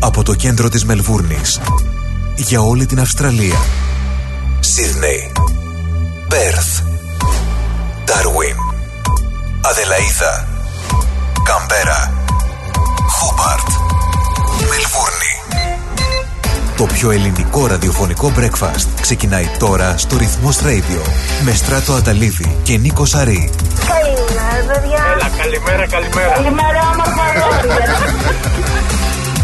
από το κέντρο της Μελβούρνης για όλη την Αυστραλία. Σίδνεϊ, Πέρθ, Ντάρουιν, Αδελαίδα, Καμπέρα, Χόμπαρτ, Μελβούρνη. Το πιο ελληνικό ραδιοφωνικό breakfast ξεκινάει τώρα στο Ρυθμός Radio με Στράτο Αταλίδη και Νίκο Σαρή. Καλημέρα, παιδιά. Έλα, καλημέρα, καλημέρα. Καλημέρα, όμορφα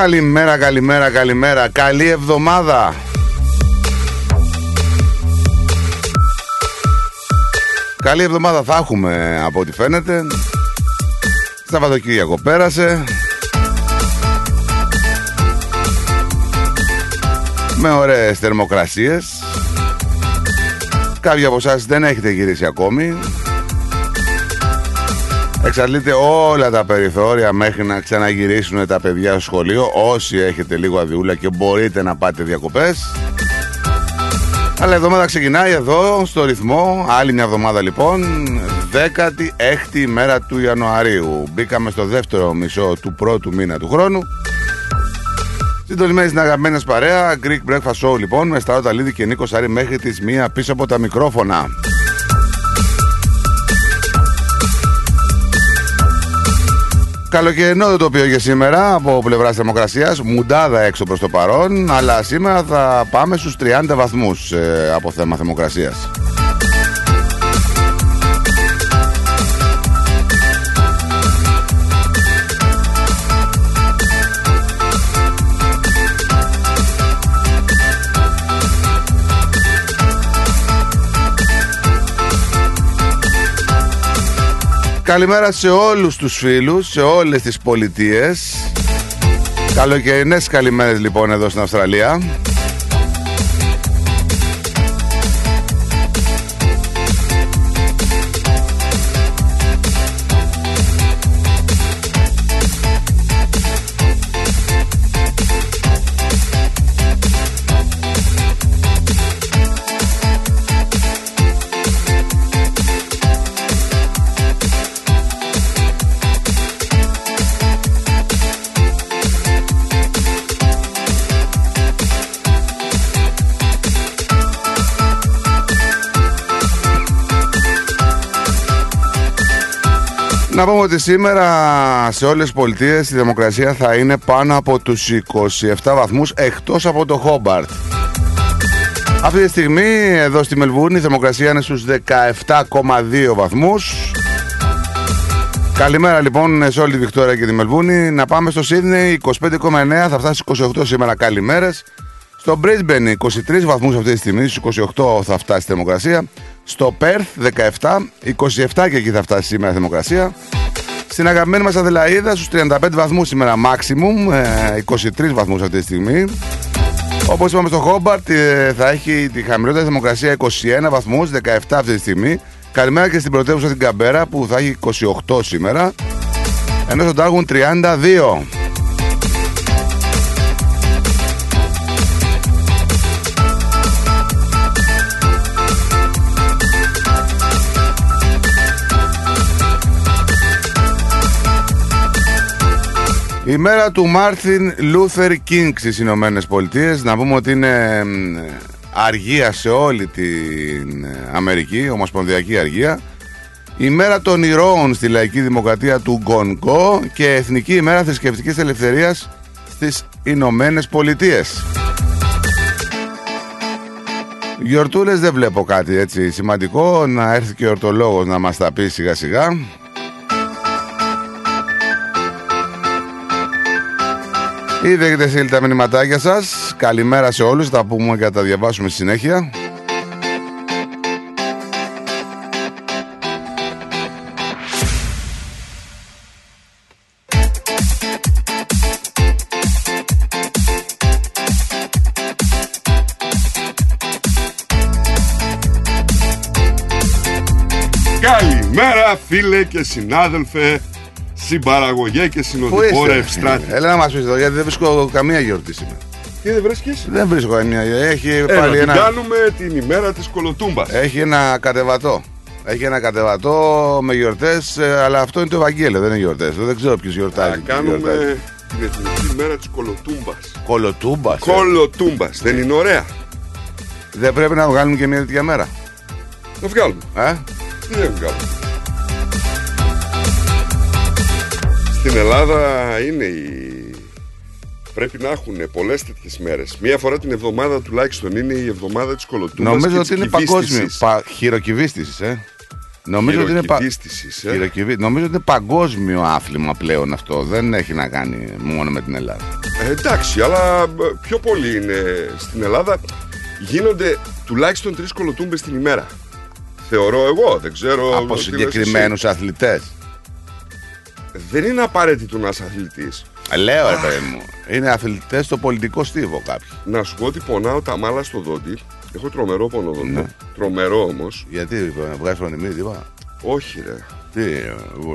Καλημέρα, καλημέρα, καλημέρα. Καλή εβδομάδα. Καλή εβδομάδα θα έχουμε από ό,τι φαίνεται. Σαββατοκύριακο πέρασε. Με ωραίες θερμοκρασίες. Κάποιοι από εσάς δεν έχετε γυρίσει ακόμη. Εξαντλείτε όλα τα περιθώρια μέχρι να ξαναγυρίσουν τα παιδιά στο σχολείο. Όσοι έχετε λίγο αδειούλα και μπορείτε να πάτε διακοπές. Αλλά η εβδομάδα ξεκινάει εδώ στο ρυθμό. Άλλη μια εβδομάδα λοιπόν. 16η ημέρα του Ιανουαρίου. Μπήκαμε στο δεύτερο μισό του πρώτου μήνα του χρόνου. Συντολισμένοι στην αγαπημένη παρέα Greek Breakfast Show λοιπόν με Σταρώτα Λίδη και Νίκο Σάρη μέχρι τις μία πίσω από τα μικρόφωνα Καλοκαιρινό το τοπίο για σήμερα από πλευράς θερμοκρασίας. Μουντάδα έξω προς το παρόν. Αλλά σήμερα θα πάμε στους 30 βαθμούς ε, από θέμα θερμοκρασίας. Καλημέρα σε όλους τους φίλους, σε όλες τις πολιτείες. Καλοκαιρινές καλημέρες λοιπόν εδώ στην Αυστραλία Να πούμε ότι σήμερα σε όλες τις πολιτείες η δημοκρασία θα είναι πάνω από τους 27 βαθμούς εκτός από το Χόμπαρτ. Αυτή τη στιγμή εδώ στη Μελβούρνη η δημοκρασία είναι στους 17,2 βαθμούς. Καλημέρα λοιπόν σε όλη τη Βικτόρια και τη Μελβούνη. Να πάμε στο Σίδνεϊ 25,9 θα φτάσει 28 σήμερα καλημέρες. Στο Brisbane 23 βαθμούς αυτή τη στιγμή, στους 28 θα φτάσει η θερμοκρασία. Στο Perth 17, 27 και εκεί θα φτάσει σήμερα η θερμοκρασία. Στην αγαπημένη μας Αδελαίδα στους 35 βαθμούς σήμερα maximum, 23 βαθμούς αυτή τη στιγμή. Όπως είπαμε στο Hobart ε, θα έχει τη χαμηλότερη θερμοκρασία 21 βαθμούς, 17 αυτή τη στιγμή. Καλημέρα και στην πρωτεύουσα την Καμπέρα που θα έχει 28 σήμερα. Ενώ στον Τάγουν 32. Η μέρα του Μάρτιν Λούθερ Κίνγκ στις Ηνωμένες Πολιτείες. Να πούμε ότι είναι αργία σε όλη την Αμερική Ομοσπονδιακή αργία. Η μέρα των ηρώων στη λαϊκή δημοκρατία του Γκονγκό και Εθνική ημέρα θρησκευτικής ελευθερίας στις Ηνωμένες Πολιτείες. Γιορτούλες δεν βλέπω κάτι έτσι σημαντικό. Να έρθει και ο εορτολόγος να μας τα πει σιγά σιγά Ήδη έχετε στείλει τα μηνυματάκια σας. Καλημέρα σε όλους. Θα τα πούμε και θα τα διαβάσουμε στη συνέχεια. Καλημέρα φίλε και συνάδελφε Συμπαραγωγέ και Πού συνοδοιπόρα είσαι, ευστράτη Έλα να μας πεις εδώ, γιατί δεν βρίσκω καμία γιορτή σήμερα. Τι δεν βρίσκεις; Δεν βρίσκω καμία γιορτή. Έχει Έλα, πάλι την ένα. κάνουμε την ημέρα της κολοτούμπας Έχει ένα κατεβατό. Έχει ένα κατεβατό με γιορτές, αλλά αυτό είναι το Ευαγγέλιο, δεν είναι γιορτές. Δεν ξέρω ποιος Θα γιορτάζει. ποιος γιορτάζει. κάνουμε την εθνική ημέρα της κολοτούμπας Κολοτούμπας. Κολοτούμπας Δεν είναι ωραία Δεν πρέπει να βγάλουμε και μια τέτοια μέρα. Να βγάλουμε Ε; Τι δεν βγάλουμε Στην Ελλάδα είναι η... Πρέπει να έχουν πολλές τέτοιες μέρες. Μία φορά την εβδομάδα τουλάχιστον είναι η εβδομάδα της κολοτούμπας Νομίζω και ότι της είναι παγκόσμιο. κυβίστησης. Πα... Χειροκυβίστησης, ε. Νομίζω ότι, είναι πα... Χειροκυβίστησης, ε. χειροκυβί- Νομίζω ότι είναι παγκόσμιο άθλημα πλέον αυτό. Δεν έχει να κάνει μόνο με την Ελλάδα. Ε, εντάξει, αλλά ε, πιο πολύ είναι στην Ελλάδα. Γίνονται τουλάχιστον τρεις κολοτούμπες την ημέρα. Θεωρώ εγώ, δεν ξέρω. Από τι λες συγκεκριμένους αθλητές. Εσύ. Δεν είναι απαραίτητο να είσαι αθλητής. Λέω, ρε παιδί μου. Είναι αθλητές στο πολιτικό στίβο κάποιοι. Να σου πω ότι πονάω τα μάλα στο δόντι. Έχω τρομερό πονοδόντο. Ναι. Τρομερό όμως. Γιατί βγάζεις πανδημία, τι είπα. Όχι, ρε. Τι, ε,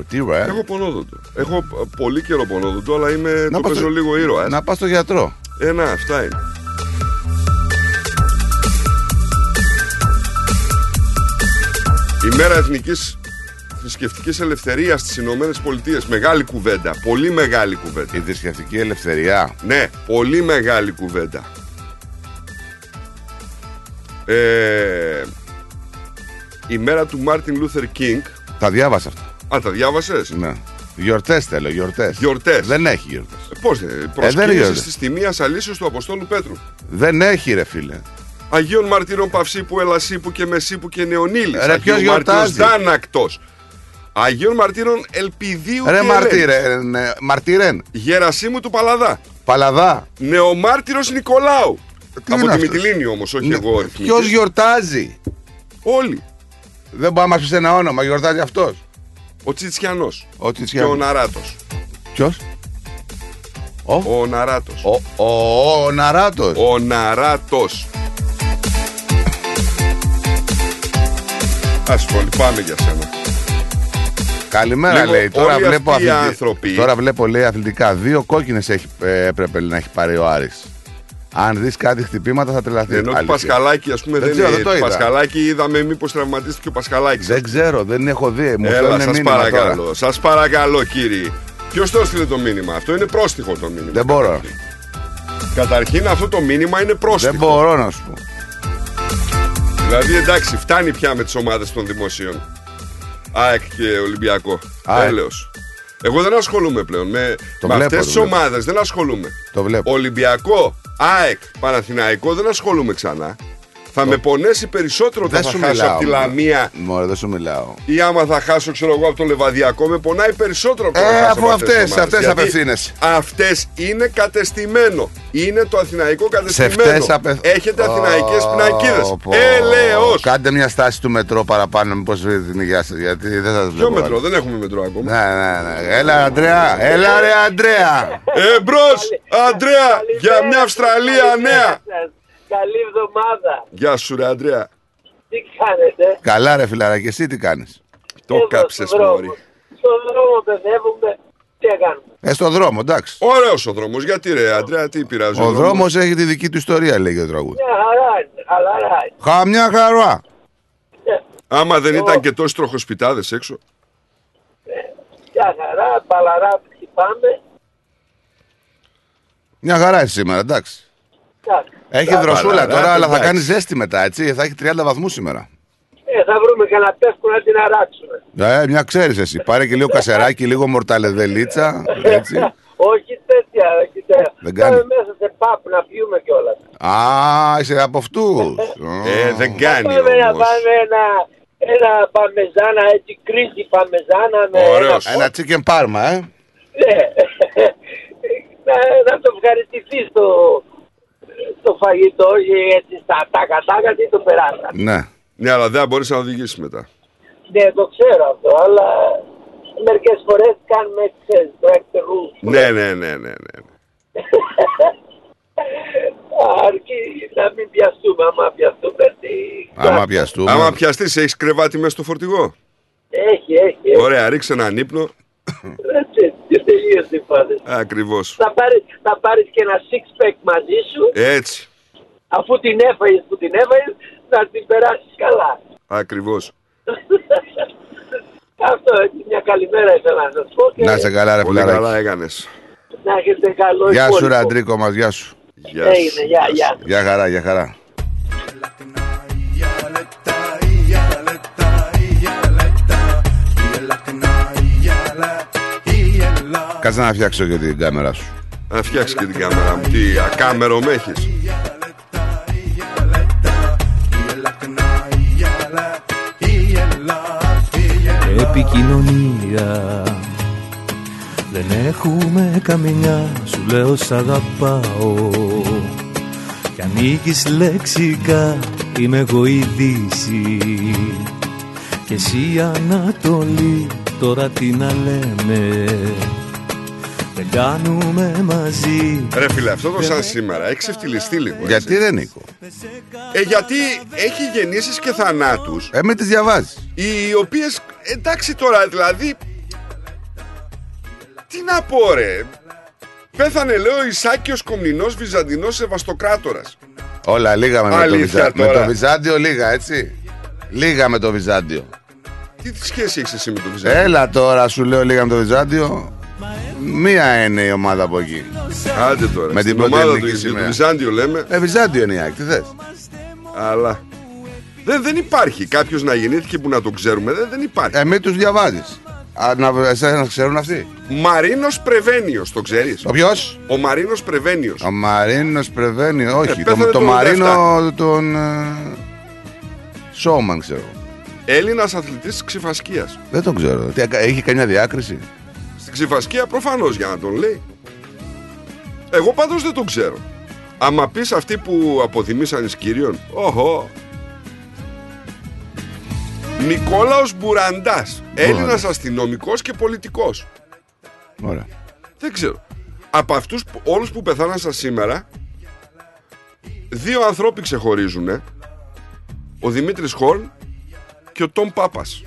τι ρε. Έχω πονόδοντο. Έχω ε, πολύ καιρό πονόδοντο, αλλά είμαι. το πας παίζω λίγο ήρωας. Να πας στο γιατρό. Ε, να, αυτά είναι. Η μέρα εθνικής θρησκευτικής ελευθερίας στις Ηνωμένες Πολιτείες. Μεγάλη κουβέντα. Πολύ μεγάλη κουβέντα. Η θρησκευτική ελευθερία. Ναι, πολύ μεγάλη κουβέντα. Ε, η μέρα του Μάρτιν Λούθερ Κίνγκ. Τα διάβασα αυτά. Α, τα διάβασες; Ναι. Γιορτές θέλω, γιορτές. Γιορτές. Δεν έχει γιορτές. Πώς δεν. είναι Προσκύνηση γιορτές. τη τιμία αλήσεω του Αποστόλου Πέτρου. Δεν έχει, ρε φίλε. Αγίων Μαρτύρων Παυσίπου, Ελασίπου και Μεσίπου και Νεονίλης. Ρε, ποιος γιορτάζει; Δάνακτο. Αγίων Μαρτύρων Ελπιδίου Ρε και μαρτύρε, Ελένης. ναι, μαρτύρεν. Γερασίμου του Παλαδά. Παλαδά. Νεομάρτυρος Νικολάου. Τι Από είναι τη αυτός; Μυτιλίνη όμως, όχι εγώ αριθμητής. Ποιο γιορτάζει; Όλοι. Δεν μπορεί να μας πεις ένα όνομα, γιορτάζει αυτός; Ο Τσιτσιανός. Ο Και ο Τσιτσιάνο. Ναράτος. Ποιος; Ο, Ο Ναράτος. ο, ο, ο Ναράτος. Ο Ναράτος. Α πω, λυπάμαι για σένα. Καλημέρα Λίγο λέει. Τώρα όλοι βλέπω, αυτοί οι αθλητι- άνθρωποι- Τώρα βλέπω λέει αθλητικά. Δύο κόκκινες έπρεπε να έχει πάρει ο Άρης. Αν δεις κάτι χτυπήματα θα τρελαθεί. Ενώ και Αλήθεια. Πασχαλάκη, ας πούμε, Δεν δεν, ξέρω, είναι. δεν το είδα. Πασχαλάκη είδαμε μήπως τραυματίστηκε ο Πασχαλάκης. Δεν ξέρω, δεν έχω δει. Μου Έλα, στέλνουν σας μήνυμα παρακαλώ. τώρα. Σας παρακαλώ, κύριε. Ποιος το έστειλε το μήνυμα, Αυτό είναι πρόστιχο το μήνυμα. Δεν μπορώ. Καταρχήν, αυτό το μήνυμα είναι πρόστιχο. Δεν μπορώ να σου πω. Δηλαδή, εντάξει, φτάνει πια με τις ομάδες των δημοσίων. ΑΕΚ και Ολυμπιακό. ΑΕΚ. Έλεος. Εγώ δεν ασχολούμαι πλέον με, Το με βλέπω, αυτέ το τις βλέπω. ομάδες. Δεν ασχολούμαι. Το βλέπω. Ολυμπιακό, ΑΕΚ, Παναθηναϊκό δεν ασχολούμαι ξανά. Θα με πονέσει περισσότερο όταν Δεν θα σου χάσω μιλάω. από τη μωρέ. Λαμία Μωρέ, δεν σου μιλάω. ή άμα θα χάσω, ξέρω εγώ, από το Λεβαδιακό. Με πονάει περισσότερο από το Ε, να χάσω αφού από αυτές τις αυτές- ομάδες. αυτές Γιατί απευθύνεσαι. Αυτές είναι κατεστημένο. Είναι το αθηναϊκό κατεστημένο. αυτές απε- Έχετε αθηναϊκές Ω, πινακίδες. πω. Έλεος. Κάντε μια στάση του μετρό παραπάνω, μήπως βρείτε την υγεία σας. Γιατί δεν θα σα Ποιο μετρό, δεν έχουμε μετρό ακόμα. Ναι, ναι, ναι. Έλα, Αντρέα. Έλα, ρε, Αντρέα. Εμπρός, Αντρέα, για μια Αυστραλία νέα. Καλή εβδομάδα. Γεια σου ρε Αντρέα. Τι κάνετε; Καλά, ρε, φιλαράκι, εσύ τι κάνεις; Το Εδώ κάψες στον δρόμο. μόρι. Στον δρόμο παιδεύουμε. Τι κάνουμε. Ε, στο δρόμο, εντάξει. Ωραίος ο δρόμος. Γιατί ρε Αντρέα, τι πειράζει. Ο δρόμος; έχει τη δική του ιστορία, λέγει το τραγούδι. Μια χαρά είναι. Χαλαρά είναι. Χαμιά χαρά. Ναι. Άμα δεν Εγώ- ήταν και τόσοι τροχοσπιτάδες έξω. Μια χαρά, παλαρά χτυπάμε. Μια χαρά είσαι σήμερα, εντάξει. Εντάξει. Έχει Εντάξει. δροσούλα Παρά, τώρα, αλλά θα εντάξει. κάνεις ζέστη μετά, έτσι. Θα έχει 30 βαθμούς σήμερα. Ε, θα βρούμε κανένα πέσκο να την αράξουμε. Ε, μια ξέρεις εσύ. Πάρε και λίγο κασεράκι, λίγο μορταλεδελίτσα. Έτσι. όχι τέτοια, όχι τέτοια. Δεν κάνει. Πάμε μέσα σε παπ να πιούμε κιόλας. Α, είσαι από αυτούς. Ε, δεν κάνει Πάμε να όμως. πάμε ένα, ένα παμεζάνα, έτσι κρίση παμεζάνα με Ωραίος. ένα Ένα chicken parma, ε. Ναι. να να, να το ευχαριστηθείς στο, στο φαγητό ή έτσι στα τάκα τάκα τι το περάσαν. Ναι. Ναι, αλλά δεν μπορείς να οδηγήσεις μετά. Ναι, το ξέρω αυτό, αλλά μερικές φορές κάνουμε ξέρεις, το extra rules. Ναι, ναι, ναι, ναι. ναι. Αρκεί να μην πιαστούμε, άμα πιαστούμε. Τι... Άμα πιαστούμε. Άμα πιαστείς, έχεις κρεβάτι μέσα στο φορτηγό. Έχει, έχει. έχει. Ωραία, ρίξε έναν ύπνο. Έτσι, και τελείωσε η φάση. Ακριβώς. Θα πάρεις, θα πάρεις και ένα six pack μαζί σου, Έτσι. αφού την έφαγες που την έφαγες, να την περάσεις καλά. Ακριβώς. Αυτό έτσι, μια καλημέρα ήθελα να σας πω και Να σε καλά, ρε Πολύ φιλαράκι. καλά έκανες. να έχετε καλό Γεια σου, υπόλοιπο. ρε Αντρίκο μας, γεια σου. Γεια Έγινε, γεια, γεια. Γεια χαρά, γεια χαρά. Κάτσε να φτιάξω και την κάμερα σου. Να φτιάξεις και την κάμερα μου. Τι ακάμερο με έχεις; Επικοινωνία Δεν έχουμε καμιά Σου λέω σ' αγαπάω Κι ανήκεις λεξικά Είμαι εγώ η Δύση Και εσύ η Ανατολή Τώρα τι να λέμε Δεν κάνουμε μαζί Ρε φίλε, αυτό το σαν σήμερα έχει ξεφτυλιστεί λίγο. έτσι. Γιατί δεν Νίκο; Ε, γιατί έχει γεννήσεις και θανάτους Ε, με τις διαβάζεις. οι οποίες εντάξει τώρα δηλαδή τι να πω ρε πέθανε λέω Ισάκιος Κομνηνός Βυζαντινός Σεβαστοκράτορας Όλα λίγα με, με, το, Αλήθεια Βυζα... με τώρα. το Βυζάντιο, λίγα έτσι. Λίγα με το Βυζάντιο. τι σχέση έχεις εσύ με τον Βυζαντινό Έλα τώρα, σου λέω λίγα με το Βυζάντιο. Μία είναι η ομάδα από εκεί. Άντε τώρα Με στην την πρώτη ομάδα του, ελληνική για το σημαία. Βυζάντιο λέμε Ε, Βυζάντιο είναι η ΑΕΚ, τι θες. αλλά δεν, δεν υπάρχει κάποιος να γεννήθηκε που να το ξέρουμε δεν, δεν υπάρχει Ε, μην τους διαβάζεις. Α, να, εσένα να ξέρουν αυτοί. Μαρίνος Πρεβένιος το ξέρεις Ο ποιος; ο Μαρίνος Πρεβένιος Ο Μαρίνος Πρεβένιος, όχι. Ε, το, πέθανε το το Μαρίνο τον. Ε, Σόμαν ξέρω. Έλληνας αθλητής της Ξηφασκίας Δεν τον ξέρω. Τι, ακα- έχει καμιά διάκριση; Στην Ξηφασκία προφανώς για να τον λέει. Εγώ πάντως δεν τον ξέρω. Άμα πεις αυτοί που αποδημήσαν εις Κύριον, όχο. Νικόλαος Μπουραντάς, Έλληνας αστυνομικός και πολιτικός. Ωραία. Δεν ξέρω. Από αυτούς που- όλους που πεθάναν σαν σήμερα, δύο ανθρώποι ξεχωρίζουν. Ο Δημήτρης Χόρν και ο Τόμ Πάπας.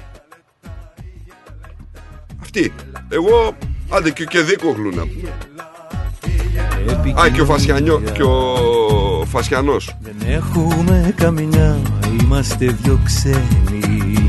Αυτοί. Εγώ, άντε και, και Δίκογλου να πούμε. Α, και ο, Φασιανιό, και ο Φασιανός. Δεν έχουμε καμιά, είμαστε δυο ξένοι Μα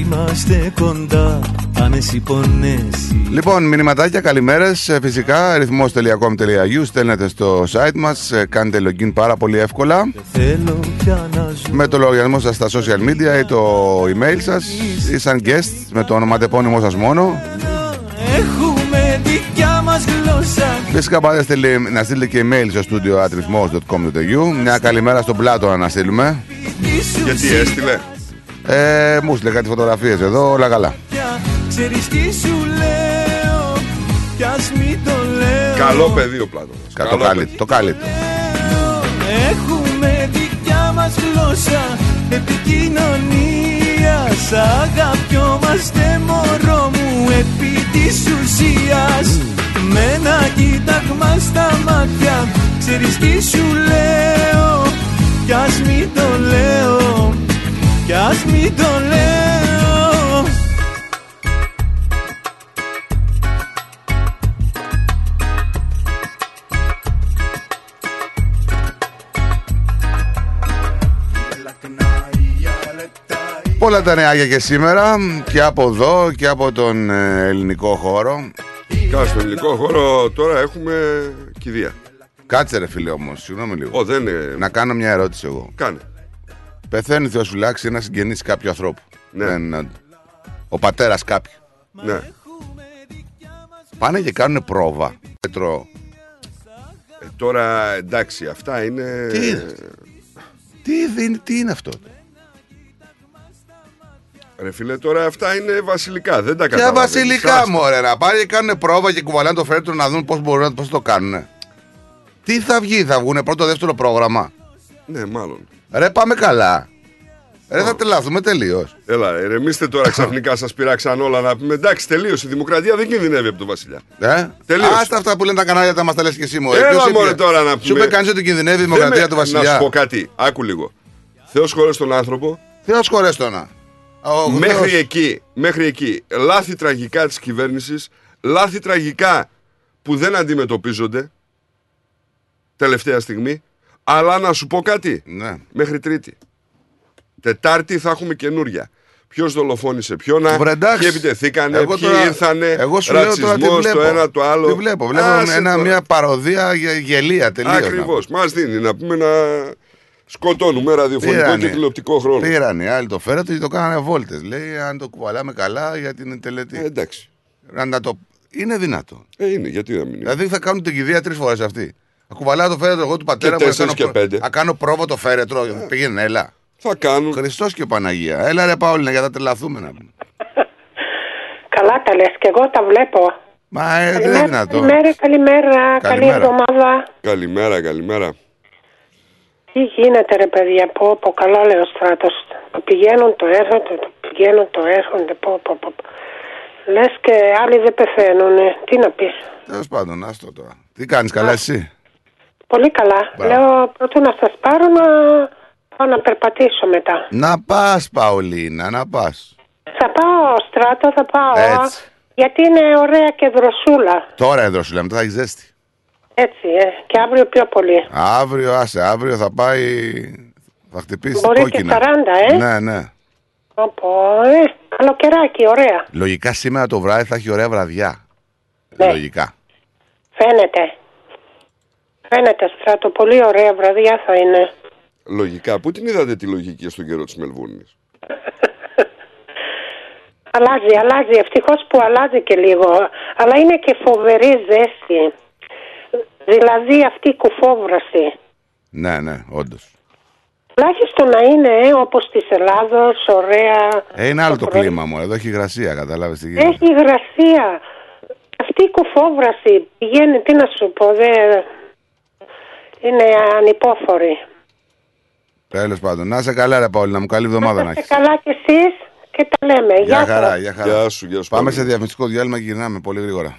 είμαστε κοντά, αν εσύ πονέσει Λοιπόν, μηνυματάκια, καλημέρες. Φυσικά, αριθμό.com.au στέλνετε στο site μας. Κάνετε login πάρα πολύ εύκολα. Δεν θέλω πια να ζω Με το λογαριασμό σας στα social media ή το email σας ή σαν guest με το ονοματεπώνυμό σας μόνο. Έχουμε δικιά μας γλώσσα Φυσικά πάτε στείλε- να στείλετε και email στο studio atrithmos.com.au. Μια καλημέρα στον Πλάτο να στείλουμε. Γιατί έστειλε; Ε, μου στείλε κάτι φωτογραφίες εδώ, όλα καλά. Ξέρεις τι σου λέω Κι ας μην το λέω Καλό παιδί ο Πλάτωνας. Κα- Το Καλό καλύτερο. παιδί. Το καλύτερο. Έχουμε δικιά μας γλώσσα επικοινωνία Σ' αγαπιόμαστε μωρό μου επί της ουσίας Με ένα κοίταγμα στα μάτια Ξέρεις τι σου λέω Κι ας μην το λέω Κι ας μην το λέω Πολλά τα νεάκια και σήμερα και από εδώ και από τον ε, ελληνικό χώρο. Καλά, στον ελληνικό χώρο τώρα έχουμε κηδεία. Κάτσε ρε φίλε όμως, συγγνώμη λίγο. Ω, δεν είναι. Να κάνω μια ερώτηση εγώ. Κάνε. Πεθαίνει Θεός σου λάξει ένα συγγενής κάποιου ανθρώπου. Ναι. Δεν- ο πατέρας κάποιου. Ναι. Πάνε και κάνουν πρόβα. Πέτρο. Ε, τώρα εντάξει, αυτά είναι. Τι είναι; Τι, δεν- τι είναι αυτό; Ρε φίλε, τώρα αυτά είναι βασιλικά. Δεν τα Ποια καταλαβαίνεις. βασιλικά Άστα. μωρέ, να πάνε και κάνουν πρόβα και κουβαλάνε το φέρετρο να δουν πώς μπορούν να πώς το κάνουν. Τι θα βγει, θα βγουν πρώτο δεύτερο πρόγραμμα; Ναι, μάλλον. Ρε, πάμε καλά. Ρε, θα τρελαθούμε τελείως. Έλα, ρε, ρεμίστε τώρα ξαφνικά σας πειράξαν όλα να πούμε. Εντάξει, τελείωσε. Η δημοκρατία δεν κινδυνεύει από τον Βασιλιά. Ε; Τελείωσε. Άστα αυτά που λένε τα κανάλια, τα μας τα λες και εσύ μου. Έλα, μωρέ, τώρα να Σου πούμε. είπε κανείς ότι κινδυνεύει η δημοκρατία Δεν του με- Να Βασιλιά. σου πω κάτι, άκου λίγο. Θεός χωρέ τον άνθρωπο, Θεός χωρέστονα. Ο μέχρι Θεός- εκεί, μέχρι εκεί. Λάθη τραγικά της κυβέρνησης, λάθη τραγικά που δεν αντιμετωπίζονται τελευταία στιγμή. Αλλά να σου πω κάτι. Ναι. Μέχρι Τρίτη. Τετάρτη θα έχουμε καινούρια. Ποιος δολοφόνησε ποιον, Βρε, εντάξει. ποιοι επιτεθήκανε, Εγώ ποιοι τώρα- ήρθανε, Εγώ σου λέω τώρα τι ρατσισμός, βλέπω. το ένα το άλλο. Τι βλέπω. Βλέπω Άσε ένα, τώρα. μια παροδία γε- γελία τελείως. Ακριβώς. Μας δίνει να πούμε να σκοτώνουμε ραδιοφωνικό Πήρανε. και τηλεοπτικό χρόνο. Πήραν οι άλλοι το φέρετο και το κάνανε βόλτες. Λέει αν το κουβαλάμε καλά για την τελετή. Ε, εντάξει. Να, να το... Είναι δυνατό. Ε, είναι, γιατί να μην είναι; Δηλαδή θα κάνουν την κηδεία τρεις φορές αυτή. Θα κουβαλάω το φέρετρο εγώ του πατέρα Και μου. να τέσσερις κάνω και προ- πέντε. Να κάνω πρόβο το φέρετρο. Πήγαινε, έλα. Θα κάνουν. Χριστός και Παναγία. Έλα ρε Παόλυνα για να τρελαθούμε να πούμε. Καλά τα λες και εγώ τα βλέπω. Μα ε, δεν είναι δυνατό. καλημέρα, καλημέρα, καλή Καλημέρα. εβδομάδα. Καλημέρα, καλημέρα. Τι γίνεται ρε παιδιά, πω, πω καλά λέει ο στράτος. Το πηγαίνουν, το έρχονται, το πηγαίνουν, το έρχονται, πω, πω, πω. Λες και άλλοι δεν πεθαίνουν, τι να πεις. Τέλος πάντων, άστο τώρα. Τι κάνεις καλά εσύ; Πολύ καλά. Μπράβο. Λέω πρώτα να σας πάρω να πάω να περπατήσω μετά. Να πας, Παολίνα, να πας. Θα πάω στράτο, θα πάω. Έτσι. Γιατί είναι ωραία και δροσούλα. Τώρα εδώ σου λέμε, θα έχεις ζέστη. Έτσι, ε. Και αύριο πιο πολύ. Αύριο, άσε, αύριο θα πάει. Θα χτυπήσει Μπορεί και κόκκινα. 40, ε. Ναι, ναι. Όπω, ε, καλοκαιράκι, ωραία. Λογικά σήμερα το βράδυ θα έχει ωραία βραδιά. Ναι. Λογικά. Φαίνεται. Φαίνεται στράτο, πολύ ωραία βραδιά θα είναι. Λογικά. Πού την είδατε τη λογική στον καιρό της Μελβούρνη. Αλλάζει, αλλάζει. Ευτυχώς που αλλάζει και λίγο. Αλλά είναι και φοβερή ζέστη. Δηλαδή αυτή η κουφόβραση. Ναι, ναι, όντως. Τουλάχιστον να είναι ε, όπως της Ελλάδος, ωραία. Ε, είναι άλλο το πρωί. κλίμα μου. Εδώ έχει υγρασία, κατάλαβες τι γίνεται. Έχει υγρασία. Αυτή η κουφόβραση πηγαίνει, τι να σου πω, δεν... είναι ανυπόφορη. Τέλος πάντων. Να είσαι καλά, ρε Παόλυνα μου. Καλή εβδομάδα να Είστε έχεις. καλά κι εσείς και τα λέμε. Γεια Γεια χαρά, σας. γεια χαρά. Γεια σου, γεια σου. Πάμε Παύλο. σε διαφημιστικό διάλειμμα και γυρνάμε πολύ γρήγορα.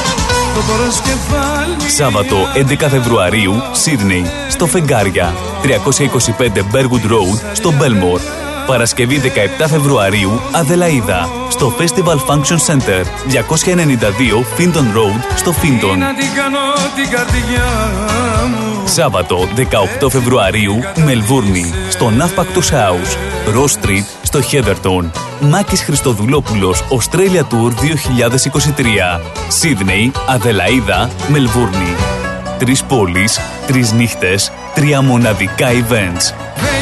προσκεφάλι Σάββατο 11 Φεβρουαρίου, Σίδνεϊ, στο Φεγγάρια. 325 Bergwood Road, στο Μπέλμορ. Παρασκευή 17 Φεβρουαρίου, Αδελαίδα, στο Festival Function Center. 292 Finton Road, στο Finton. Να την κάνω την καρδιά μου Σάββατο 18 Φεβρουαρίου, Μελβούρνη, στο Navpactus House. Ross Street, στο Heatherton. Μάκης Χριστοδουλόπουλος, Australia Tour 2023. Σίδνεϊ, Αδελαίδα, Μελβούρνη. Τρεις πόλεις, τρεις νύχτες, τρία μοναδικά events. Δεν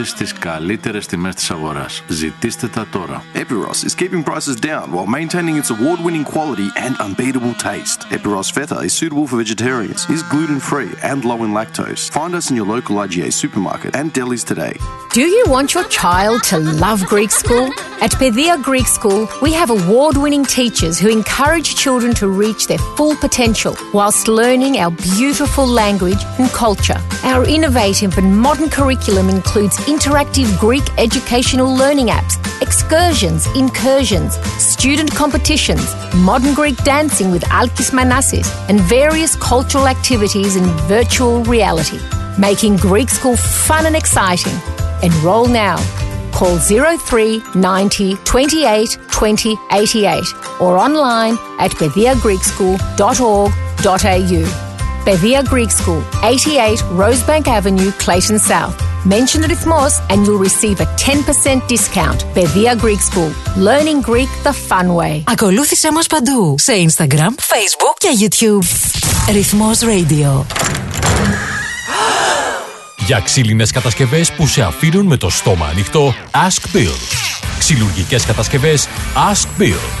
κερδίζει στις καλύτερες τιμές της αγοράς. Ζητήστε τα τώρα. Epiros is keeping prices down while maintaining its award-winning quality and unbeatable taste. Epiros Feta is suitable for vegetarians, is gluten-free and low in lactose. Find us in your local IGA supermarket and delis today. Do you want your child to love Greek school? At Pedia Greek School, we have award winning teachers who encourage children to reach their full potential whilst learning our beautiful language and culture. Our innovative and modern curriculum includes interactive Greek educational learning apps, excursions, incursions, student competitions, modern Greek dancing with Alkis Manassis, and various cultural activities in virtual reality, making Greek school fun and exciting. Enroll now. Call 03 90 28 20 88 or online at pediagreekschool.org.au. Bevia Greek School, 88 Rosebank Avenue, Clayton South. Mention the Rhythmos and you'll receive a 10% discount. Pedia Greek School. Learning Greek the fun way. Ακολούθησέ μας παντού σε Instagram, Facebook και YouTube. Ρυθμός Radio. Για ξύλινες κατασκευές που σε αφήνουν με το στόμα ανοιχτό, Ask Bill. Ξυλουργικές κατασκευές Ask Bill.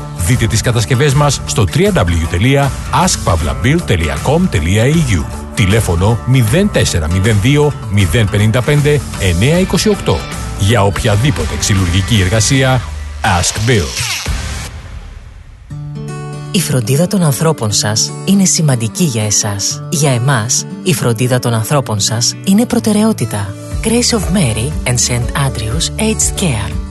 Δείτε τις κατασκευές μας στο www.askpavlabill.com.au Τηλέφωνο 0402 055 928 Για οποιαδήποτε ξυλουργική εργασία Ask Bill. Η φροντίδα των ανθρώπων σας είναι σημαντική για εσάς. Για εμάς, η φροντίδα των ανθρώπων σας είναι προτεραιότητα. Grace of Mary and St. Andrews Aged Care.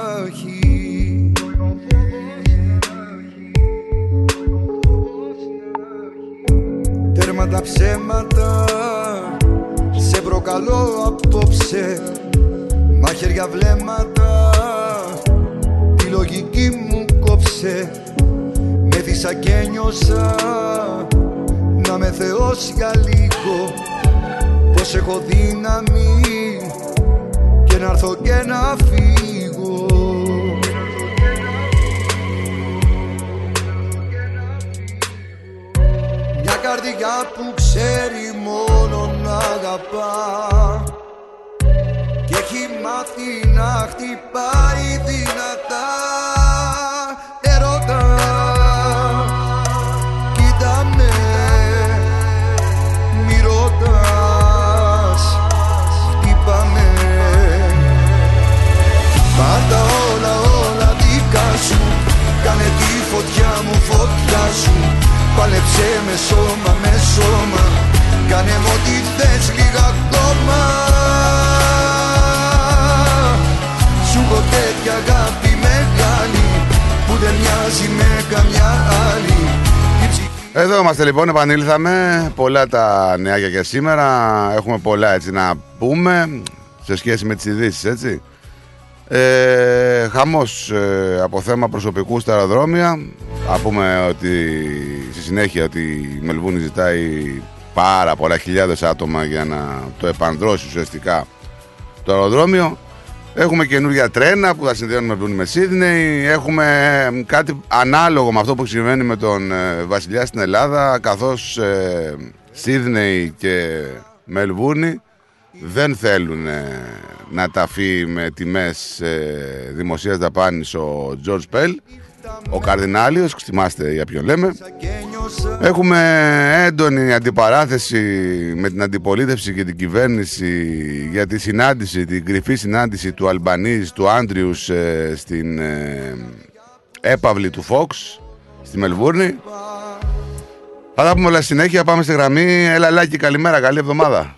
τα ψέματα. Σε προκαλώ απόψε Μαχαίρια βλέμματα. Τη λογική μου κόψε Με δίσα και νιώσα. Να με θεώσει για λίγο Πως έχω δύναμη. Και να έρθω και να φύγω καρδιά που ξέρει μόνο να αγαπά. Και έχει μάθει να χτυπάει δυνατά. Ερώτα Κοίτα με Μη ρωτάς Χτύπαμε Πάντα όλα όλα δικά σου Κάνε τη φωτιά μου φωτιά σου Πάλεψε με σώμα, με σώμα Κάνε μου ό,τι θες λίγα ακόμα Σου έχω τέτοια αγάπη μεγάλη Που δεν μοιάζει με καμιά άλλη εδώ είμαστε λοιπόν, επανήλθαμε. Πολλά τα νέα για σήμερα. Έχουμε πολλά έτσι να πούμε σε σχέση με τις ειδήσεις, έτσι. Ε, χαμός ε, από θέμα προσωπικού στα αεροδρόμια. Να πούμε ότι στη συνέχεια ότι η Μελβούνη ζητάει πάρα πολλά χιλιάδες άτομα για να το επανδρώσει ουσιαστικά το αεροδρόμιο. Έχουμε καινούργια τρένα που θα συνδέουν Μελβούνη με Σίδνεϊ. Έχουμε ε, κάτι ανάλογο με αυτό που συμβαίνει με τον ε, Βασιλιά στην Ελλάδα καθώς ε, Σίδνεϊ και Μελβούνη δεν θέλουν ε, να ταφεί με τιμές ε, δημοσίας δαπάνης ο Τζορτζ Πέλ ο Καρδινάλιος, θυμάστε για ποιον λέμε. Έχουμε έντονη αντιπαράθεση με την αντιπολίτευση και την κυβέρνηση για τη συνάντηση, την κρυφή συνάντηση του Αλμπανίζ, του Άντριους ε, στην ε, έπαυλη του Φόξ στη Μελβούρνη. Θα τα πούμε όλα συνέχεια, πάμε στη γραμμή. Έλα Λάκη, καλημέρα, καλή εβδομάδα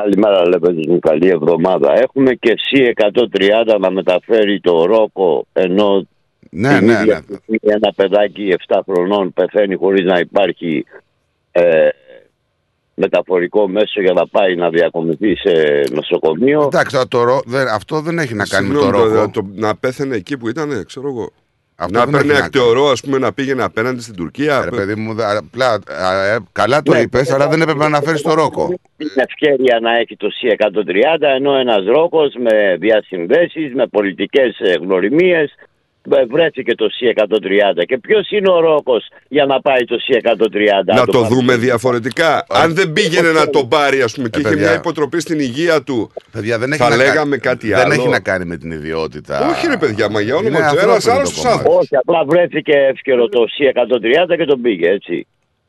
Καλημέρα, Λεπέντες μου. Καλή εβδομάδα. Έχουμε και C130 να μεταφέρει το Ρόκο ενώ ναι, την ναι, ίδια ναι. στιγμή ένα παιδάκι 7 χρονών πεθαίνει χωρίς να υπάρχει ε, μεταφορικό μέσο για να πάει να διακομιθεί σε νοσοκομείο. Εντάξει, το, ρο- δεν- αυτό δεν έχει να κάνει με το Συγγνώμη, Ρόκο το- να πέθανε εκεί που ήταν, ξέρω εγώ. Αυτό να δεν παίρνει έχει να ακτεωρό, ας πούμε, να πήγαινε απέναντι στην Τουρκία. Ρε παιδί μου, δε- απλά, α, ε, καλά το Ναι. είπες, αλλά δεν έπρεπε να αναφέρεις το Ρόκο την ευκαιρία να έχει το C130 ενώ ένας Ρόκος με διασυνδέσεις, με πολιτικές ε, γνωριμίες ε, βρέθηκε το C130 και ποιος είναι ο Ρόκος για να πάει το C130 Να το πάρει. δούμε διαφορετικά. Αν δεν πήγαινε να το πάρει, ας πούμε, και Ε, είχε παιδιά. μια υποτροπή στην υγεία του, Παιδιά, δεν έχει θα να λέγαμε κάνει, κάτι δεν άλλο. έχει να κάνει με την ιδιότητα Όχι, ρε παιδιά, μα για Είναι όνομα του ένα ανθρώπινο άλλο το του κομμάτι. άνθρωπου. Όχι, απλά βρέθηκε εύκαιρο το C130 και τον πήγε έτσι.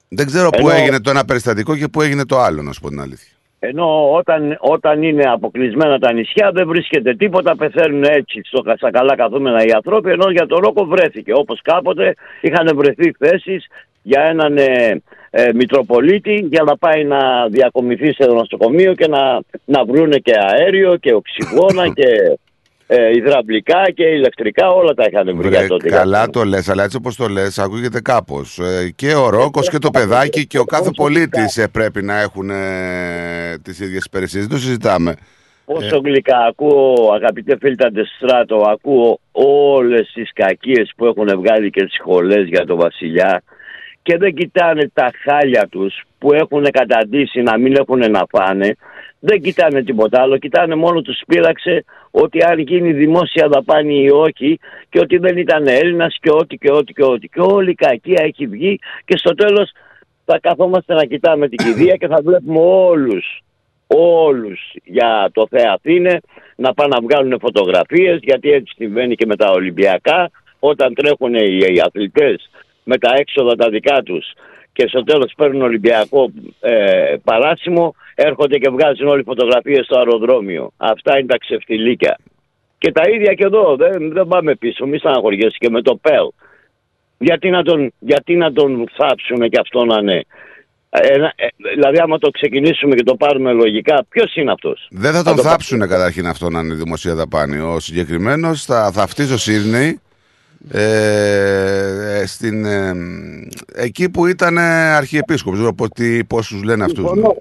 Δεν ξέρω πού Ενώ- έγινε το ένα περιστατικό και πού έγινε το άλλο, να σου πω την αλήθεια. Ενώ όταν, όταν είναι αποκλεισμένα τα νησιά δεν βρίσκεται τίποτα, πεθαίνουν έτσι στο, στα καλά καθούμενα οι άνθρωποι, ενώ για τον Ρόκο βρέθηκε. Όπως κάποτε είχαν βρεθεί θέσεις για έναν ε, ε, Μητροπολίτη για να πάει να διακομιθεί σε νοσοκομείο και να, να βρούνε και αέριο και οξυγόνα και ε, υδραυλικά και ηλεκτρικά, όλα τα είχαν βρει Βρε, για τότε. καλά το λες, αλλά έτσι όπως το λες ακούγεται κάπως. Ε, και ο Ρόκος και το παιδάκι και ο κάθε πολίτης ε, πρέπει να έχουν ε, τις ίδιες υπηρεσίες. Δεν το συζητάμε. Πόσο γλυκά ακούω, αγαπητέ φίλοι τα Ντεστράτο, ακούω όλες τις κακίες που έχουν βγάλει και τις σχολές για τον Βασιλιά και δεν κοιτάνε τα χάλια τους που έχουν καταντήσει να μην έχουν να φάνε. Δεν κοιτάνε τίποτα άλλο, κοιτάνε μόνο τους πείραξε ότι αν γίνει δημόσια δαπάνη ή όχι και ότι δεν ήταν Έλληνας και ό,τι και ό,τι και ό,τι. Και όλη η κακία έχει βγει και στο τέλος θα καθόμαστε να κοιτάμε την κηδεία και θα βλέπουμε όλους όλους για το Θεαθήνε να πάνε να βγάλουν φωτογραφίες γιατί έτσι συμβαίνει και με τα Ολυμπιακά όταν τρέχουν οι, οι αθλητές με τα έξοδα τα δικά τους και στο τέλος παίρνουν Ολυμπιακό ε, παράσημο έρχονται και βγάζουν όλοι φωτογραφίες στο αεροδρόμιο. Αυτά είναι τα ξεφτιλίκια. Και τα ίδια και εδώ, δεν, δεν πάμε πίσω, μη στεναχωριέσαι και με το ΠΕΛ. Γιατί να τον, γιατί να τον θάψουν και αυτό να είναι; Ε, ε, δηλαδή, άμα το ξεκινήσουμε και το πάρουμε λογικά, ποιος είναι αυτός; Δεν θα τον θάψουν καταρχήν αυτό να είναι δημοσία δαπάνη. Ο συγκεκριμένος θα θαυτεί στο Σίδνεϊ. Ε, στην, ε, εκεί που ήταν αρχιεπίσκοπος. Δεν ξέρω τι- πόσους λένε αυτούς. Συμφωνώ.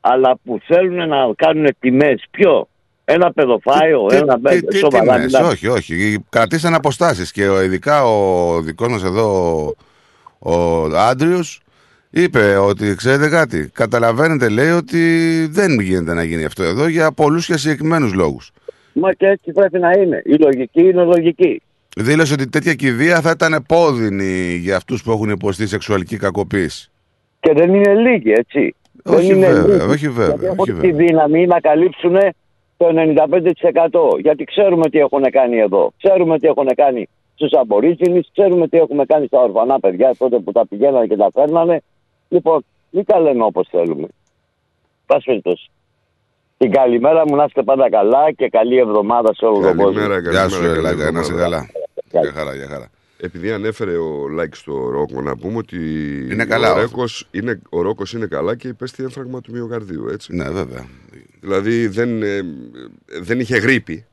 Αλλά που θέλουν να κάνουν τιμές, ποιο; Ένα παιδοφάιο, Τι- ένα τι- μπέμπε. τι Σοβαρά τιμές, μιλάμε. όχι, όχι. Κρατήσαν αποστάσεις και ο, ειδικά ο δικός μας εδώ ο, ο Άντριος είπε ότι ξέρετε κάτι, καταλαβαίνετε λέει ότι δεν γίνεται να γίνει αυτό εδώ για πολλούς και συγκεκριμένους λόγους. Μα και έτσι πρέπει να είναι. Η λογική είναι λογική. Δήλωσε ότι τέτοια κηδεία θα ήταν επώδυνη για αυτούς που έχουν υποστεί σεξουαλική κακοποίηση. Και δεν είναι λίγοι, έτσι. Όχι δεν είναι βέβαια, λίγοι. όχι βέβαια, Γιατί όχι έχουν τη βέβαια. δύναμη να καλύψουν το 95%. Γιατί ξέρουμε τι έχουν κάνει εδώ. Ξέρουμε τι έχουν κάνει στους Αμπορίτζινες, ξέρουμε τι έχουμε κάνει στα ορφανά παιδιά τότε που τα πηγαίνανε και τα φέρνανε. Λοιπόν, μην τα λέμε όπως θέλουμε. Πας περιπτώσει. Την καλημέρα μου να είστε πάντα καλά και καλή εβδομάδα σε όλο τον κόσμο. Καλημέρα, Γεια καλημέρα. σου, καλή Ελάγκα, να είσαι εβδομάδα. καλά. Για χαρά, για χαρά. Επειδή ανέφερε ο Λάκης στο Ρόκο, να πούμε ότι Είναι καλά, ο, όχι. Ρέκος είναι, ο Ρόκος είναι καλά και υπέστη έμφραγμα του μυοκαρδίου, έτσι. Ναι, βέβαια. Δηλαδή δεν, ε, δεν είχε γρήπη,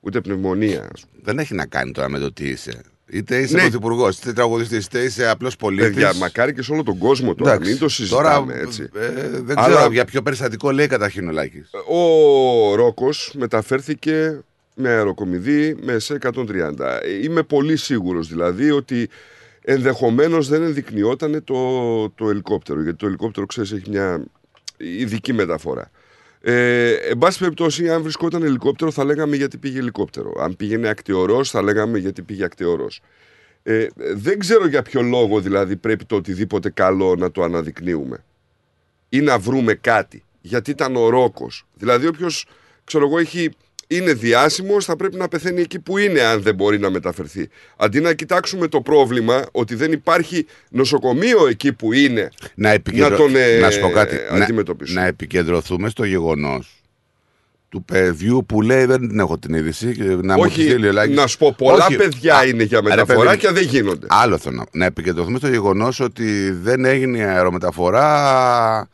ούτε πνευμονία. ας πούμε. Δεν έχει να κάνει τώρα με το τι είσαι. Είτε είσαι Ναι. πρωθυπουργός, είτε τραγουδιστής, είτε είσαι απλός πολίτης. Παιδιά, μακάρι και σε όλο τον κόσμο τώρα. Εντάξει. Μην το συζητάμε Τώρα, έτσι. ε, δεν Αλλά- ξέρω για ποιο περιστατικό λέει καταρχήν ο Λάκης. Ο Ρόκος μεταφέρθηκε με αεροκομιδή με σε 130. Ε, Είμαι πολύ σίγουρος δηλαδή ότι ενδεχομένως δεν ενδεικνυόταν το, το ελικόπτερο γιατί το ελικόπτερο ξέρεις έχει μια ειδική μεταφορά. Ε, εν πάση περιπτώσει, αν βρισκόταν ελικόπτερο, θα λέγαμε γιατί πήγε ελικόπτερο. Αν πήγαινε ακτιορός, θα λέγαμε γιατί πήγε ακτιορός. Ε, δεν ξέρω για ποιο λόγο δηλαδή πρέπει το οτιδήποτε καλό να το αναδεικνύουμε ή να βρούμε κάτι. Γιατί ήταν ο Ρόκος. Δηλαδή, όποιος ξέρω εγώ, έχει, είναι διάσημος, θα πρέπει να πεθαίνει εκεί που είναι, αν δεν μπορεί να μεταφερθεί. Αντί να κοιτάξουμε το πρόβλημα ότι δεν υπάρχει νοσοκομείο εκεί που είναι, Να, επικεντρω... να τον ε, να σου πω κάτι. Να, αντιμετωπίσουμε. να επικεντρωθούμε στο γεγονός του παιδιού που λέει δεν την έχω την είδηση. και Να μου Όχι, τη στείλει ο Λάκης. να σου πω, πολλά Όχι. παιδιά Α, είναι για ρε μεταφορά παιδί, και δεν γίνονται. Άλλο θέλω να, να επικεντρωθούμε στο γεγονός ότι δεν έγινε η αερομεταφορά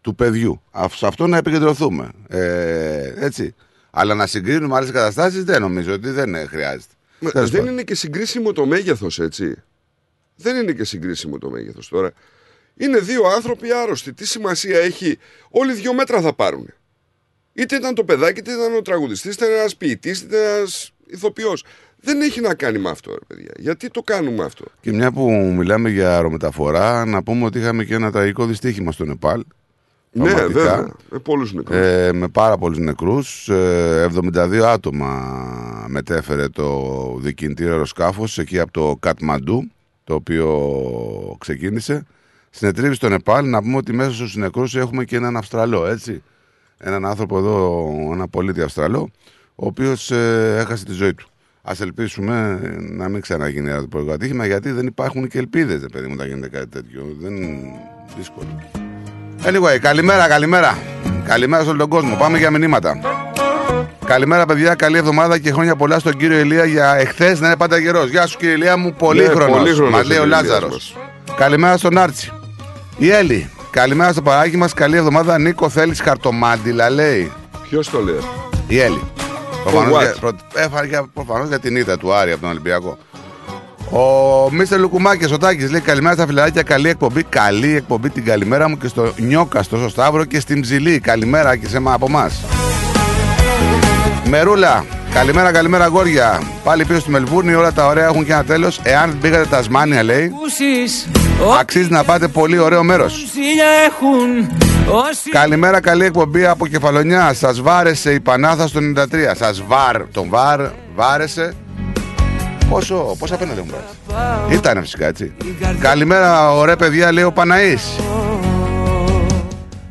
του παιδιού. Α- Σε αυτό να επικεντρωθούμε. Ε, έτσι. Αλλά να συγκρίνουμε άλλες καταστάσεις δεν νομίζω ότι δεν ε, χρειάζεται. Μα Τέλος δεν πάντων. είναι και συγκρίσιμο το μέγεθος, έτσι. Δεν είναι και συγκρίσιμο το μέγεθος τώρα. Είναι δύο άνθρωποι άρρωστοι. Τι σημασία έχει. Όλοι δύο μέτρα θα πάρουν. Είτε ήταν το παιδάκι, είτε ήταν ο τραγουδιστής, είτε ένας ποιητής, είτε ένας ηθοποιός. Δεν έχει να κάνει με αυτό, ρε παιδιά. Γιατί το κάνουμε αυτό; Και μια που μιλάμε για αερομεταφορά, να πούμε ότι είχαμε και ένα τραγικό δυστύχημα στο Νεπάλ. Ναι, Πραγματικά. βέβαια. Με πολλούς νεκρούς. Ε, με πάρα πολλούς νεκρούς. Ε, 72 άτομα μετέφερε το δικινητήριο αεροσκάφος εκεί από το Κατμαντού, το οποίο ξεκίνησε. Συνετρίβει στο Νεπάλ να πούμε ότι μέσα στους νεκρούς έχουμε και έναν Αυστραλό, έτσι. Έναν άνθρωπο εδώ, ένα πολίτη Αυστραλό, ο οποίος ε, έχασε τη ζωή του. Ας ελπίσουμε να μην ξαναγίνει ένα το ατύχημα, γιατί δεν υπάρχουν και ελπίδες, ρε παιδί μου, να γίνεται κάτι τέτοιο. Δεν δύσκολο. Anyway, καλημέρα, καλημέρα. Καλημέρα σε όλο τον κόσμο. Πάμε για μηνύματα. Καλημέρα, παιδιά. Καλή εβδομάδα και χρόνια πολλά στον κύριο Ηλία για εχθές να είναι πάντα γερός. Γεια σου, κύριε Ηλία μου. Πολύ Ναι, χρόνο. πολύχρονος Μας λέει ο είναι ο Ηλίας Λάζαρος. μας. Καλημέρα στον Άρτσι. Η Έλλη. Καλημέρα στο παράκι μας. Καλή εβδομάδα. Νίκο, θέλεις χαρτομάντιλα, λέει. Ποιος το λέει; Η Έλλη. Προφανώς what? για, προ, έφαγε για- προφανώς για την ήττα του Άρη από τον Ολυμπιακό. Ο Μίστερ Λουκουμάκης, ο Τάκης, λέει καλημέρα στα φιλαράκια. Καλή εκπομπή. Καλή εκπομπή την καλημέρα μου και στο Νιόκαστο, στο Σταύρο και στην Ψηλή. Καλημέρα και σε μα από εμά. Μερούλα, καλημέρα, καλημέρα γόρια. Πάλι πίσω στη Μελβούρνη, όλα τα ωραία έχουν και ένα τέλος. Εάν πήγατε τα Τασμάνια, λέει, Ακούσεις αξίζει να πάτε πολύ ωραίο μέρος. Ζήλια έχουν όσοι Καλημέρα, καλή εκπομπή από Κεφαλονιά. Σας βάρεσε η Πανάθα στο 93. Σας βάρ, τον βάρ, βάρεσε. Πόσο, πόσα πέναλτι μου βάρεσε. Ήτανε φυσικά έτσι. Καλημέρα, ωραία παιδιά, λέει ο Παναής.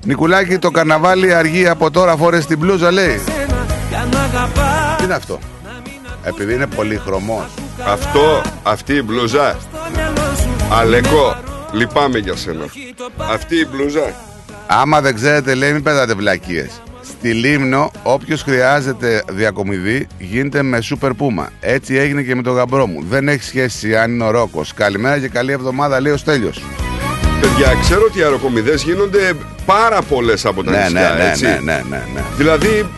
Νικουλάκη, το καρναβάλι αργεί από τώρα, φόρεσε την μπλούζα, λέει. κι αν αγαπάς Τι είναι αυτό; Επειδή είναι πολυχρωμός. Αυτό, αυτή η μπλούζα. Αλεκό, λυπάμαι για σένα. Αυτή η μπλούζα. Άμα δεν ξέρετε, λέει, μην πέτατε βλακίες. Στη Λίμνο, όποιος χρειάζεται διακομιδή γίνεται με σούπερ πούμα. Έτσι έγινε και με τον γαμπρό μου. Δεν έχει σχέση αν είναι ο Ρόκος. Καλημέρα και καλή εβδομάδα, λέει ο Στέλιος. Παιδιά, ξέρω ότι οι αεροκομιδές γίνονται πάρα πολλές από τα Ναι, νησιά, ναι, ναι, έτσι. ναι, ναι, ναι, ναι. Δηλαδή,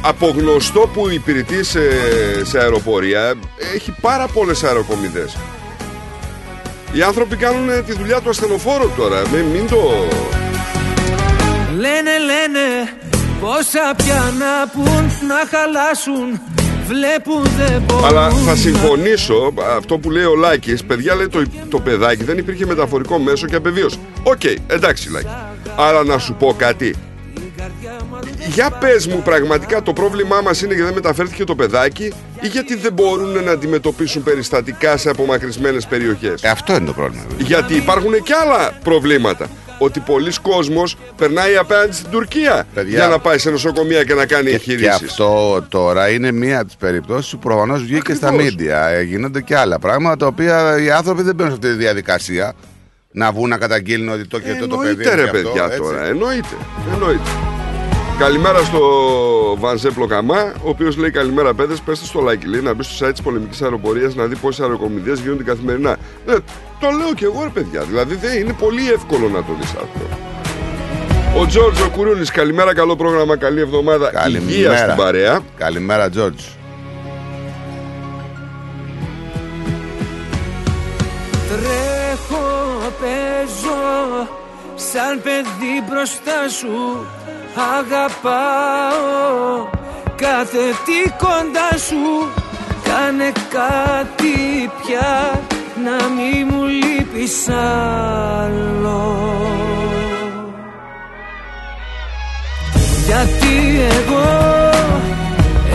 από γνωστό που υπηρετείς σε, σε αεροπορία, έχει πάρα πολλές αεροκομιδές. Οι άνθρωποι κάνουν τη δουλειά του ασθενοφόρου τώρα. Μην, μην το. Λένε λένε πόσα πια να πουν να χαλάσουν Βλέπουν δεν μπορούν Αλλά θα συμφωνήσω αυτό που λέει ο Λάκης. Παιδιά, λέει το, το παιδάκι δεν υπήρχε μεταφορικό μέσο και απεβίωσε. Οκ, εντάξει, Λάκη. Αλλά να σου πω κάτι. Για πες μου πραγματικά το πρόβλημά μας είναι γιατί δεν μεταφέρθηκε το παιδάκι ή γιατί δεν μπορούν να αντιμετωπίσουν περιστατικά σε απομακρυσμένες περιοχές; Ε, αυτό είναι το πρόβλημα. Γιατί υπάρχουν και άλλα προβλήματα. Ότι πολλοί κόσμος περνάει απέναντι στην Τουρκία Παιδιά. για να πάει σε νοσοκομεία και να κάνει Και εγχειρήσεις. αυτό τώρα είναι μία από τις περιπτώσεις που προφανώς βγήκε στα Ακριβώς. μίντια. Ε, Γίνονται και άλλα πράγματα τα οποία οι άνθρωποι δεν μπαίνουν σε αυτή τη διαδικασία να βγουν να καταγγείλουν ότι το και το το παιδί. Εννοείται είναι ρε και αυτό, παιδιά έτσι. τώρα, εννοείται, εννοείται. Καλημέρα στο Βανζέπλο Καμά, ο οποίος λέει καλημέρα παιδες, πέστε στο like. Λέει να μπει στο site της πολεμικής αεροπορίας να δει πόσες αεροκομιδίες γίνονται καθημερινά. Ναι, το λέω και εγώ παιδιά. Δηλαδή δεν είναι πολύ εύκολο να το δεις αυτό. Ο Τζόρτζ ο Κουρούνης, καλημέρα, καλό πρόγραμμα, καλή εβδομάδα. Καλημέρα. Υγεία στην παρέα. Καλημέρα, Τζόρτζ. Τρέχω, παίζω, σαν παιδί μπροστά σου Αγαπάω Κάθε τι κοντά σου. Κάνε κάτι πια Να μη μου λείπεις άλλο. Γιατί εγώ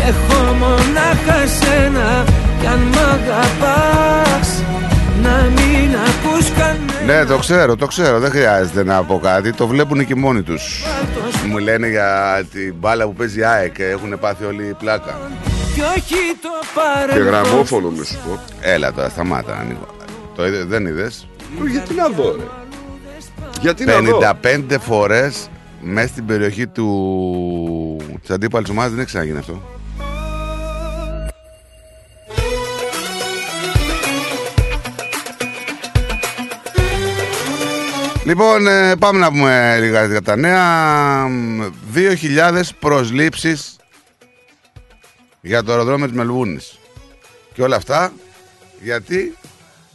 Έχω μονάχα σένα Ναι, το ξέρω, το ξέρω. Δεν χρειάζεται να πω κάτι. Το βλέπουν και μόνοι τους. Μου λένε για την μπάλα που παίζει η ΑΕΚ. Έχουν πάθει όλη η πλάκα. Κι όχι το Και παρελθόν γραμμόφωνο με σου πω. Έλα τώρα, σταμάτα. Νίκο. Το είδε, δεν είδες; Γιατί να δω, ρε; Γιατί να δω; 55 φορές μέσα στην περιοχή του της αντίπαλης ομάδας δεν έχει ξαναγίνει αυτό. Λοιπόν, ε, πάμε να πούμε λίγα για τα νέα. 2.000 προσλήψεις για το αεροδρόμιο της Μελβούνης. Και όλα αυτά γιατί,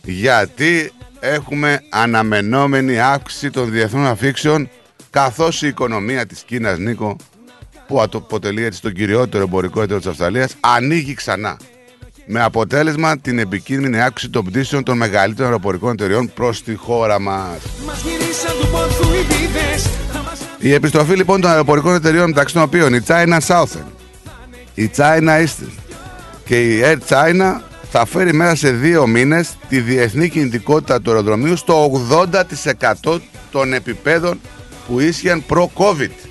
γιατί έχουμε αναμενόμενη αύξηση των διεθνών αφήξεων καθώς η οικονομία της Κίνας, Νίκο, που αποτελεί έτσι τον κυριότερο εμπορικό εταίρο της Αυστραλίας, ανοίγει ξανά. Με αποτέλεσμα την επικίνδυνη αύξηση των πτήσεων των μεγαλύτερων αεροπορικών εταιριών προς τη χώρα μας. Μας γυρίσαν του πόθου οι βίδες Η επιστροφή λοιπόν των αεροπορικών εταιριών μεταξύ των οποίων η China Southern, η China Eastern και η Air China θα φέρει μέσα σε δύο μήνες τη διεθνή κινητικότητα του αεροδρομίου στο 80% των επιπέδων που ίσχυαν προ-COVID.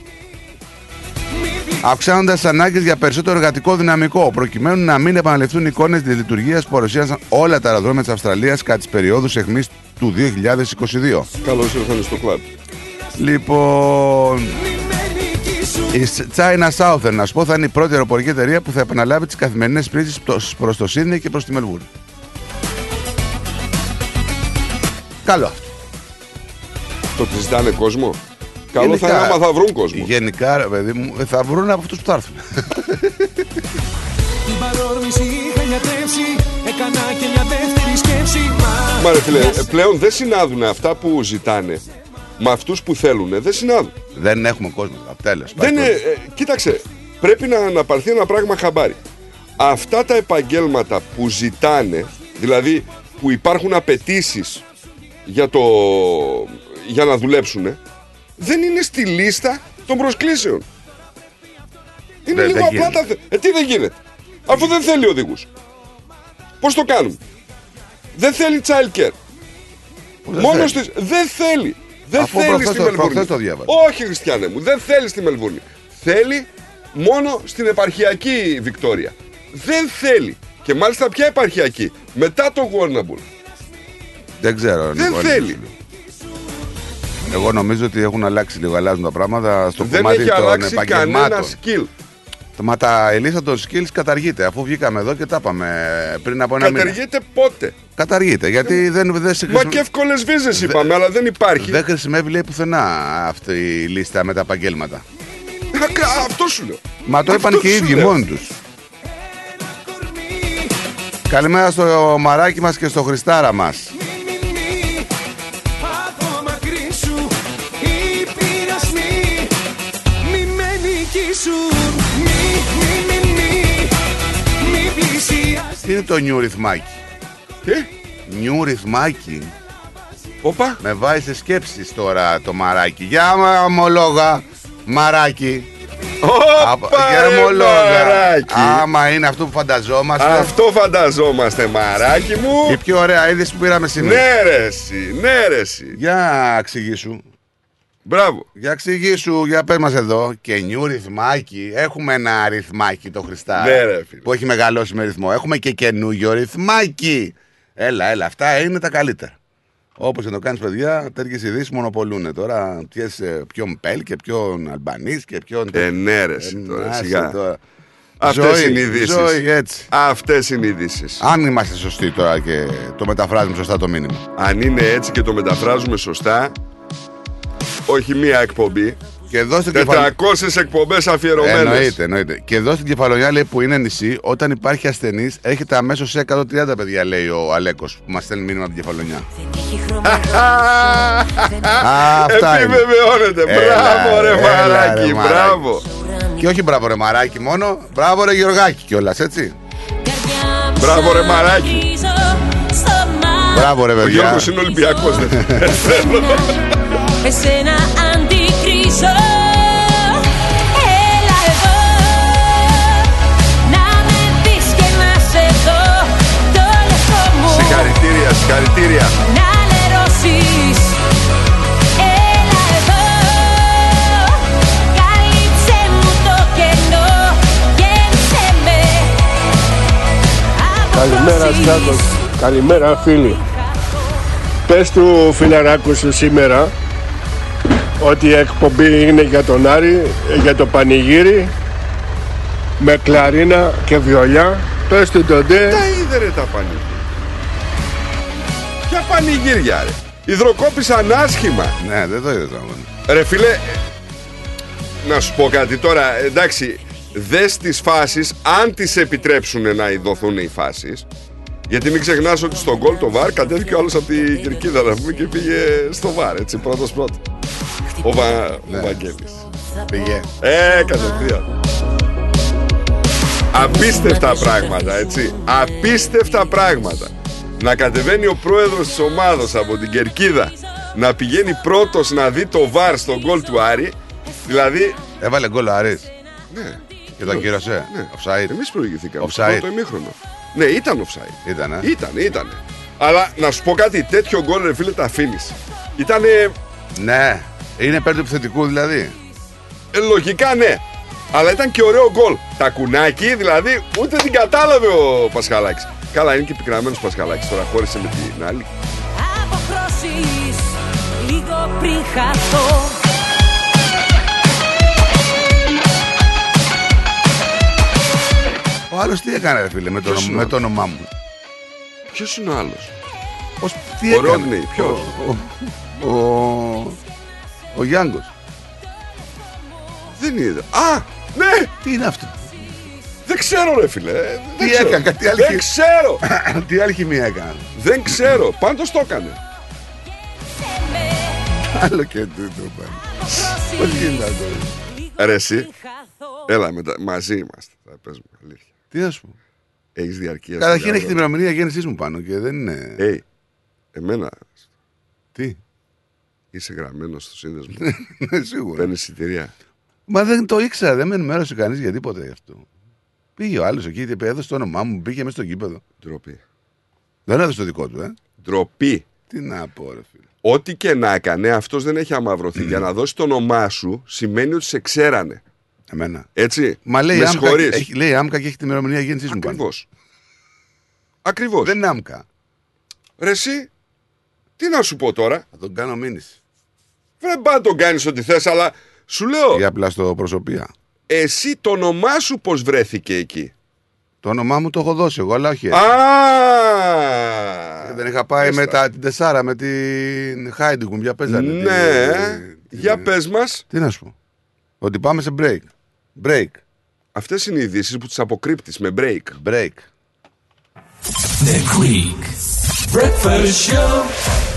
Αυξάνοντας τις ανάγκες για περισσότερο εργατικό δυναμικό, προκειμένου να μην επαναληφθούν εικόνες της λειτουργίας που παρουσίασαν όλα τα αεροδρόμια της Αυστραλίας κατά τις περιόδους αιχμή του 2022. Καλώς ήρθατε στο κλαμπ. Λοιπόν, η China Southern, να σου πω, θα είναι η πρώτη αεροπορική εταιρεία που θα επαναλάβει τις καθημερινές πτήσει προς το Σίδνεϊ και προς τη Μελβούρνη. Καλό αυτό. Το ότι ζητάνε κόσμο; Καλό Γενικά- θα είναι άμα θα βρουν κόσμο. Γενικά, ρε παιδί μου, ε, θα βρουν από αυτούς που θα έρθουν. Την παρόρμηση είχα γιατρέψει Έκανα και μια δεύτερη σκέψη Μα, Μα ρε φίλε, ε, πλέον δεν συνάδουν αυτά που ζητάνε με αυτούς που θέλουν. Δεν συνάδουν. Δεν έχουμε κόσμο. Τέλος. Δεν είναι, ε, κοίταξε, πρέπει να αναπαρθεί ένα πράγμα χαμπάρι. Αυτά τα επαγγέλματα που ζητάνε, δηλαδή που υπάρχουν απαιτήσεις για, το, για να δουλέψουν, δεν είναι στη λίστα των προσκλήσεων. Είναι Δεν- λίγο δεν απλά τα γίνεται. θε- Ε, τι δεν γίνεται; Αφού δεν θέλει οδηγούς. Πώς το κάνουμε. Δεν θέλει child care. δεν Μόνο θέλει; στις... Δεν θέλει. Δεν Αφού θέλει προχθές στη το- Μελβούρνη. προχθές το διάβασα. Όχι, Χριστιανέ μου, δεν θέλει στη Μελβούρνη. Θέλει μόνο στην επαρχιακή Βικτόρια. Δεν θέλει. Και μάλιστα ποια επαρχιακή; Μετά το Warnable. Δεν ξέρω. Δεν Νικόλη. θέλει. Εγώ νομίζω ότι έχουν αλλάξει λίγο, αλλάζουν τα πράγματα στο Δεν κομμάτι έχει των αλλάξει κανένα επαγγελμάτων. skill. Μα τα η λίστα των skills καταργείται, αφού βγήκαμε εδώ και τα είπαμε πριν από ένα μήνα. Καταργείται πότε; Καταργείται, γιατί δεν, δεν σε Μα χρησιμο- και εύκολες βίζες είπαμε, αλλά δεν υπάρχει. δεν χρησιμεύει λέει πουθενά αυτή η λίστα με τα επαγγέλματα. Ακα- Αυτό σου λέω. Μα το Αυτό είπαν και οι σου ίδιοι λέω. μόνοι τους. Καλημέρα στο μαράκι μας και στο Χριστάρα μας. Είναι το νιου ρυθμάκι. Τι; Νιου ρυθμάκι. Όπα. Με βάζει σε σκέψεις τώρα το μαράκι. Για μα- ομολόγα, μαράκι. Απ- Όπα, Για ρε, ομολόγα. μαράκι. Άμα είναι αυτό που φανταζόμαστε. Αυτό φανταζόμαστε, μαράκι μου. Η πιο ωραία είδηση που πήραμε σήμερα. Ναι, ρε, εσύ, ναι, ρε, εσύ. Για εξηγήσου. Μπράβο. Για εξηγήσου, για πες μας εδώ. Και νιου ρυθμάκι. Έχουμε ένα ρυθμάκι το Χριστά. Ναι, ρε, φίλε. Που έχει μεγαλώσει με ρυθμό. Έχουμε και καινούριο ρυθμάκι. Έλα, έλα. Αυτά είναι τα καλύτερα. Όπως και το κάνεις, παιδιά, τέτοιες ειδήσεις μονοπολούν. Τώρα πιες, ε, ποιον Μπέλ και ποιον Αλμπανή και ποιον. Ε, ναι, ρε, εσύ, Ε, τώρα, άσε σιγά. τώρα. Αυτές Ζωή, είναι οι ειδήσεις. ζωή, έτσι. Αυτές είναι οι ειδήσεις. Αν είμαστε σωστοί τώρα και το μεταφράζουμε σωστά το μήνυμα. Αν είναι έτσι και το μεταφράζουμε σωστά, όχι μία εκπομπή, Και εδώ στην κεφαλονιά. 400 εκπομπές αφιερωμένες. Εννοείται, εννοείται. Και εδώ στην κεφαλονιά λέει που είναι νησί, όταν υπάρχει ασθενής, έρχεται αμέσως σε 130 παιδιά, λέει ο Αλέκος που μας στέλνει μήνυμα από την κεφαλονιά. Α, αυτά είναι. Επιβεβαιώνεται. Έλα, Μπράβο, ρε έλα, μαράκι. ρε, μαράκι. Μπράβο. Και όχι μπράβο ρε μαράκι μόνο, μπράβο ρε Γεωργάκη κιόλας, έτσι. Μπράβο, ρε μαράκι. Μπράβο ρε Ο παιδιά. Γιώργος είναι Ολυμπιακός. δεν θέλω. Εσένα αντικρίσω Έλα εδώ Να με δεις και να σε δω. Το λευκό μου Συγχαρητήρια, συγχαρητήρια. Να λερώσεις. Έλα εδώ Κάλυψε μου το κενό Γέμισε με. Καλημέρα Στράτος, καλημέρα φίλοι. Πες του φιλαράκου σου σήμερα ότι η εκπομπή είναι για τον Άρη, για το πανηγύρι με κλαρίνα και βιολιά. Πες του τον ντε. Τα είδε ρε τα πανηγύρια. Ποια πανηγύρια ρε. Υδροκόπησαν άσχημα. Ναι, δεν το είδε το Ρε φίλε, ε, να σου πω κάτι τώρα, εντάξει, δες τις φάσεις, αν τις επιτρέψουν να ειδωθούν οι φάσεις, γιατί μην ξεχνάς ότι στον γκολ το βαρ κατέβηκε ο άλλος από την κερκίδα να πούμε και πήγε στο βαρ, έτσι, πρώτος πρώτος. Ο, Βα... ο Βαγγέλης. Πήγε. Ε, κατευθείαν. Απίστευτα πράγματα, έτσι. Απίστευτα πράγματα. Να κατεβαίνει ο πρόεδρος της ομάδας από την Κερκίδα να πηγαίνει πρώτος να δει το βαρ στον γκολ του Άρη. Δηλαδή. Έβαλε γκολ ο Άρης. Ναι. Και το ακύρωσε. Ναι. Offside. Εμείς προηγηθήκαμε. Offside. στο πρώτο ημίχρονο. Ναι, ήταν offside. Ήταν, ε. Ήταν, ήταν. Αλλά να σου πω κάτι, τέτοιο γκολ ρε φίλε τα αφήνεις. Ήτανε. Ναι. Είναι υπέρ του επιθετικού δηλαδή. Ε, λογικά ναι. Αλλά ήταν και ωραίο γκολ. Τα κουνάκι δηλαδή ούτε την κατάλαβε ο Πασχαλάκης. Καλά, είναι και πικραμένος Πασχαλάκης. Τώρα χώρισε με την άλλη. αποχρώσεις Λίγο πριν χαθώ Ο άλλος τι έκανε, ρε φίλε, με το, Ποιος ονο- είναι ο με το όνομά μου; Ποιος είναι ο άλλος; Πώς, τι Ο έκανε; Ρόντνεϊ, ποιος; Ο, ο, ο Γιάνγκος. Δεν είδα. Α, ναι! Τι είναι αυτό; Δεν ξέρω, ρε φίλε. Δεν Τι ξέρω. έκανε, κάτι άλλη Δεν χη- ξέρω. τι άλλη χημία έκανε. Δεν ξέρω. Πάντως το έκανε. Άλλο και τούτο πάλι. Πώς γίνεται αυτό. Ρε; Εσύ. Έλα μετά, μαζί είμαστε. Θα παίζουμε αλήθεια. Τι να σου πω. Έχεις διαρκεία. Καταρχήν στο έχεις την μυαλό. ημερομηνία γέννησής μου πάνω και δεν είναι. Ε, εμένα. Τι; Είσαι γραμμένος στο σύνδεσμο. Ναι, σίγουρα. Παίρνεις εισιτηρία. Μα δεν το ήξερα, δεν με ενημέρωσε κανείς για τίποτα γι' αυτό. Πήγε ο άλλος εκεί, είπε, έδωσε το όνομά μου, πήγε μέσα στο γήπεδο. Ντροπή. Δεν έδωσε το δικό του, ε. Ντροπή. Τι να πω, ρε φίλε. Ό,τι και να έκανε, αυτός δεν έχει αμαυρωθεί. Για να δώσει το όνομά σου σημαίνει ότι σε ξέρανε. Εμένα. Έτσι. Μα λέει Με άμκα, συγχωρείς. έχει, λέει άμκα και έχει την ημερομηνία γέννησής μου πάνω. Ακριβώς. Ακριβώς. Δεν είναι άμκα. Ρε εσύ, τι να σου πω τώρα; Θα τον κάνω μήνυση. Δεν πάει να τον κάνεις ό,τι θες, αλλά σου λέω. Για απλά στο προσωπία. Εσύ το όνομά σου πώς βρέθηκε εκεί; Το όνομά μου το έχω δώσει εγώ, αλλά όχι. έτσι. Α! Δεν είχα πάει Έστα. με τα, την Τεσάρα, με την Χάιντιγκουμ, για παίζανε. Ναι. Τι- Για πες μας. Τι να σου πω. Ότι πάμε σε break. Break. Αυτές είναι οι ειδήσεις που τις αποκρύπτεις με break. Break. The Greek Breakfast Show.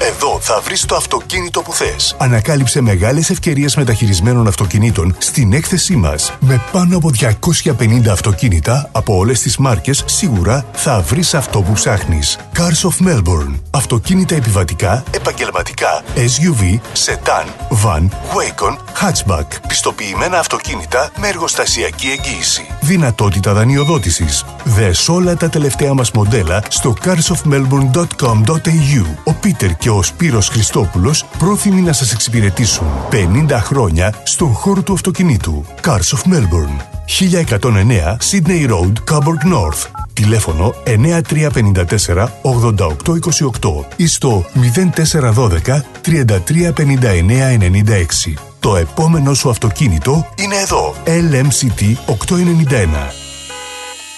Εδώ θα βρεις το αυτοκίνητο που θες. Ανακάλυψε μεγάλες ευκαιρίες μεταχειρισμένων αυτοκινήτων στην έκθεσή μας. Με πάνω από 250 αυτοκίνητα από όλες τις μάρκες, σίγουρα θα βρεις αυτό που ψάχνεις. Cars of Melbourne. Αυτοκίνητα επιβατικά, επαγγελματικά, SUV, sedan, van, Wacon, hatchback. Πιστοποιημένα αυτοκίνητα με εργοστασιακή εγγύηση. Δυνατότητα δανειοδότησης. Δες όλα τα τελευταία μας μοντέλα στο carsofmelbourne.com.au. Ο Πίτερ και ο Σπύρος Χριστόπουλος πρόθυμοι να σας εξυπηρετήσουν 50 χρόνια στον χώρο του αυτοκινήτου. Cars of Melbourne. 1109 Sydney Road, Coburg North. Τηλέφωνο 9354 8828 ή στο 0412 3359 96. Το επόμενο σου αυτοκίνητο είναι εδώ. LMCT 891.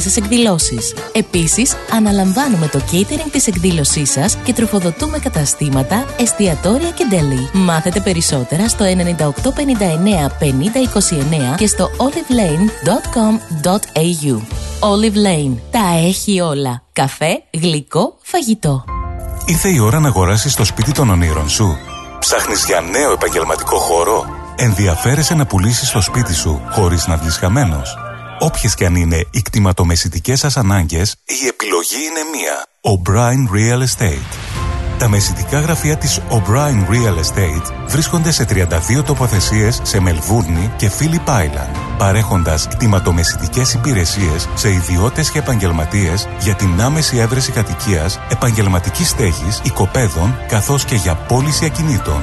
σας εκδηλώσεις. Επίσης, αναλαμβάνουμε το catering της εκδήλωσής σας και τροφοδοτούμε καταστήματα, εστιατόρια και deli. Μάθετε περισσότερα στο 9859 5029 και στο olivelane.com.au. Olive Lane. Τα έχει όλα. Καφέ, γλυκό, φαγητό. Ήρθε η ώρα να αγοράσεις το σπίτι των ονείρων σου. Ψάχνεις για νέο επαγγελματικό χώρο; Ενδιαφέρεσαι να πουλήσεις το σπίτι σου χωρίς να βγεις χαμένος; Όποιες και αν είναι οι κτηματομεσητικές σας ανάγκες, η επιλογή είναι μία. O'Brien Real Estate. Τα μεσητικά γραφεία της O'Brien Real Estate βρίσκονται σε 32 τοποθεσίες σε Μελβούρνη και Phillip Island, παρέχοντας κτηματομεσητικές υπηρεσίες σε ιδιώτες και επαγγελματίες για την άμεση έβρεση κατοικίας, επαγγελματικής στέγης, οικοπαίδων, καθώς και για πώληση ακινήτων.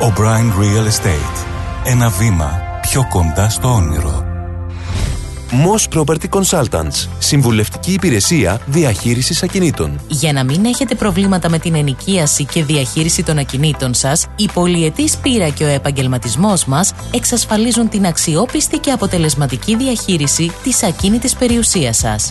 O'Brien Real Estate. Ένα βήμα πιο κοντά στο όνειρο. Moss Property Consultants. Συμβουλευτική υπηρεσία διαχείρισης ακινήτων. Για να μην έχετε προβλήματα με την ενοικίαση και διαχείριση των ακινήτων σας, η πολυετής πείρα και ο επαγγελματισμός μας εξασφαλίζουν την αξιόπιστη και αποτελεσματική διαχείριση της ακίνητης περιουσίας σας.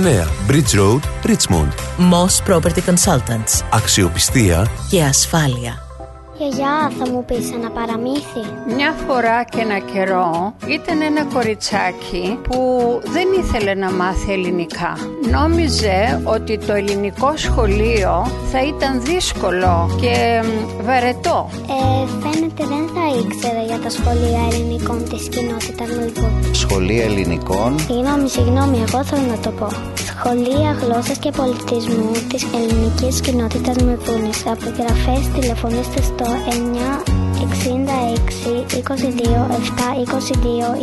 Bridge Road, Richmond. Moss Property Consultants. Αξιοπιστία Και ασφάλεια. Γιαγιά, θα μου πεις ένα παραμύθι. Μια φορά και ένα καιρό ήταν ένα κοριτσάκι που δεν ήθελε να μάθει ελληνικά. Νόμιζε ότι το ελληνικό σχολείο θα ήταν δύσκολο και μ, βαρετό. Ε, φαίνεται δεν θα ήξερε για τα σχολεία ελληνικών της κοινότητας Μελβούρνη. Σχολεία ελληνικών; Συγγνώμη, συγγνώμη, εγώ θέλω να το πω. Σχολεία γλώσσας και πολιτισμού της ελληνικής κοινότητας Μελβούρνης. Απογραφές τηλεφωνήστε στο 966 22 7 22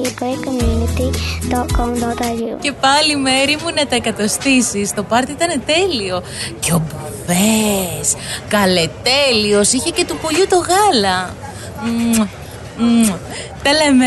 ή breakcommunity.com.au Και πάλι μέρη μου να τα εκατοστήσεις. Το πάρτι ήταν τέλειο. Και ο Μπουφές, καλετέλειος, είχε και του πουλιού το γάλα. Μμμ, μμμ. Τα λέμε.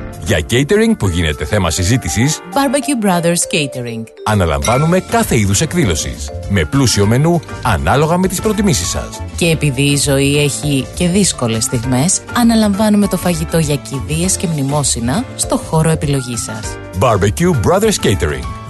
Για catering που γίνεται θέμα συζήτησης, Barbecue Brothers Catering αναλαμβάνουμε κάθε είδους εκδήλωσης. Με πλούσιο μενού ανάλογα με τις προτιμήσεις σας. Και επειδή η ζωή έχει και δύσκολες στιγμές Αναλαμβάνουμε το φαγητό για κηδείες και μνημόσυνα στο χώρο επιλογής σας Barbecue Brothers Catering.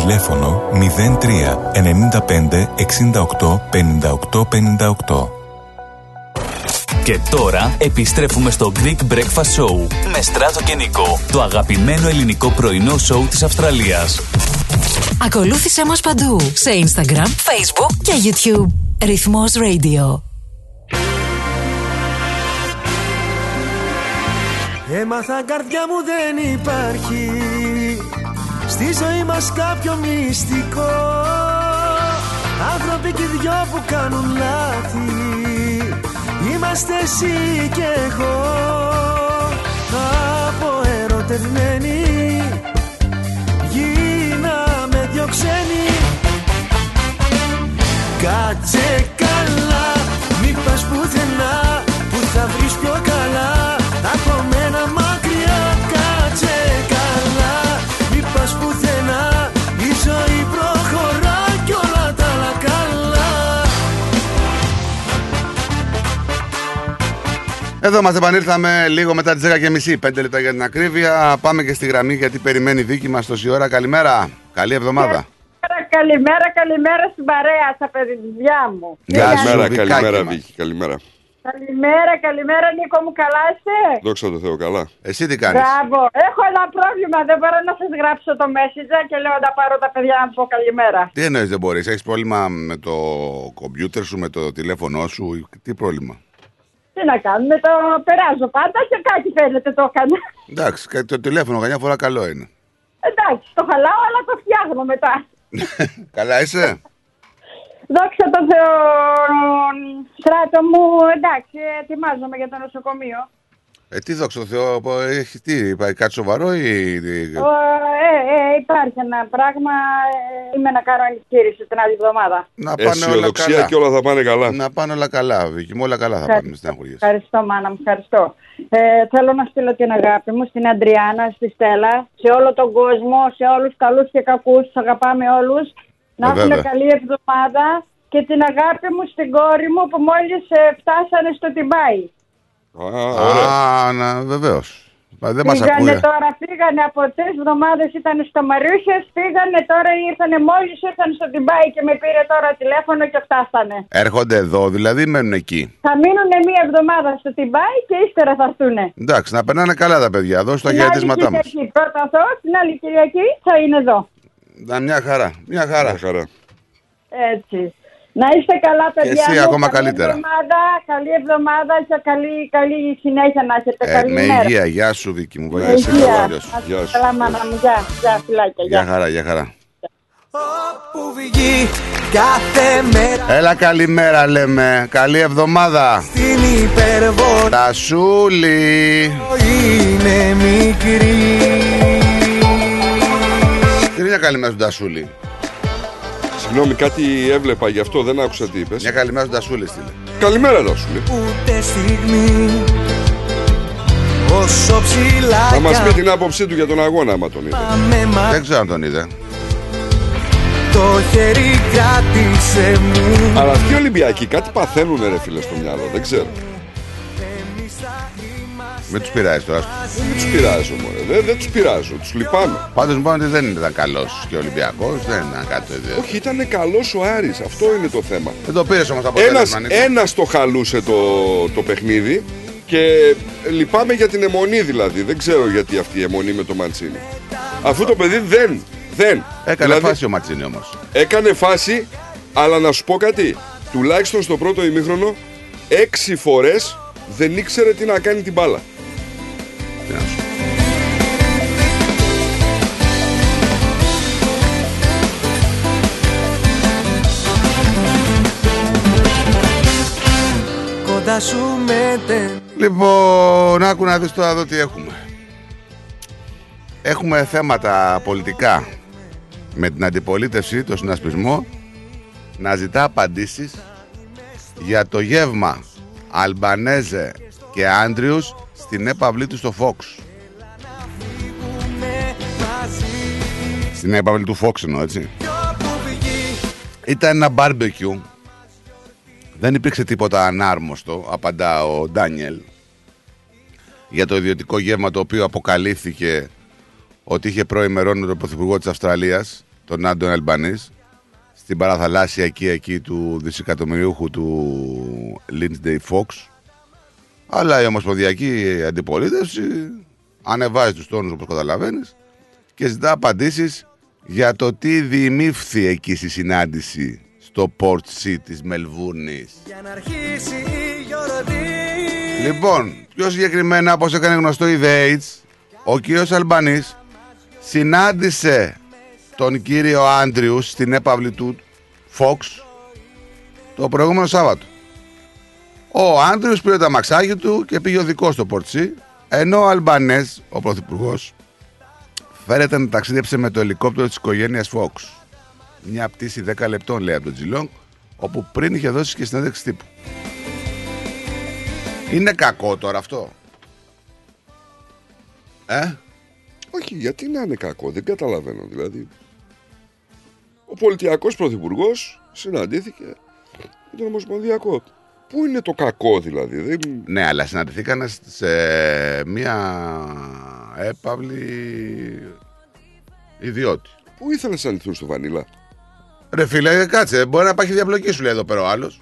Τηλέφωνο 03 95 68 58 58. Και τώρα επιστρέφουμε στο Greek Breakfast Show με Στράτο και Νικό, το αγαπημένο ελληνικό πρωινό σοου της Αυστραλίας. Ακολούθησέ μας παντού σε Instagram, Facebook και YouTube. Ρυθμός Radio. Έμαθα καρδιά μου δεν υπάρχει Στη ζωή μας κάποιο μυστικό. Άνθρωποι και οι δυο που κάνουν λάθη. Είμαστε εσύ και εγώ. Αποερωτευμένοι Γίναμε δυο ξένοι. Κάτσε καλά Μη πας πουθενά Που θα βρεις πιο καλά Εδώ μας επανήλθαμε λίγο μετά τις 10 και μισή, 5 λεπτά για την ακρίβεια. Πάμε και στη γραμμή γιατί περιμένει η δίκη μας τόση ώρα. Καλημέρα. Καλή εβδομάδα. Καλημέρα, καλημέρα στην παρέα, στα παιδιά μου. Γεια σου, Καλημέρα, Βικάκι καλημέρα, μας. Βίκη. Καλημέρα. Καλημέρα, καλημέρα, Νίκο μου, καλά είστε. Δόξα τω Θεώ, καλά. Εσύ τι κάνεις; Μπράβο. Έχω ένα πρόβλημα. Δεν μπορώ να σας γράψω το messenger και λέω να πάρω τα παιδιά να πω καλημέρα. Τι εννοείς δεν μπορείς, έχεις πρόβλημα με το κομπιούτερ σου, με το τηλέφωνό σου, τι πρόβλημα; Τι να κάνουμε, το περάζω πάντα και κάτι φαίνεται το έκανα. Εντάξει, και το τηλέφωνο καμιά φορά καλό είναι. Εντάξει, το χαλάω, αλλά το φτιάχνω μετά. Καλά είσαι; Δόξα τω Θεώ, στράτο μου, εντάξει, ετοιμάζομαι για το νοσοκομείο. Ε, τι δόξα τω Θεώ, πω, έχει τι, υπάρχει κάτι σοβαρό ή... τι- Ο, ε, ε, υπάρχει ένα πράγμα, ε, είμαι να κάνω εγχείρηση την άλλη εβδομάδα. Να πάνε όλα Αισιοδοξία καλά. και όλα θα πάνε καλά. Να πάνε όλα καλά, Βίκυ μου, όλα καλά θα Ευχαριστώ. πάνε, μην στεναχωριέσαι. Ευχαριστώ, μάνα μου, ευχαριστώ. Ε, θέλω να στείλω την αγάπη μου στην Αντριάννα, στη Στέλλα, σε όλο τον κόσμο, σε όλους καλούς και κακούς, τους αγαπάμε όλους. Να Ε, έχουν βέβαια. καλή εβδομάδα και την αγάπη μου στην κόρη μου που μόλις ε, φτάσανε στο Τιμπάι. Α, να, βεβαίως. Μα δεν μας Φύγανε ακούει. τώρα, φύγανε από τρει εβδομάδες ήταν στο Μαρούσες, φύγανε τώρα ήρθανε μόλις ήρθαν στο Τιμπάι και με πήρε τώρα τηλέφωνο και φτάσανε. Έρχονται εδώ, δηλαδή ή μένουν εκεί. Θα μείνουν μία εβδομάδα στο Τιμπάι και ύστερα θα έρθουνε. Εντάξει, να περνάνε καλά τα παιδιά. Δώσ' τα Την άλλη χαιρετίσματά μας. Κυριακή, Πρώτα αυτό, την άλλη Κυριακή θα είναι εδώ. Να μια χαρά, μια χαρά. Έτσι. Να είστε καλά, παιδιά. εσύ μου. ακόμα καλή καλύτερα. Εβδομάδα, καλή εβδομάδα και καλή, καλή συνέχεια να έχετε. Ε, καλή με μέρα. υγεία, γεια σου Βίκυ μου. Με Βαγιά, είσαι υγεία. καλά, γεια Να σου. είστε Γεια σου. Καλά, μάνα μου. Γεια, γεια, φιλάκια. Γεια χαρά, γεια χαρά. Που βγει κάθε μέρα Έλα καλημέρα λέμε. Καλή εβδομάδα. Την υπερβολή Τασούλη. είναι μικρή Τι είναι μια καλημέρα στον Τασούλη. Συγγνώμη, κάτι έβλεπα γι' αυτό, δεν άκουσα τι είπες. Μια καλημέρα στον Τασούλη στείλε. Καλημέρα, Τασούλη. Ούτε στιγμή Όσο ψηλά Θα μας πει κι την άποψή του για τον αγώνα, άμα τον είδε. αν με μα Δεν ξέρω αν τον είδε. το χέρι κράτησε μου Αλλά αυτοί οι Ολυμπιακοί κάτι παθαίνουν, ρε φίλε, στο μυαλό. Δεν ξέρω. Μην τους πειράζει τώρα. Δεν τους πειράζω, μωρέ. Δεν, δεν τους πειράζω. Τους λυπάμαι. Πάντως μου είπαν ότι δεν ήταν καλός και Ολυμπιακός. Δεν ήταν κάτι τέτοιο. Όχι, ήταν καλός ο Άρης. Αυτό είναι το θέμα. Δεν το πήρες όμως από Ένας, ένας το χαλούσε το, το παιχνίδι και λυπάμαι για την αιμονή δηλαδή. Δεν ξέρω γιατί αυτή η αιμονή με το Μαντσίνη. Αφού το παιδί δεν, δεν. Έκανε Δηλαδή, φάση ο Ματσίνη όμως. Έκανε φάση, αλλά να σου πω κάτι. Τουλάχιστον στο πρώτο ημίχρονο, έξι φορές δεν ήξερε τι να κάνει την μπάλα. Κοντά σου με Λοιπόν, άκου να δεις τώρα εδώ τι έχουμε. Έχουμε θέματα πολιτικά με την αντιπολίτευση, το συνασπισμό, να ζητά απαντήσεις για το γεύμα Αλμπανέζε και Άντριους στην έπαυλή του στο Fox. Στην έπαυλη του Fox εννοώ, έτσι. Ήταν ένα barbecue. Δεν υπήρξε τίποτα ανάρμοστο, απαντά ο Ντάνιελ, για το ιδιωτικό γεύμα το οποίο αποκαλύφθηκε ότι είχε προημερώνει τον Πρωθυπουργό της Αυστραλίας τον Άντων Αλμπανής στην παραθαλάσσια εκεί, εκεί του δισεκατομμυριούχου του Lindsay Fox. Αλλά η Ομοσπονδιακή Αντιπολίτευση ανεβάζει τους τόνους όπως καταλαβαίνεις και ζητά απαντήσεις για το τι διημήφθη εκεί στη συνάντηση στο Port City της Μελβούρνης. Για να αρχίσει η γιορτή Λοιπόν, πιο συγκεκριμένα όπως έκανε γνωστό η The Age, ο κύριος Αλμπανής συνάντησε τον κύριο Άντριους στην έπαυλη του Fox το προηγούμενο Σάββατο. Ο Άντριος πήρε τα μαξάκι του και πήγε ο δικός στο Πορτσί, ενώ ο Αλμπανές, ο Πρωθυπουργός, φέρεται να ταξίδεψε με το ελικόπτερο της οικογένειας Fox. Μια πτήση 10 λεπτών, λέει από τον Τζιλόγκ, όπου πριν είχε δώσει και συνέντευξη τύπου. Είναι κακό τώρα αυτό. Ε; Όχι, γιατί να είναι κακό, δεν καταλαβαίνω. Δηλαδή, ο πολιτιακός πρωθυπουργός συναντήθηκε με τον Ομοσπονδιακό. Πού είναι το κακό δηλαδή. Δεν... Ναι, αλλά συναντηθήκαν σε μια έπαυλη ιδιώτη. Πού ήθελες να συναντηθούν στο Βανίλα; Ρε φίλε, κάτσε, μπορεί να υπάρχει διαπλοκή σου λέει εδώ πέρα ο άλλος.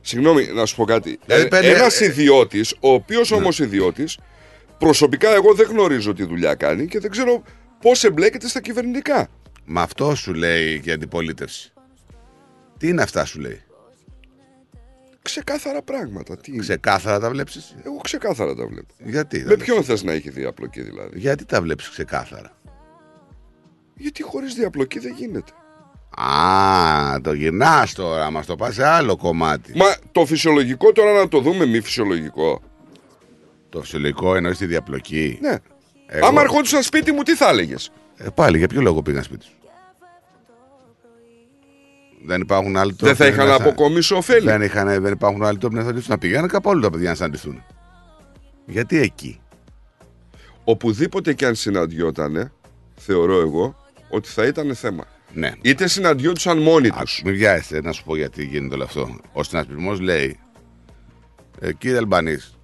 Συγγνώμη, να σου πω κάτι. Δηλαδή, Ε, παίρνει- ένας ε, ιδιώτης, ο οποίος όμως ιδιώτης, προσωπικά εγώ δεν γνωρίζω τι δουλειά κάνει και δεν ξέρω πώς εμπλέκεται στα κυβερνητικά. Μα αυτό σου λέει και η αντιπολίτευση. Τι είναι αυτά σου λέει; Ξεκάθαρα πράγματα. Τι... Ξεκάθαρα τα βλέπεις εσύ. Εγώ ξεκάθαρα τα βλέπω. Γιατί. Με ποιον θες να έχει διαπλοκή δηλαδή; Γιατί τα βλέπεις ξεκάθαρα; Γιατί χωρίς διαπλοκή δεν γίνεται. Α, το γυρνάς τώρα, μας το πας σε άλλο κομμάτι. Μα το φυσιολογικό τώρα να το δούμε μη φυσιολογικό. Το φυσιολογικό εννοείς τη διαπλοκή. Ναι. Εγώ- Άμα ερχόντουσαν σπίτι μου, τι θα έλεγες; Ε, πάλι, για ποιο λόγο πήγαν σπίτι σου; Δεν υπάρχουν άλλοι Δεν θα είχαν να- αποκομίσει ωφέλη. Δεν, είχαν, δεν υπάρχουν άλλοι τρόποι να συναντηθούν. Να πηγαίνουν κάπου όλου τα παιδιά να συναντηθούν. Γιατί εκεί; Οπουδήποτε και αν συναντιότανε, θεωρώ εγώ, ότι θα ήταν θέμα. Ναι. Είτε συναντιόντουσαν μόνοι τους. Μην βιάζεσαι να σου πω γιατί γίνεται όλο αυτό. Ο συνασπισμός λέει, ε, κύριε Αλμπανής,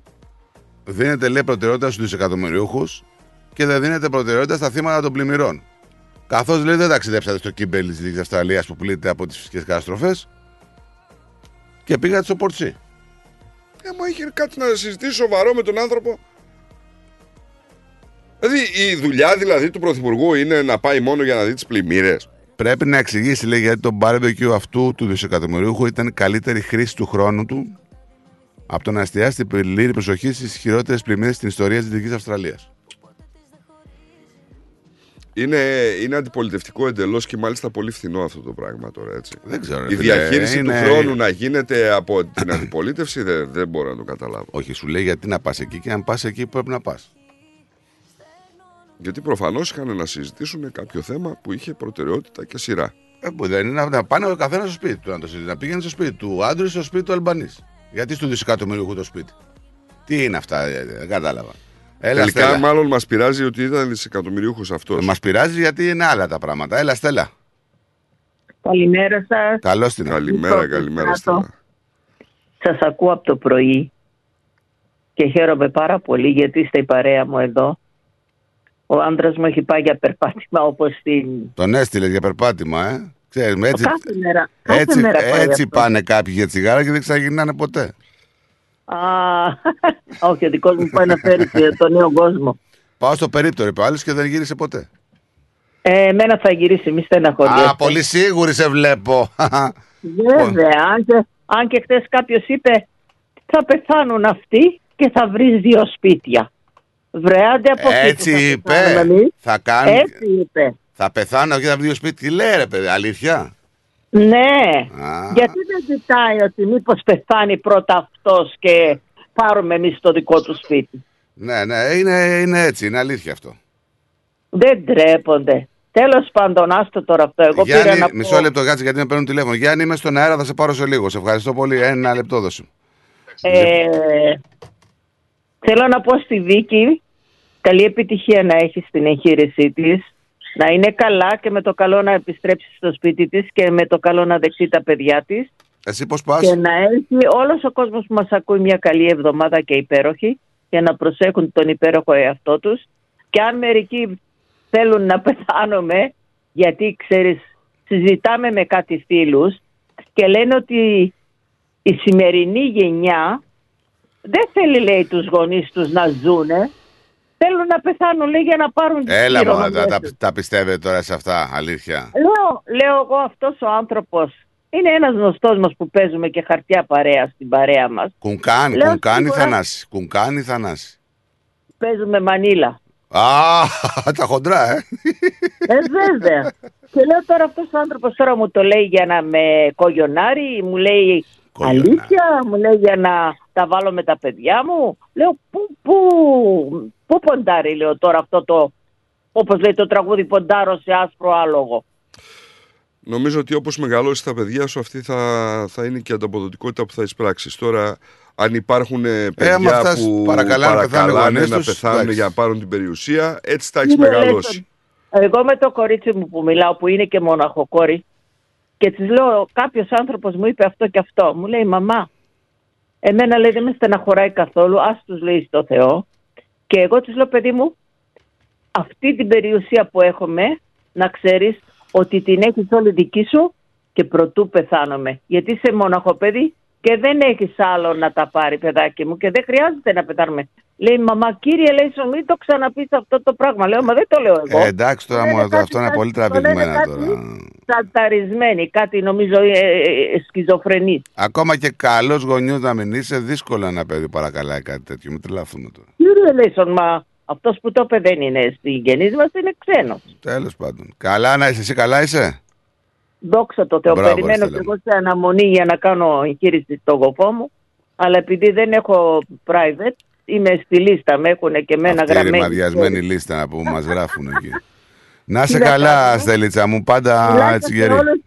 δίνετε λέει προτεραιότητα στους δισεκατομμυριούχους και δεν δίνετε προτεραιότητα στα θύματα των πλημμυρών. Καθώς λέει δεν ταξιδέψατε στο Κίμπελ της Δυτική Αυστραλίας που πλήττεται από τις φυσικές καταστροφές και πήγατε στο Πορτσί. Ε, μα είχε κάτι να συζητήσει σοβαρό με τον άνθρωπο. Δηλαδή η δουλειά δηλαδή του Πρωθυπουργού είναι να πάει μόνο για να δει τις πλημμύρες. Πρέπει να εξηγήσει λέει, γιατί το barbecue αυτού του δισεκατομμυριούχου ήταν καλύτερη χρήση του χρόνου του από το να εστιάσει την πλήρη προσοχή στις χειρότερες πλημμύρες στην ιστορία της Δυτική Αυστραλίας. Είναι, είναι αντιπολιτευτικό εντελώς και μάλιστα πολύ φθηνό αυτό το πράγμα τώρα έτσι. Δεν ξέρω. ρε Η φίλε, διαχείριση είναι- του χρόνου να γίνεται από την αντιπολίτευση δεν, δεν μπορώ να το καταλάβω. Όχι, σου λέει γιατί να πας εκεί και αν πας εκεί που πρέπει να πας. Γιατί προφανώς είχαν να συζητήσουν κάποιο θέμα που είχε προτεραιότητα και σειρά. Ε, που δεν είναι να πάνε ο καθένας στο σπίτι του να το συζητήσει. Να πήγαινε στο σπίτι του άντρου ή στο σπίτι του Αλμπανής. Γιατί στο δισεκατομμύριο το σπίτι. Τι είναι αυτά, ε, δεν κατάλαβα. Έλα, Τελικά, Στέλλα. μάλλον μας πειράζει ότι ήταν δισεκατομμυρίουχο αυτός. Μας πειράζει γιατί είναι άλλα τα πράγματα. Έλα, Στέλλα. Καλημέρα σας. Καλώς την Καλημέρα, καλημέρα. Στέλλα. Σας ακούω από το πρωί και χαίρομαι πάρα πολύ γιατί είστε η παρέα μου εδώ. Ο άντρας μου έχει πάει για περπάτημα όπως την. Τον έστειλες για περπάτημα, ε. Ξέρεις, με έτσι, Κάθε μέρα. Κάθε έτσι, μέρα πάει έτσι αυτό. πάνε κάποιοι για τσιγάρα και δεν ξαναγυρνάνε ποτέ. Α, όχι, ο δικός μου πάει να φέρει τον νέο κόσμο. Πάω στο περίπτωρο, είπε ο άλλος και δεν γύρισε ποτέ. Ε, εμένα θα γυρίσει, μη στεναχωριέστε. Α, πολύ σίγουρη σε βλέπω. Βέβαια, αν και, αν και χθες κάποιος είπε θα πεθάνουν αυτοί και θα βρεις δύο σπίτια. Βρε, άντε από εκεί Έτσι που θα είπε. πεθάνουμε εμείς. Θα κάνει. Έτσι είπε. Θα πεθάνω και θα βγει σπίτι. Τι λέει ρε παιδί, αλήθεια; Ναι. Α. Γιατί δεν ζητάει ότι μήπως πεθάνει πρώτα αυτός και πάρουμε εμείς το δικό του σπίτι; Ναι, ναι, είναι, είναι έτσι, είναι αλήθεια αυτό. Δεν τρέπονται. Τέλος πάντων, άστο τώρα αυτό. Εγώ πήρα Γιάννη, να πω. μισό λεπτό κάτσε γιατί με παίρνουν τηλέφωνο. Γιάννη, είμαι στον αέρα, θα σε πάρω σε λίγο. Σε ευχαριστώ πολύ. Ένα λεπτό δώσε. μου. Ε, θέλω να πω στη Βίκη καλή επιτυχία να έχεις στην εγχείρησή της να είναι καλά και με το καλό να επιστρέψει στο σπίτι της και με το καλό να δεχτεί τα παιδιά της Εσύ πώς πας; και να έχει όλος ο κόσμος που μας ακούει μια καλή εβδομάδα και υπέροχη για να προσέχουν τον υπέροχο εαυτό τους και αν μερικοί θέλουν να πεθάνουμε Γιατί ξέρεις, συζητάμε με κάτι φίλους και λένε ότι η σημερινή γενιά δεν θέλει λέει τους γονείς τους να ζουνε. Θέλουν να πεθάνουν λέει για να πάρουν τις Έλα μου, τα, κληρονομιές τα, τους. τα πιστεύετε τώρα σε αυτά, αλήθεια; Λέω, λέω εγώ αυτός ο άνθρωπος είναι ένας γνωστός μας που παίζουμε και χαρτιά παρέα στην παρέα μας. Κουνκάν, Λέω κουνκάν ή σίγουρα- θανάση. Κουνκάν ή θανάση. Παίζουμε μανίλα. Α, τα χοντρά, ε. Ε, βέβαια. και λέω τώρα αυτός ο άνθρωπος τώρα μου το λέει για να με κογιονάρει, μου λέει αλήθεια, μου λέει για να τα βάλω με τα παιδιά μου. Λέω πού, πού, πού ποντάρει λέω τώρα αυτό το, όπως λέει το τραγούδι ποντάρω σε άσπρο άλογο. Νομίζω ότι όπως μεγαλώσεις τα παιδιά σου αυτή θα, θα είναι και η ανταποδοτικότητα που θα εισπράξεις. Τώρα αν υπάρχουν ε, παιδιά άμα φτάσεις, που παρακαλάνε να πεθάνουν οι παρακαλάνε γονείς να τους, πεθάνουν εντάξει. για να πάρουν την περιουσία, έτσι τα έχεις Είναι μεγαλώσει. λες, Εγώ με το κορίτσι μου που μιλάω που είναι και μοναχοκόρη και της λέω κάποιος άνθρωπος μου είπε αυτό και αυτό. Μου λέει μαμά, εμένα λέει δεν με στεναχωράει καθόλου, ας τους λέει στο Θεό. Και εγώ της λέω παιδί μου, αυτή την περιουσία που έχουμε να ξέρεις ότι την έχεις όλη δική σου και προτού πεθάνομαι. Γιατί είσαι μοναχοπέδι και δεν έχεις άλλο να τα πάρει παιδάκι μου και δεν χρειάζεται να πεθάνουμε. Λέει μαμά κύριε λέει σου μην το ξαναπείς αυτό το πράγμα. Λέω μα δεν το λέω εγώ. Ε, εντάξει τώρα μου, Λένε αυτό είναι κάτι- πολύ το λένε τραβηγμένα κάτι τώρα. Σαταρισμένοι, κάτι νομίζω ε, ε, ε, σκυζοφρενείς. Ακόμα και καλός γονιός να μην είσαι, δύσκολο ένα παιδί παρακαλάει κάτι τέτοιο. Μην τρελαθούμε τώρα. Κύριε Λέισον, μα αυτός που το είπε δεν είναι συγγενής μας, είναι ξένος. Τέλος πάντων. Καλά να είσαι, εσύ καλά είσαι; Δόξα τω Θεώ, Μπράβο, περιμένω Στέλλα και εγώ σε αναμονή για να κάνω εγχείρηση στο γοφό μου. Αλλά επειδή δεν έχω private, είμαι στη λίστα, με έχουν και εμένα Αυτή η γραμμένη. ρημαδιασμένη λίστα να πούμε, μας γράφουν εκεί. Να σε Τι να καλά, κάνουμε. Στελίτσα μου, πάντα Τουλάχιστον έτσι σε γερή. όλους,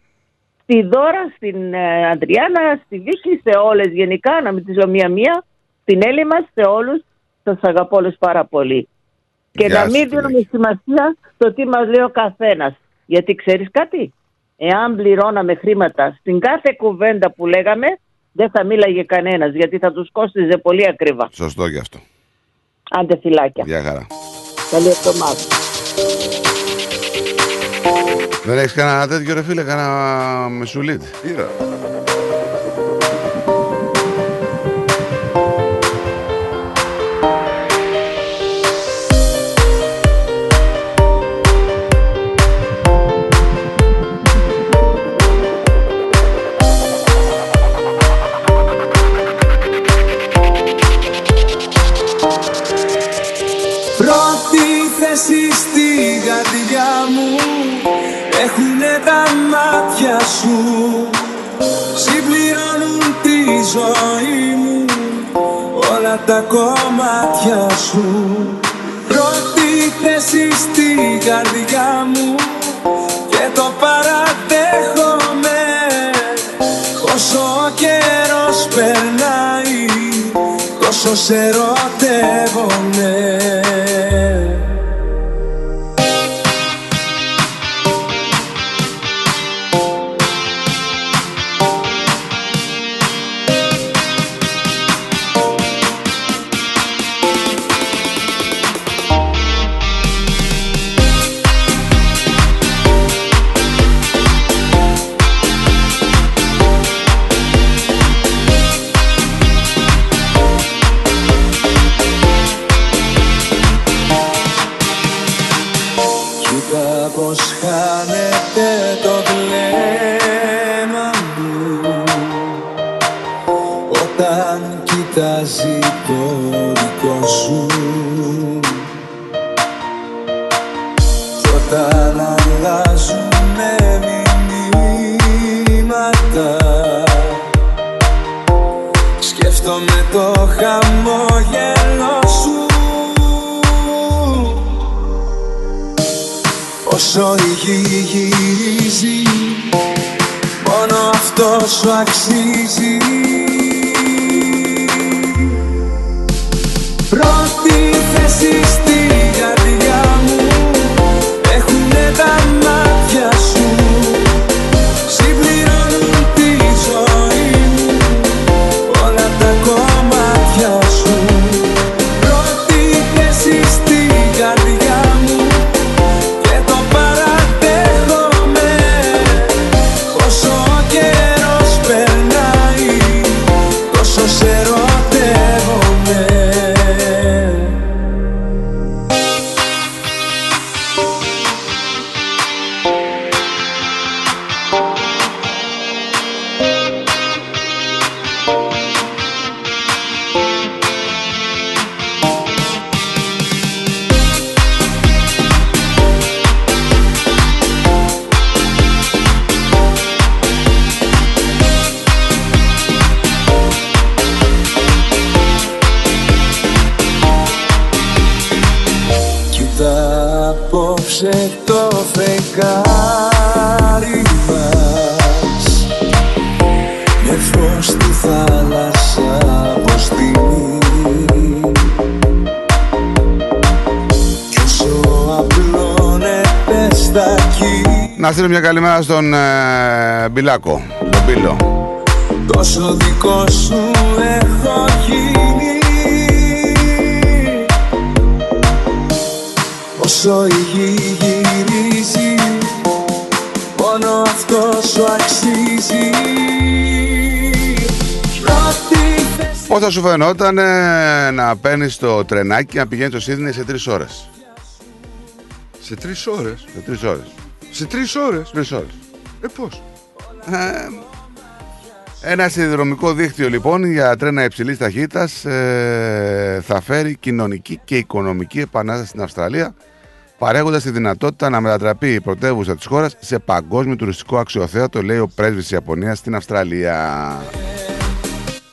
Στη Δώρα, στην ε, Αντριάννα, στη Βίκη, σε όλες γενικά, να μην τις λέω μία-μία, στην Έλλη μας, σε όλους, σας αγαπώ όλους πάρα πολύ. Και Γεια να σου, μην δίνουμε σημασία στο τι μας λέει ο καθένας. Γιατί ξέρεις κάτι, εάν πληρώναμε χρήματα στην κάθε κουβέντα που λέγαμε, δεν θα μίλαγε κανένας, γιατί θα τους κόστιζε πολύ ακριβά. Σωστό γι' αυτό. Άντε φυλάκια. Γεια χαρά. Καλή εβδομάδα. Δεν έχεις κανένα τέτοιο ρε φίλε, κανένα μεσουλίτ. Πήρα. Έχουνε τα μάτια σου Συμπληρώνουν τη ζωή μου Όλα τα κομμάτια σου. Πρώτη θέση στη καρδιά μου Και το παραδέχομαι. Όσο ο καιρός περνάει Τόσο σε ερωτεύομαι Όσο η γη γυρίζει Μόνο αυτός σου αξίζει. Πρώτη θέση καλημέρα στον ε, Μπιλάκο, τον Μπίλο. Τόσο δικό σου έχω γίνει Όσο η γη γυρίζει Μόνο αυτός σου αξίζει Πρώτη θέση Πώς θα σου φαινόταν ε, να παίρνεις το τρενάκι και να πηγαίνεις στο Σίδνεϊ σε τρεις ώρες; Σε τρεις ώρες. Σε τρεις ώρες. Σε τρεις ώρες. Τρεις ώρες. Ε, πώς; Ένα σιδηροδρομικό δίκτυο λοιπόν για τρένα υψηλής ταχύτητας θα φέρει κοινωνική και οικονομική επανάσταση στην Αυστραλία, παρέχοντας τη δυνατότητα να μετατραπεί η πρωτεύουσα της χώρας σε παγκόσμιο τουριστικό αξιοθέατο, λέει ο πρέσβης της Ιαπωνίας στην Αυστραλία.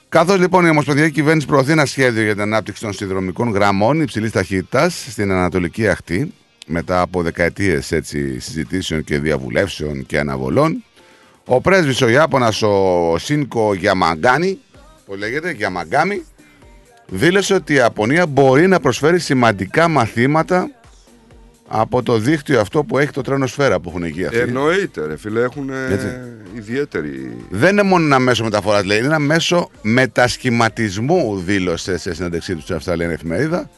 Καθώς λοιπόν η Ομοσπονδιακή Κυβέρνηση προωθεί ένα σχέδιο για την ανάπτυξη των σιδηροδρομικών γραμμών υψηλής ταχύτητας στην Ανατολική Αχτή, μετά από δεκαετίες συζητήσεων και διαβουλεύσεων και αναβολών, ο πρέσβης ο Ιάπωνας ο Σίνκο Γιαμαγκάνη, που λέγεται Γιαμαγκάμι, δήλωσε ότι η Ιαπωνία μπορεί να προσφέρει σημαντικά μαθήματα από το δίκτυο αυτό που έχει το τρένο σφαίρα που έχουν εκεί αυτοί. Εννοείται, ρε φίλε, έχουν Έτσι. ιδιαίτερη. Δεν είναι μόνο ένα μέσο μεταφοράς, λέει, είναι ένα μέσο μετασχηματισμού, δήλωσε σε συνέντευξή του στην Αυστραλία εφημερίδα.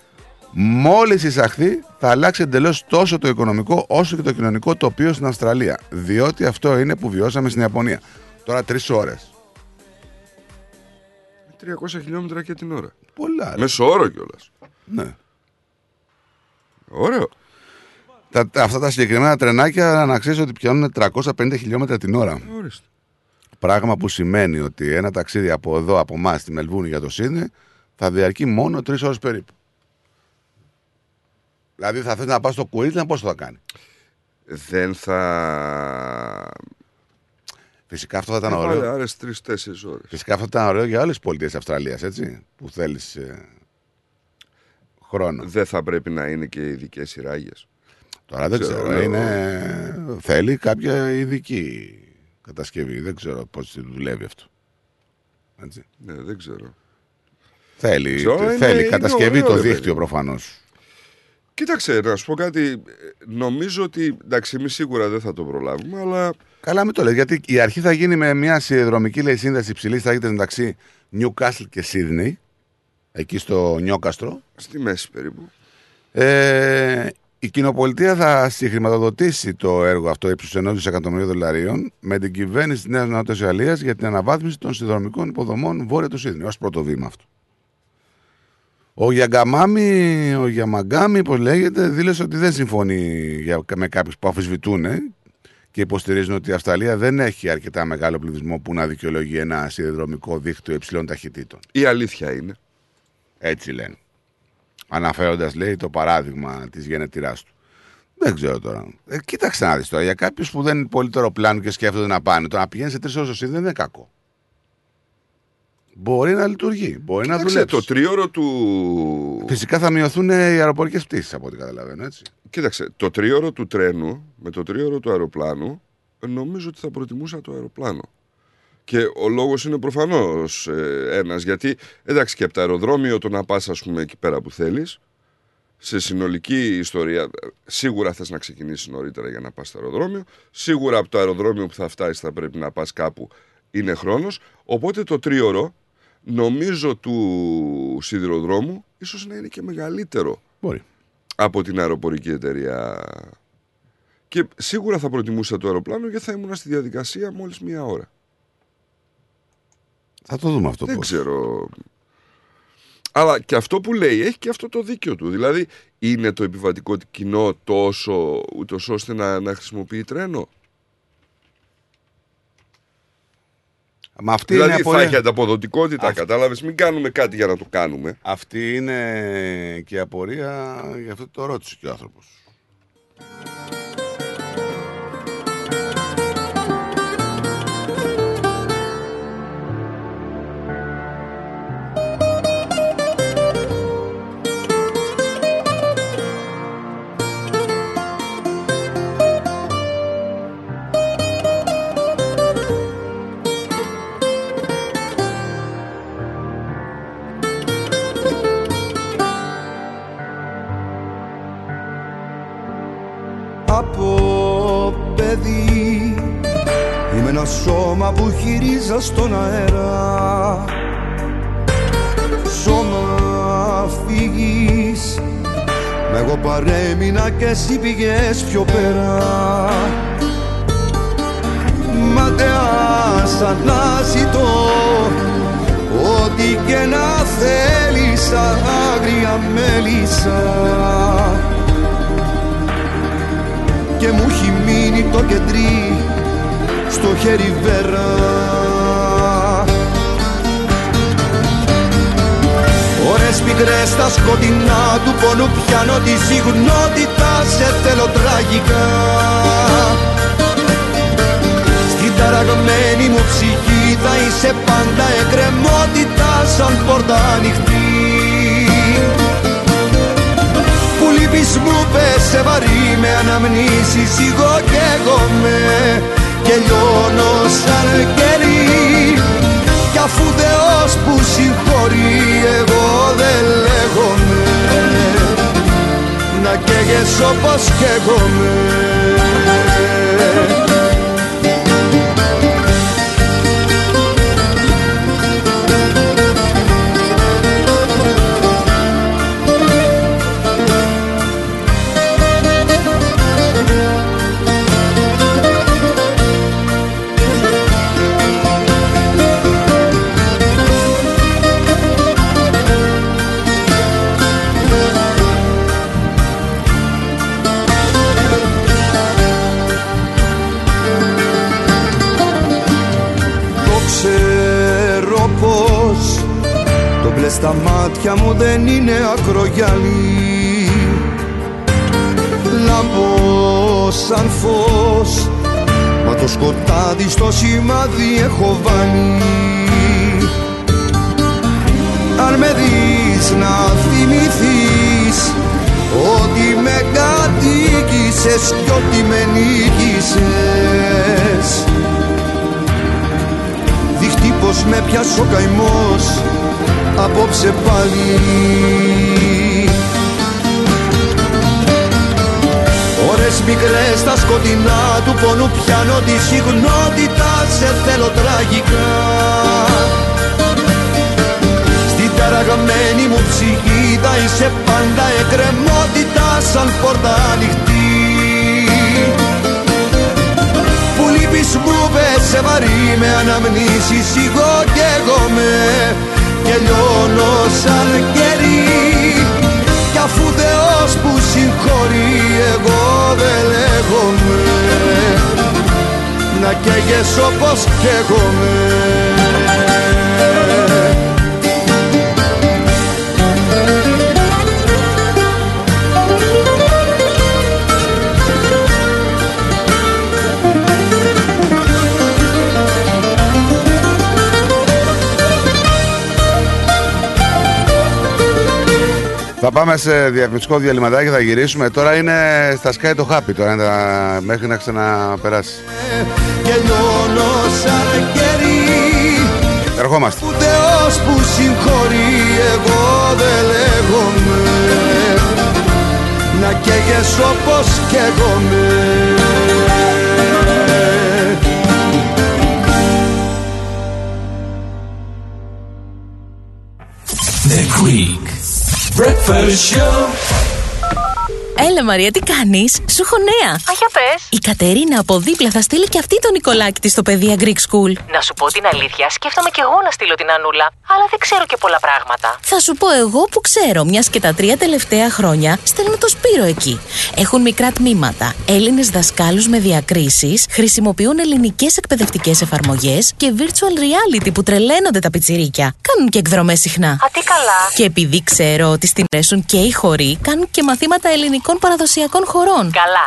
Μόλις εισαχθεί, θα αλλάξει εντελώς τόσο το οικονομικό όσο και το κοινωνικό τοπίο στην Αυστραλία. Διότι αυτό είναι που βιώσαμε στην Ιαπωνία. Τώρα τρεις ώρες. 300 χιλιόμετρα και την ώρα. Πολλά. ρε. Μέσο όρο κιόλας. Ναι. Ωραίο. Τα, τα- αυτά τα συγκεκριμένα τρενάκια να ξέρεις ότι πιάνουν 350 χιλιόμετρα την ώρα. Ορίστε. Πράγμα που σημαίνει ότι ένα ταξίδι από εδώ, από εμάς στη Μελβούνη για το Σίδνεϊ, θα διαρκεί μόνο τρεις ώρες περίπου. Δηλαδή θα θες να πας στο Queensland, πώς θα κάνει; Δεν θα. Φυσικά αυτό θα ήταν Ε, ωραίο. Πάλι άλλε τρει-τέσσερι ώρες. Φυσικά αυτό θα ήταν ωραίο για όλε τι πολιτείε Αυστραλίας, έτσι. Που θέλεις χρόνο. Δεν θα πρέπει να είναι και ειδικές σειράγε. Τώρα δεν ξέρω. λέω. Είναι... Θέλει κάποια ειδική κατασκευή. Δεν ξέρω πώς δουλεύει αυτό. Έτσι. Ναι, δεν ξέρω. Θέλει, Ξέρω, είναι- θέλει είναι κατασκευή ωραίο, το ρε δίκτυο παιδί. προφανώς. Κοίταξε, να σου πω κάτι. Νομίζω ότι. Εντάξει, εμείς σίγουρα δεν θα το προλάβουμε, αλλά. Καλά, μην το λες, γιατί η αρχή θα γίνει με μια σιδηροδρομική λέει, σύνδεση υψηλή ταχύτητα μεταξύ Newcastle και Sydney, εκεί στο Νιόκαστρο. Στη μέση περίπου. Ε, η κοινοπολιτεία θα συγχρηματοδοτήσει το έργο αυτό ύψους ενός δισεκατομμυρίου δολαρίων με την κυβέρνηση της Νέας Νότιας Γαλλίας για την αναβάθμιση των συνδρομικών υποδομών βόρεια του Σίδνεϊ ως πρώτο βήμα αυτό. Ο Γιαγκαμάμι, ο Γιαμαγκάμι, πώς λέγεται, δήλωσε ότι δεν συμφωνεί για, με κάποιους που αφισβητούν ε, και υποστηρίζουν ότι η Αυστραλία δεν έχει αρκετά μεγάλο πληθυσμό που να δικαιολογεί ένα σιδηροδρομικό δίκτυο υψηλών ταχυτήτων. Η αλήθεια είναι. Έτσι λένε. Αναφέροντας, λέει, το παράδειγμα της γενετηρά του. Δεν ξέρω τώρα. Ε, κοίταξε να δεις τώρα. Για κάποιους που δεν είναι πολύ πλάνο και σκέφτονται να πάνε, το να πηγαίνεις σε τρεις ώρες δεν είναι κακό. Μπορεί να λειτουργεί. Μπορεί να Κοίταξε, δουλέψει. το τρίωρο του. Φυσικά θα μειωθούν οι αεροπορικές πτήσεις από ό,τι καταλαβαίνω, έτσι. Κοίταξε, το τρίωρο του τρένου με το τρίωρο του αεροπλάνου νομίζω ότι θα προτιμούσα το αεροπλάνο. Και ο λόγος είναι προφανώς ε, ένας, γιατί εντάξει και από το αεροδρόμιο το να πας, ας πούμε, εκεί πέρα που θέλεις, σε συνολική ιστορία, ε, σίγουρα θες να ξεκινήσεις νωρίτερα για να πας στο αεροδρόμιο. Σίγουρα από το αεροδρόμιο που θα φτάσεις θα πρέπει να πας κάπου, είναι χρόνος. Οπότε το τρίωρο, νομίζω του σιδηροδρόμου, ίσως να είναι και μεγαλύτερο Μπορεί. από την αεροπορική εταιρεία. Και σίγουρα θα προτιμούσα το αεροπλάνο γιατί θα ήμουν στη διαδικασία μόλις μία ώρα. Θα το δούμε αυτό Δεν πώς. ξέρω. Αλλά και αυτό που λέει έχει και αυτό το δίκιο του. Δηλαδή, είναι το επιβατικό κοινό τόσο ούτως ώστε να, να χρησιμοποιεί τρένο; Μα αυτή δηλαδή, είναι θα απορία. έχει ανταποδοτικότητα, Αυτή- κατάλαβες. Μην κάνουμε κάτι για να το κάνουμε. Αυτή είναι και η απορία, γι' αυτό το ρώτησε και ο άνθρωπος. Που χειρίζα στον αέρα. Σώμα φύγεις. Μ' εγώ παρέμεινα και εσύ πήγες πιο πέρα. Ματεάς αναζητώ Ό,τι και να θέλεις άγρια μέλισσα. Και μου έχει μείνει το κεντρί στο χέρι βέρα Ώρες πικρές στα σκοτεινά του πόνου πιάνω τη συγνότητα σε θέλω τραγικά. Στην ταραγμένη μου ψυχή θα είσαι πάντα εκκρεμότητα σαν πόρτα ανοιχτή. Που λείπεις μου πέσε βαρύ με αναμνήσεις εγώ και εγώ με και λιώνω σαν κερί κι αφού Θεός που συγχωρεί εγώ δεν λέγομαι. Να καίγες όπως καίγομαι Το μπλε στα μάτια μου δεν είναι ακρογιαλί Λάμπω σαν φως Μα το σκοτάδι στο σημάδι έχω βάλει. Αν με δεις να θυμηθείς Ότι με κατοίκησες κι ότι με νίκησες. Δείχνει πως με πιάσει ο καημός απόψε πάλι. Ώρες μικρές στα σκοτεινά του πόνου πιάνω τη συγνότητα σε θέλω τραγικά. Στην ταραγμένη μου ψυχή θα είσαι πάντα εκκρεμότητα σαν πόρτα ανοιχτή. Που λείπεις μου πέσε βαρύ με αναμνήσεις εγώ και εγώ με και λιώνω σαν κερί κι αφού Θεός που συγχωρεί εγώ δεν λέγομαι. Να καίγες όπως καίγομαι Θα πάμε σε διαφημιστικό διαλυματάκι, θα γυρίσουμε. Τώρα είναι στα Sky το Happy, τώρα είναι τα- μέχρι να ξαναπεράσει. και λιώνω σαν κερί Ερχόμαστε. Που Θεός που συγχωρεί εγώ δεν λέγομαι Να καίγες όπως καίγομαι The Greek Breakfast Show. Έλα Μαρία, τι κάνεις, σου έχω νέα. Α, για πες. Η Κατερίνα από δίπλα θα στείλει και αυτή τον Νικολάκη της στο παιδεία Greek School. Να σου πω την αλήθεια, σκέφτομαι κι εγώ να στείλω την Ανούλα, αλλά δεν ξέρω και πολλά πράγματα. Θα σου πω εγώ που ξέρω, μιας και τα τρία τελευταία χρόνια στέλνω το Σπύρο εκεί. Έχουν μικρά τμήματα, Έλληνες δασκάλους με διακρίσεις, χρησιμοποιούν ελληνικές εκπαιδευτικές εφαρμογές και virtual reality που τρελαίνονται τα πιτσιρίκια. Κάνουν και εκδρομές συχνά. Α, τι καλά. Και επειδή ξέρω ότι στην αρέσουν και οι χοροί, κάνουν και μαθήματα ελληνικών παραδοσιακών χωρών. Καλά, ล่ะ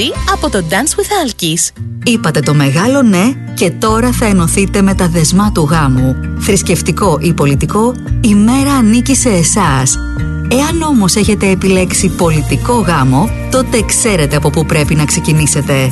εκδήλωση από το Dance with Alkis. Είπατε το μεγάλο ναι και τώρα θα ενωθείτε με τα δεσμά του γάμου. Θρησκευτικό ή πολιτικό, η μέρα ανήκει σε εσάς. Εάν όμως έχετε επιλέξει πολιτικό γάμο, τότε ξέρετε από πού πρέπει να ξεκινήσετε.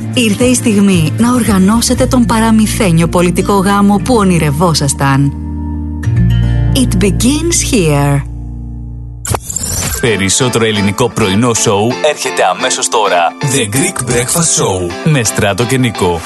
Ήρθε η στιγμή να οργανώσετε τον παραμυθένιο πολιτικό γάμο που ονειρευόσασταν. It begins here. Περισσότερο ελληνικό πρωινό σοου έρχεται αμέσως τώρα. The Greek Breakfast Show με Στράτο και Νικό.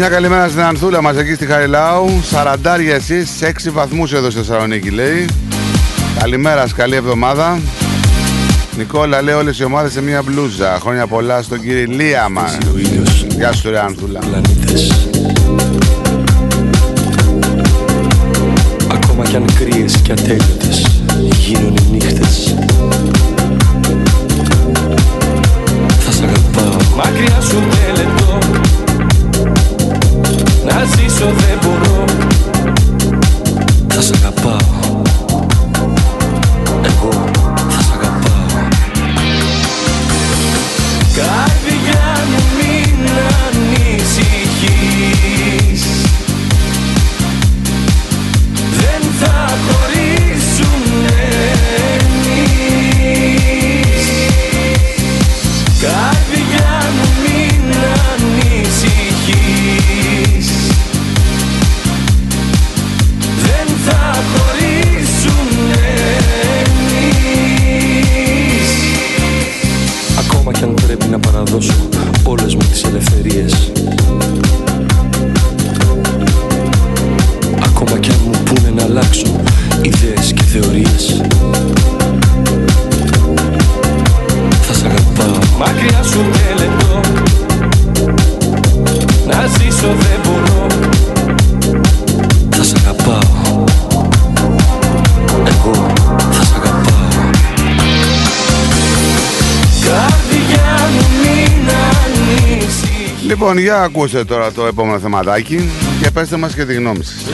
Μια καλημέρα στην Ανθούλα μας εκεί στη Χαριλάου. Σαραντάρια εσείς, 6 βαθμούς εδώ στη Θεσσαλονίκη λέει. Καλημέρα, σας, καλή εβδομάδα. Νικόλα λέει όλες οι ομάδες σε μια μπλούζα. Χρόνια πολλά στον κύριο Λίαμα. Γεια σου ρε Ανθούλα. Ακόμα κι αν κρύες και ατέλειωτες γίνουν οι νύχτες Θα σ' αγαπάω Μακριά σου μελετώ Να ζήσω δεν μπορώ Θα σ' αγαπάω Λοιπόν, για ακούστε τώρα το επόμενο θεματάκι και πέστε μας και τη γνώμη σας.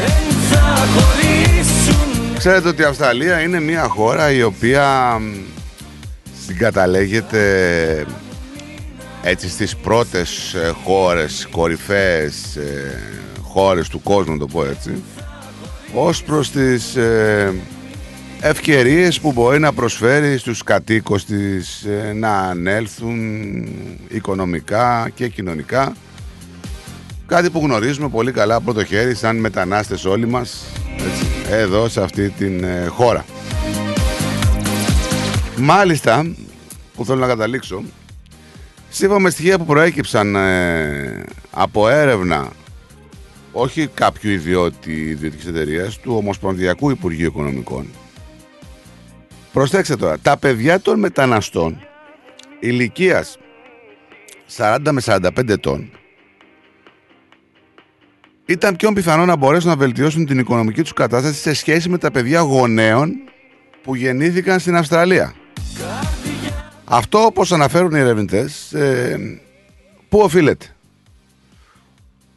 Θα χωρίσουν Ξέρετε ότι η Αυστραλία είναι μια χώρα η οποία μ, συγκαταλέγεται έτσι στις πρώτες ε, χώρες, κορυφαίες ε, χώρες του κόσμου, να το πω έτσι, ως προς τις ε, ευκαιρίες που μπορεί να προσφέρει στους κατοίκους της ε, να ανέλθουν οικονομικά και κοινωνικά Κάτι που γνωρίζουμε πολύ καλά από το χέρι σαν μετανάστες όλοι μας έτσι, εδώ σε αυτή την ε, χώρα. Μάλιστα, που θέλω να καταλήξω, σύμφωνα με στοιχεία που προέκυψαν ε, από έρευνα όχι κάποιου ιδιώτη ιδιωτικής εταιρείας, του Ομοσπονδιακού Υπουργείου Οικονομικών. Προσέξτε τώρα, τα παιδιά των μεταναστών ηλικίας 40 με 45 ετών ήταν πιο πιθανό να μπορέσουν να βελτιώσουν την οικονομική τους κατάσταση σε σχέση με τα παιδιά γονέων που γεννήθηκαν στην Αυστραλία. Αυτό όπως αναφέρουν οι ερευνητές, ε, πού οφείλεται.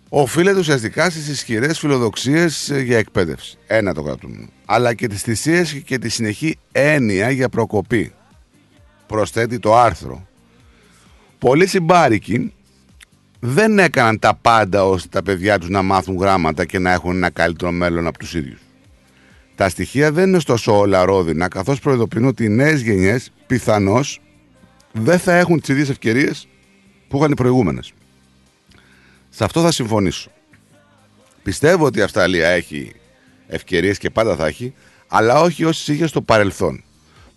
Οφείλεται ουσιαστικά στις ισχυρές φιλοδοξίες ε, για εκπαίδευση. Ένα το κρατούμε. Αλλά και τις θυσίες και τη συνεχή έννοια για προκοπή. Προσθέτει το άρθρο. πολλοί συμπάρικοι δεν έκαναν τα πάντα ώστε τα παιδιά τους να μάθουν γράμματα και να έχουν ένα καλύτερο μέλλον από τους ίδιους. Τα στοιχεία δεν είναι ωστόσο όλα ρόδινα, καθώς προειδοποιούν ότι οι νέες γενιές πιθανώς δεν θα έχουν τις ίδιες ευκαιρίες που είχαν οι προηγούμενες. Σε αυτό θα συμφωνήσω. Πιστεύω ότι η Αυστραλία έχει ευκαιρίες και πάντα θα έχει, αλλά όχι όσες είχε στο παρελθόν.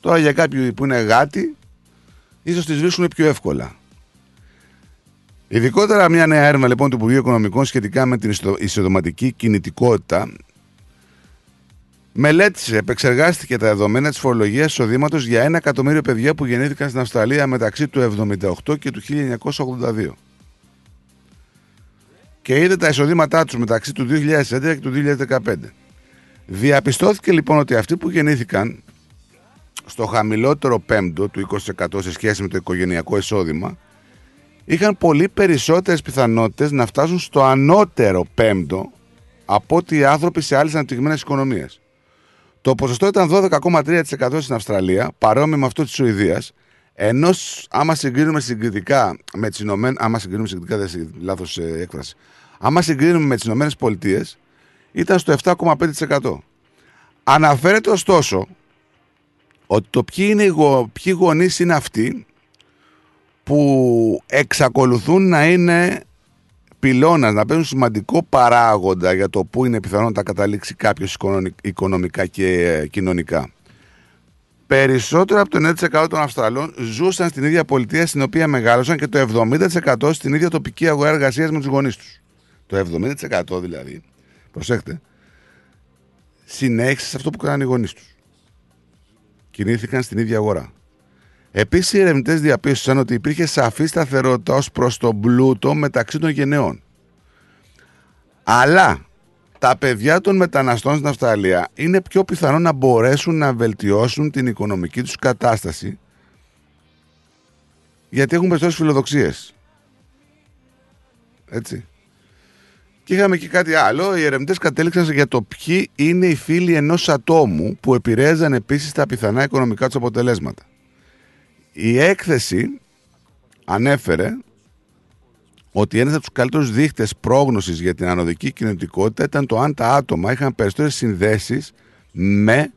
Τώρα για κάποιοι που είναι γάτι, ίσως τις βρίσκουν πιο εύκολα. Ειδικότερα μια νέα έρευνα λοιπόν του Υπουργείου Οικονομικών σχετικά με την ιστο- εισοδοματική κινητικότητα μελέτησε, επεξεργάστηκε τα δεδομένα της φορολογίας εισοδήματος για ένα εκατομμύριο παιδιά που γεννήθηκαν στην Αυστραλία μεταξύ του 1978 και του 1982. Και είδε τα εισοδήματά τους μεταξύ του 2011 και του 2015. Διαπιστώθηκε λοιπόν ότι αυτοί που γεννήθηκαν στο χαμηλότερο πέμπτο του 20% σε σχέση με το οικογενειακό εισόδημα είχαν πολύ περισσότερες πιθανότητες να φτάσουν στο ανώτερο πέμπτο από ότι οι άνθρωποι σε άλλες αναπτυγμένες οικονομίες. Το ποσοστό ήταν 12,3% στην Αυστραλία, παρόμοιο με αυτό της Σουηδίας, ενώ σ- άμα συγκρίνουμε συγκριτικά με τις Ηνωμένες... Άμα συγκρίνουμε συγκριτικά, δεν είναι λάθος ε, έκφραση. Άμα συγκρίνουμε με τις Ηνωμένες Πολιτείες, ήταν στο 7,5%. Αναφέρεται ωστόσο ότι το ποιοι, είναι οι γο- ποιοι γονείς είναι αυτοί που εξακολουθούν να είναι πυλώνας, να παίζουν σημαντικό παράγοντα για το πού είναι πιθανόν να τα καταλήξει κάποιος οικονομι- οικονομικά και ε, κοινωνικά. Περισσότερο από το 9% των Αυστραλών ζούσαν στην ίδια πολιτεία στην οποία μεγάλωσαν και το 70% στην ίδια τοπική αγορά εργασίας με τους γονείς τους. Το 70% δηλαδή, προσέχτε, συνέχισε σε αυτό που κάνανε οι γονείς τους. Κινήθηκαν στην ίδια αγορά. Επίσης, οι ερευνητές διαπίστωσαν ότι υπήρχε σαφή σταθερότητα ως προς τον πλούτο μεταξύ των γενεών. Αλλά τα παιδιά των μεταναστών στην Αυστραλία είναι πιο πιθανό να μπορέσουν να βελτιώσουν την οικονομική τους κατάσταση γιατί έχουν περισσότερες φιλοδοξίες. Έτσι. Και είχαμε και κάτι άλλο. Οι ερευνητές κατέληξαν για το ποιοι είναι οι φίλοι ενός ατόμου που επηρέαζαν επίσης τα πιθανά οικονομικά τους αποτελέσματα. Η έκθεση ανέφερε ότι ένας από τους καλύτερους δείχτες πρόγνωσης για την ανωδική κινητικότητα ήταν το αν τα άτομα είχαν περισσότερες συνδέσεις με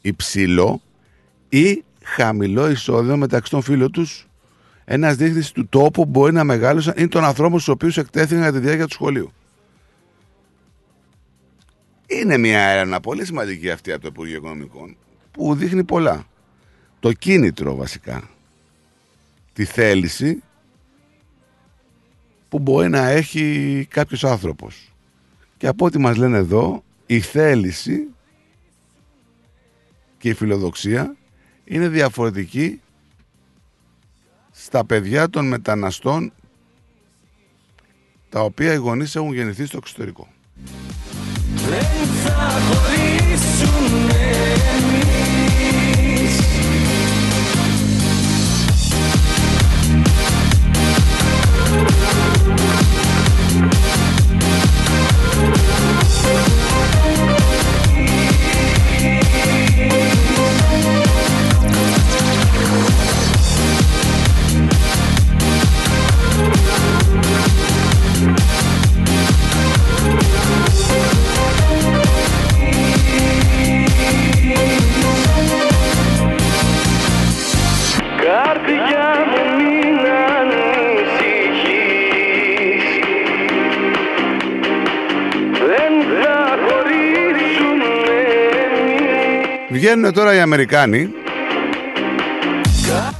υψηλό ή χαμηλό εισόδημα μεταξύ των φίλων τους. Ένας δείκτη του τόπου που μπορεί να μεγάλωσαν ή των ανθρώπων στους οποίους εκτέθηκαν κατά τη διάρκεια του σχολείου. Είναι μια έρευνα πολύ σημαντική αυτή από το Υπουργείο Οικονομικών που δείχνει πολλά. Το κίνητρο βασικά. Τη θέληση που μπορεί να έχει κάποιος άνθρωπος. Και από ό,τι μας λένε εδώ, η θέληση και η φιλοδοξία είναι διαφορετική στα παιδιά των μεταναστών τα οποία οι γονείς έχουν γεννηθεί στο εξωτερικό. Δεν θα χωρίσουνε εμείς Καρδιά Βγαίνουν τώρα οι Αμερικάνοι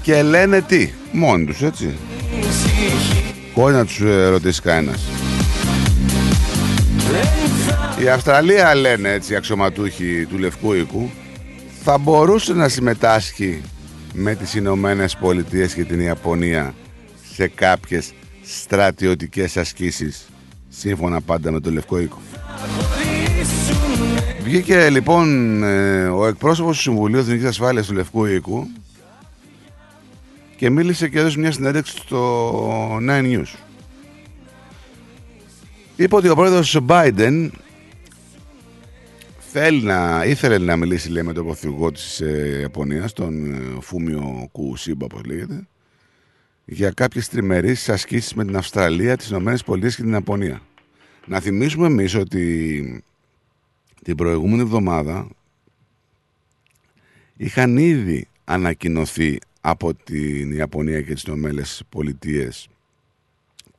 και λένε τι, μόνοι τους έτσι. Χωρίς να τους ε, ρωτήσει κανένας. Η Αυστραλία λένε έτσι οι αξιωματούχοι του Λευκού Οίκου θα μπορούσε να συμμετάσχει με τις Ηνωμένες Πολιτείες και την Ιαπωνία σε κάποιες στρατιωτικές ασκήσεις σύμφωνα πάντα με το Λευκό Οίκο. Βγήκε λοιπόν ε, ο εκπρόσωπος του Συμβουλίου Εθνικής Ασφάλειας του Λευκού Οίκου και μίλησε και έδωσε μια συνέντευξη στο 9 News. Είπε ότι ο πρόεδρος Biden θέλει να, ήθελε να μιλήσει λέει, με τον πρωθυπουργό της ε, Ιαπωνίας, τον ε, Φούμιο Κουσίμπα όπως λέγεται, για κάποιες τριμερείς ασκήσεις με την Αυστραλία, τις Ηνωμένες Πολιτείες και την Ιαπωνία. Να θυμίσουμε εμείς ότι την προηγούμενη εβδομάδα είχαν ήδη ανακοινωθεί από την Ιαπωνία και τις Ηνωμένες Πολιτείες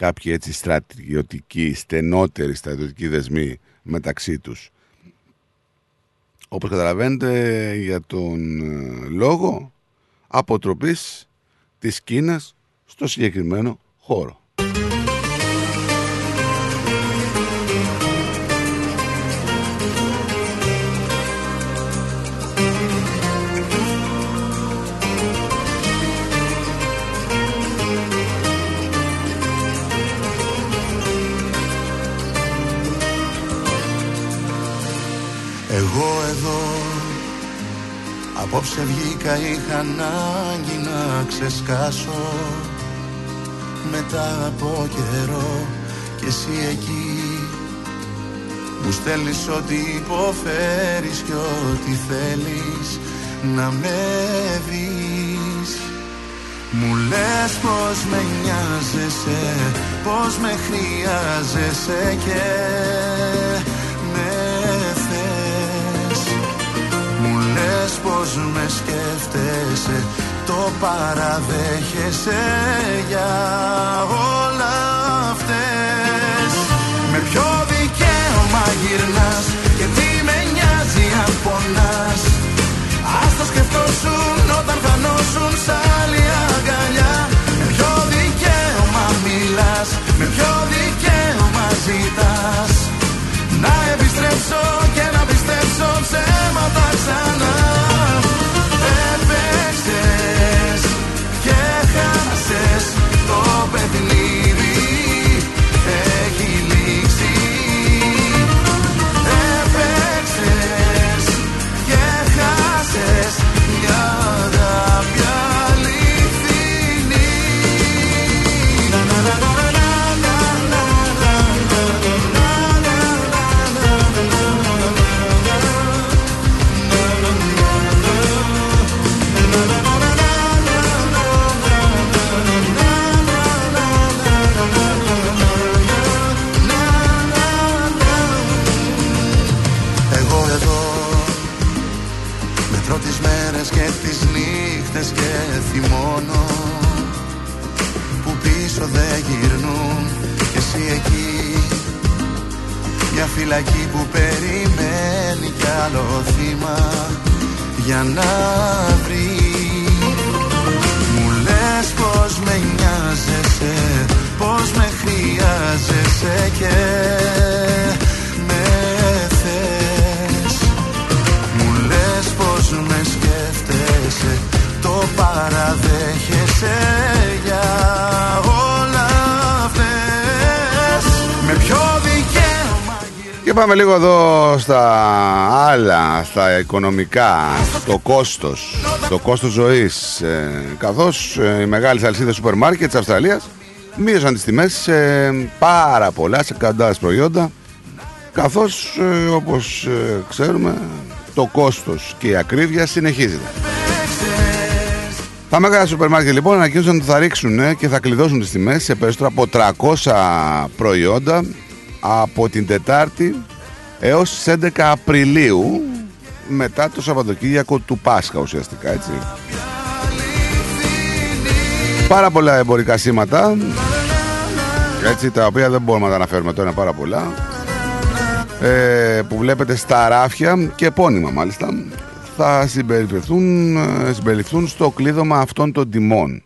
κάποιοι έτσι στρατιωτικοί, στενότεροι στρατιωτικοί δεσμοί μεταξύ τους. Όπως καταλαβαίνετε για τον ε, λόγο αποτροπής της Κίνας στο συγκεκριμένο χώρο. Απόψε βγήκα είχα ανάγκη να ξεσκάσω. Μετά από καιρό και εσύ εκεί. Μου στέλνεις ό,τι υποφέρεις και ό,τι θέλεις να με βρεις. Μου λες πως με νοιάζεσαι, πως με χρειάζεσαι και λες πως με σκέφτεσαι, το παραδέχεσαι για όλα αυτές. Με ποιο δικαίωμα γυρνάς και τι με νοιάζει αν πονάς; Ας το σκεφτόσουν όταν φανώσουν σ' άλλη αγκαλιά. Με ποιο δικαίωμα μιλάς, με ποιο δικαίωμα ζητάς; Να επιστρέψω πάμε λίγο εδώ στα άλλα, στα οικονομικά, στο κόστος, το κόστος ζωής. Ε, καθώς ε, οι μεγάλες αλυσίδες σούπερ μάρκετ της Αυστραλίας μείωσαν τις τιμές σε πάρα πολλά, σε εκατοντάδες προϊόντα. Καθώς, ε, όπως ε, ξέρουμε, το κόστος και η ακρίβεια συνεχίζεται. Τα μεγάλα σούπερ μάρκετ λοιπόν ανακοίνωσαν ότι θα ρίξουν ε, και θα κλειδώσουν τις τιμές σε περισσότερα από 300 προϊόντα από την Τετάρτη έως τις 11 Απριλίου μετά το Σαββατοκύριακο του Πάσχα ουσιαστικά έτσι. Πάρα πολλά εμπορικά σήματα έτσι, τα οποία δεν μπορούμε να τα αναφέρουμε τώρα είναι πάρα πολλά ε, που βλέπετε στα ράφια και επώνυμα μάλιστα θα συμπεριληφθούν, ε, συμπεριληφθούν στο κλείδωμα αυτών των τιμών.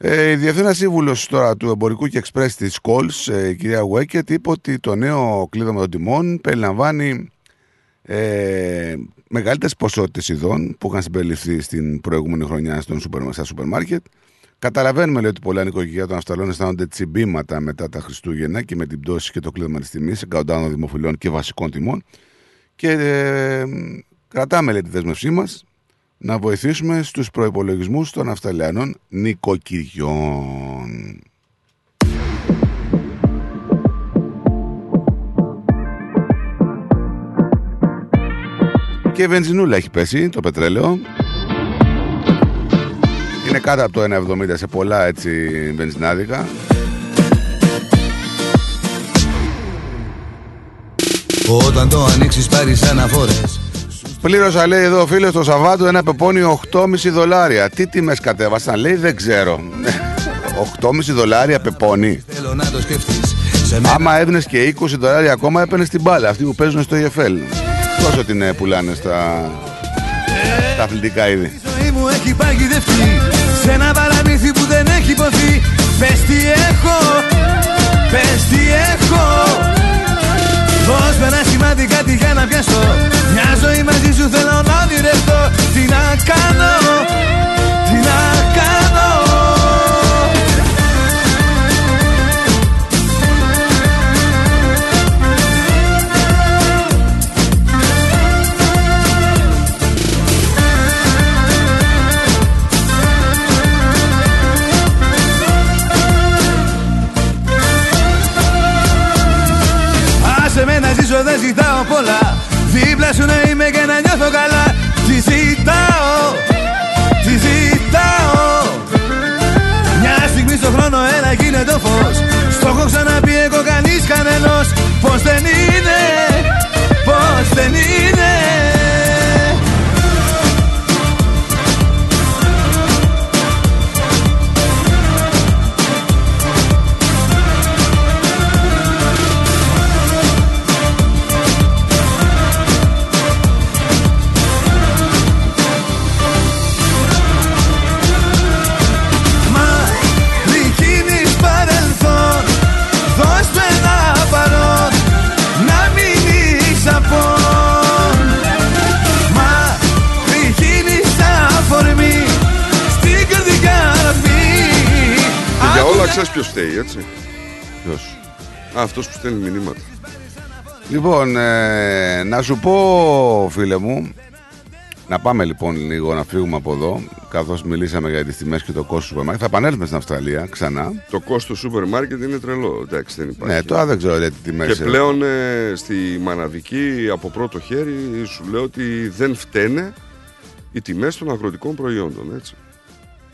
Ε, η Διευθύνα Σύμβουλος τώρα του Εμπορικού και Εξπρέσ της Κόλς, ε, η κυρία Βουέκετ, είπε ότι το νέο κλείδωμα των τιμών περιλαμβάνει ε, μεγαλύτερες ποσότητες ειδών που είχαν συμπεριληφθεί στην προηγούμενη χρονιά στον σούπερ, στα σούπερ μάρκετ. Καταλαβαίνουμε λέει, ότι πολλά νοικοκυριά των Αυστραλών αισθάνονται τσιμπήματα μετά τα Χριστούγεννα και με την πτώση και το κλείδωμα της τιμής, εκατοντάδων δημοφιλών και βασικών τιμών. Και ε, κρατάμε λέει, τη δέσμευσή μας να βοηθήσουμε στους προϋπολογισμούς των Αυστραλιανών νοικοκυριών. Και η βενζινούλα έχει πέσει, το πετρέλαιο. Είναι κάτω από το 1,70 σε πολλά έτσι βενζινάδικα. Όταν το ανοίξεις πάρεις αναφορές Πλήρωσα λέει εδώ ο φίλος το Σαββάτο ένα πεπόνι 8,5 δολάρια. Τι τιμές κατέβασαν λέει δεν ξέρω. 8,5 δολάρια πεπόνι. Θέλω να το σκεφτείς σε μένα Άμα έδινες και 20 δολάρια ακόμα έπαιρνες την μπάλα. Αυτοί που παίζουν στο EFL. Πόσο την ε, πουλάνε στα, στα αθλητικά είδη. Η ζωή μου έχει παγιδευτεί Σε ένα παραμύθι που δεν έχει υποθεί Πες τι έχω, πες τι έχω Δώσ' με ένα σημάδι κάτι για να πιαστώ Μια ζωή μαζί σου θέλω να ονειρευτώ. Τι να κάνω, τι να κάνω Άσε με να ζήσω δεν ζητάω πολλά. Δίπλα σου να είμαι και να νιώθω καλά. Τι ζητάω, τι ζητάω. Μια στιγμή στο χρόνο έλα γίνε το φως. Στο έχω ξαναπεί εγώ κανείς κανένας. Πως δεν είναι, πως δεν είναι ξέρεις ποιος φταίει, έτσι. Ποιος; Αυτός που στέλνει μηνύματα. Λοιπόν, ε, να σου πω, φίλε μου, να πάμε λοιπόν λίγο να φύγουμε από εδώ, καθώς μιλήσαμε για τις τιμές και το κόστος του σούπερ μάρκετ. Θα επανέλθουμε στην Αυστραλία ξανά. Το κόστος σούπερ μάρκετ είναι τρελό. Εντάξει, δεν υπάρχει. Ναι, τώρα δεν ξέρω γιατί τιμές... Και πλέον ε, στη Μαναβική από πρώτο χέρι σου λέω ότι δεν φταίνε οι τιμές των αγροτικών προϊόντων, έτσι.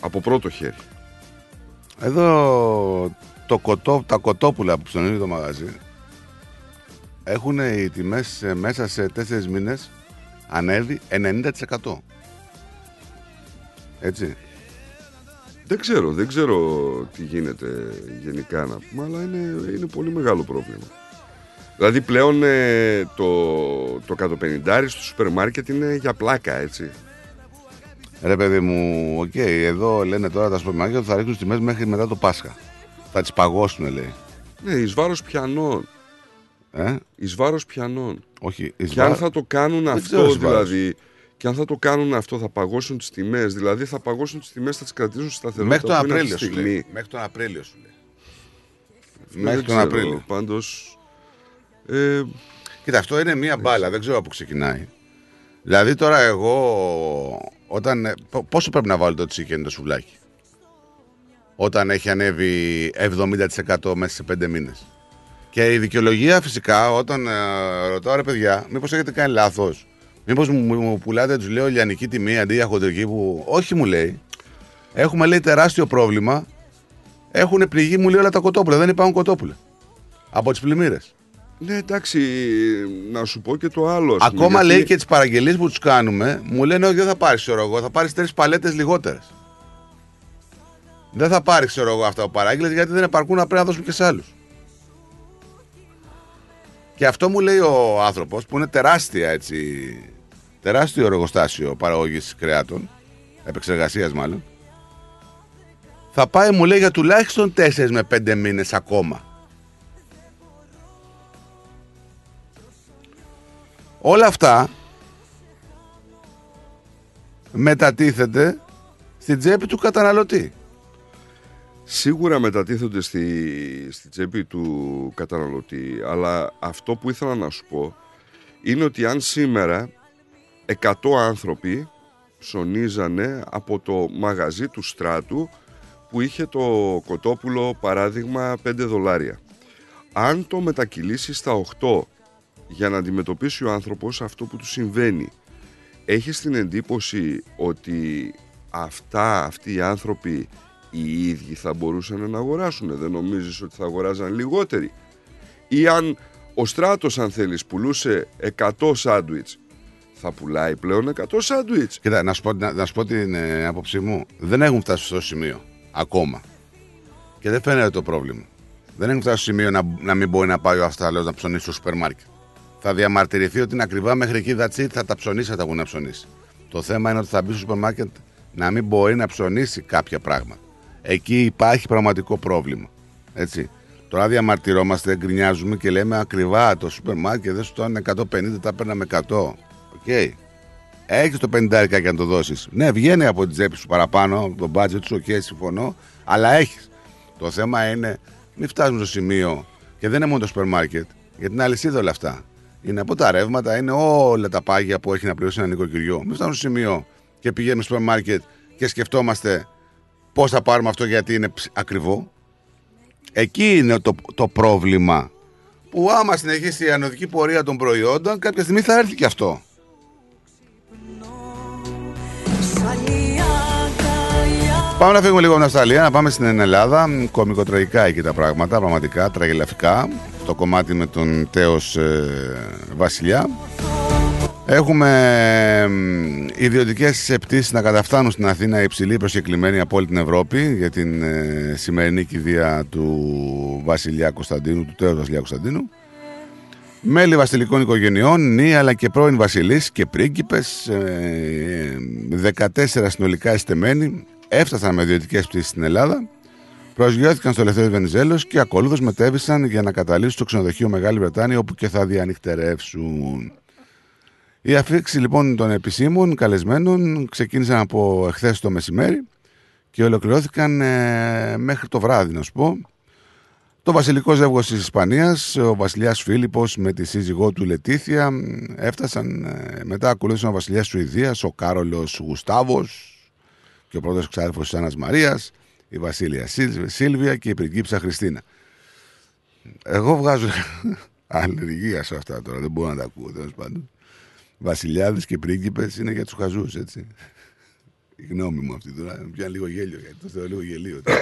Από πρώτο χέρι. Εδώ το κοτό, τα κοτόπουλα που ψωνίζει το μαγαζί έχουν οι τιμές ε, μέσα σε τέσσερις μήνες ανέβει 90%. Έτσι. Δεν ξέρω, δεν ξέρω τι γίνεται γενικά να πούμε, αλλά είναι, είναι πολύ μεγάλο πρόβλημα. Δηλαδή πλέον ε, το, το 150 στο σούπερ μάρκετ είναι για πλάκα, έτσι. Ρε παιδί μου, οκ, εδώ λένε τώρα τα σούπερ μάρκετ ότι θα ρίξουν τιμές μέχρι μετά το Πάσχα. Θα τις παγώσουν λέει. Ναι, εις βάρος ποιανών. Ε; Εις βάρος ποιανών. Όχι, εις και αν βά- θα το κάνουν Δεν ξέρω αυτό εις βάρος. δηλαδή, και αν θα το κάνουν αυτό θα παγώσουν τις τιμές, δηλαδή θα παγώσουν τις τιμές, θα τις κρατήσουν σταθερότητα Μέχρι τον που είναι αυτή Απρίλιο τη σου στιγμή. λέει. Μέχρι τον Απρίλιο σου λέει. Δεν Μέχρι τον ξέρω, Απρίλιο. Πάντως, ε, Κοίτα, αυτό είναι μία μπάλα, δεν ξέρω από πού ξεκινάει. Δηλαδή τώρα εγώ, όταν, ε, πο- πόσο πρέπει να βάλω το chicken το σουβλάκι; Όταν έχει ανέβει 70% μέσα σε 5 μήνες. Και η δικαιολογία φυσικά όταν ε, ρωτάω ρε παιδιά, μήπως έχετε κάνει λάθος; Μήπως μου, μου πουλάτε, τους λέω, λιανική τιμή αντί για χοντρική που... Όχι μου λέει. Έχουμε λέει τεράστιο πρόβλημα. Έχουν πληγεί μου λέει όλα τα κοτόπουλα. Δεν υπάρχουν κοτόπουλα. Από τις πλημμύρες. Ναι εντάξει, να σου πω και το άλλο. ας πούμε, Ακόμα γιατί- λέει και τις παραγγελίες που τους κάνουμε, μου λένε ότι δεν θα πάρεις, ξέρω εγώ, θα πάρεις τρεις παλέτες λιγότερες. Δεν θα πάρεις, ξέρω εγώ, αυτά που παράγγειλες γιατί δεν επαρκούν να πρέπει να δώσουμε και σε άλλους. Και αυτό μου λέει ο άνθρωπος που είναι τεράστια έτσι. Τεράστιο εργοστάσιο παραγωγής κρεάτων, επεξεργασίας μάλλον. Θα πάει, μου λέει, για τουλάχιστον 4 με 5 μήνες ακόμα. Όλα αυτά μετατίθεται στην τσέπη του καταναλωτή. Σίγουρα μετατίθονται στη, στη τσέπη του καταναλωτή, αλλά αυτό που ήθελα να σου πω είναι ότι αν σήμερα 100 άνθρωποι ψωνίζανε από το μαγαζί του στράτου που είχε το κοτόπουλο παράδειγμα 5 δολάρια. Αν το μετακυλήσεις στα 8 για να αντιμετωπίσει ο άνθρωπος αυτό που του συμβαίνει, έχεις την εντύπωση ότι αυτά αυτοί οι άνθρωποι οι ίδιοι θα μπορούσαν να αγοράσουν; Δεν νομίζεις ότι θα αγοράζαν λιγότεροι; Ή αν ο στράτος αν θέλεις πουλούσε 100 σάντουιτς θα πουλάει πλέον 100 σάντουιτς; Κοίτα, να σου πω, να, να σου πω την ε, άποψή μου. Δεν έχουν φτάσει στο σημείο ακόμα. Και δεν φαίνεται το πρόβλημα. Δεν έχουν φτάσει στο σημείο να, να μην μπορεί να πάει ο Αυστραλός να ψωνίσει στο σούπερ μάρκετ. Θα διαμαρτυρηθεί ότι είναι ακριβά μέχρι εκεί that's it, θα τα ψωνίσει, θα τα βγουν να ψωνίσει. Το θέμα είναι ότι θα μπει στο σούπερ μάρκετ να μην μπορεί να ψωνίσει κάποια πράγματα. Εκεί υπάρχει πραγματικό πρόβλημα. Έτσι. Τώρα διαμαρτυρόμαστε, γκρινιάζουμε και λέμε ακριβά το σούπερ μάρκετ δεν σου το 150, τα παίρναμε 100. Οκ. Έχεις το 50 και να το δώσεις. Ναι, βγαίνει από την τσέπη σου παραπάνω, από τον budget σου, οκ, συμφωνώ, αλλά έχεις. Το θέμα είναι μην φτάσουμε στο σημείο και δεν είναι μόνο το σούπερ μάρκετ, γιατί είναι αλυσίδα όλα αυτά. Είναι από τα ρεύματα, είναι όλα τα πάγια που έχει να πληρώσει ένα νοικοκυριό. Μην φτάσουμε στο σημείο και πηγαίνουμε στο σούπερ μάρκετ και σκεφτόμαστε πώς θα πάρουμε αυτό γιατί είναι ψ- ακριβό. Εκεί είναι το, το πρόβλημα. Που άμα συνεχίσει η ανοδική πορεία των προϊόντων, κάποια στιγμή θα έρθει και αυτό. Πάμε να φύγουμε λίγο από την Αυστραλία, να πάμε στην Ελλάδα. Κομικοτραγικά εκεί τα πράγματα, πραγματικά τραγελαφικά. Το κομμάτι με τον τέος ε, Βασιλιά. Έχουμε ιδιωτικές πτήσει να καταφτάνουν στην Αθήνα υψηλή προσκεκλημένη από όλη την Ευρώπη για την ε, σημερινή κηδεία του Βασιλιά Κωνσταντίνου, του τέος Βασιλιά Κωνσταντίνου. Μέλη βασιλικών οικογενειών, νη αλλά και πρώην βασιλείς και πρίγκιπες, ε, 14 συνολικά εστεμένοι, έφτασαν με ιδιωτικές πτήσει στην Ελλάδα, προσγειώθηκαν στο Ελευθέρω Βενιζέλος και ακολούθως μετέβησαν για να καταλήξουν στο ξενοδοχείο Μεγάλη Βρετάνια όπου και θα διανυκτερεύσουν. Η αφήξη λοιπόν των επισήμων καλεσμένων ξεκίνησαν από εχθές το μεσημέρι και ολοκληρώθηκαν ε, μέχρι το βράδυ, να σου πω. Το βασιλικός ζεύγος της Ισπανίας, ο βασιλιάς Φίλιππος με τη σύζυγό του Λετήθια, έφτασαν ε, μετά ακολούθησαν ο βασιλιάς Σουηδίας, ο Κάρολος Γουστάβος και ο πρώτος εξάδελφο της Άννας Μαρίας, η Βασίλεια Σίλ- Σίλβια και η πριγκίψα Χριστίνα. Εγώ βγάζω αλλεργία σε αυτά τώρα, δεν μπορώ να τα ακούω τέλος πάντων. Βασιλιάδες και πρίγκιπες είναι για τους χαζούς, έτσι. Η γνώμη μου αυτή τώρα. Μου πιάνει λίγο γέλιο, γιατί το θεωρώ λίγο γελίο. τώρα.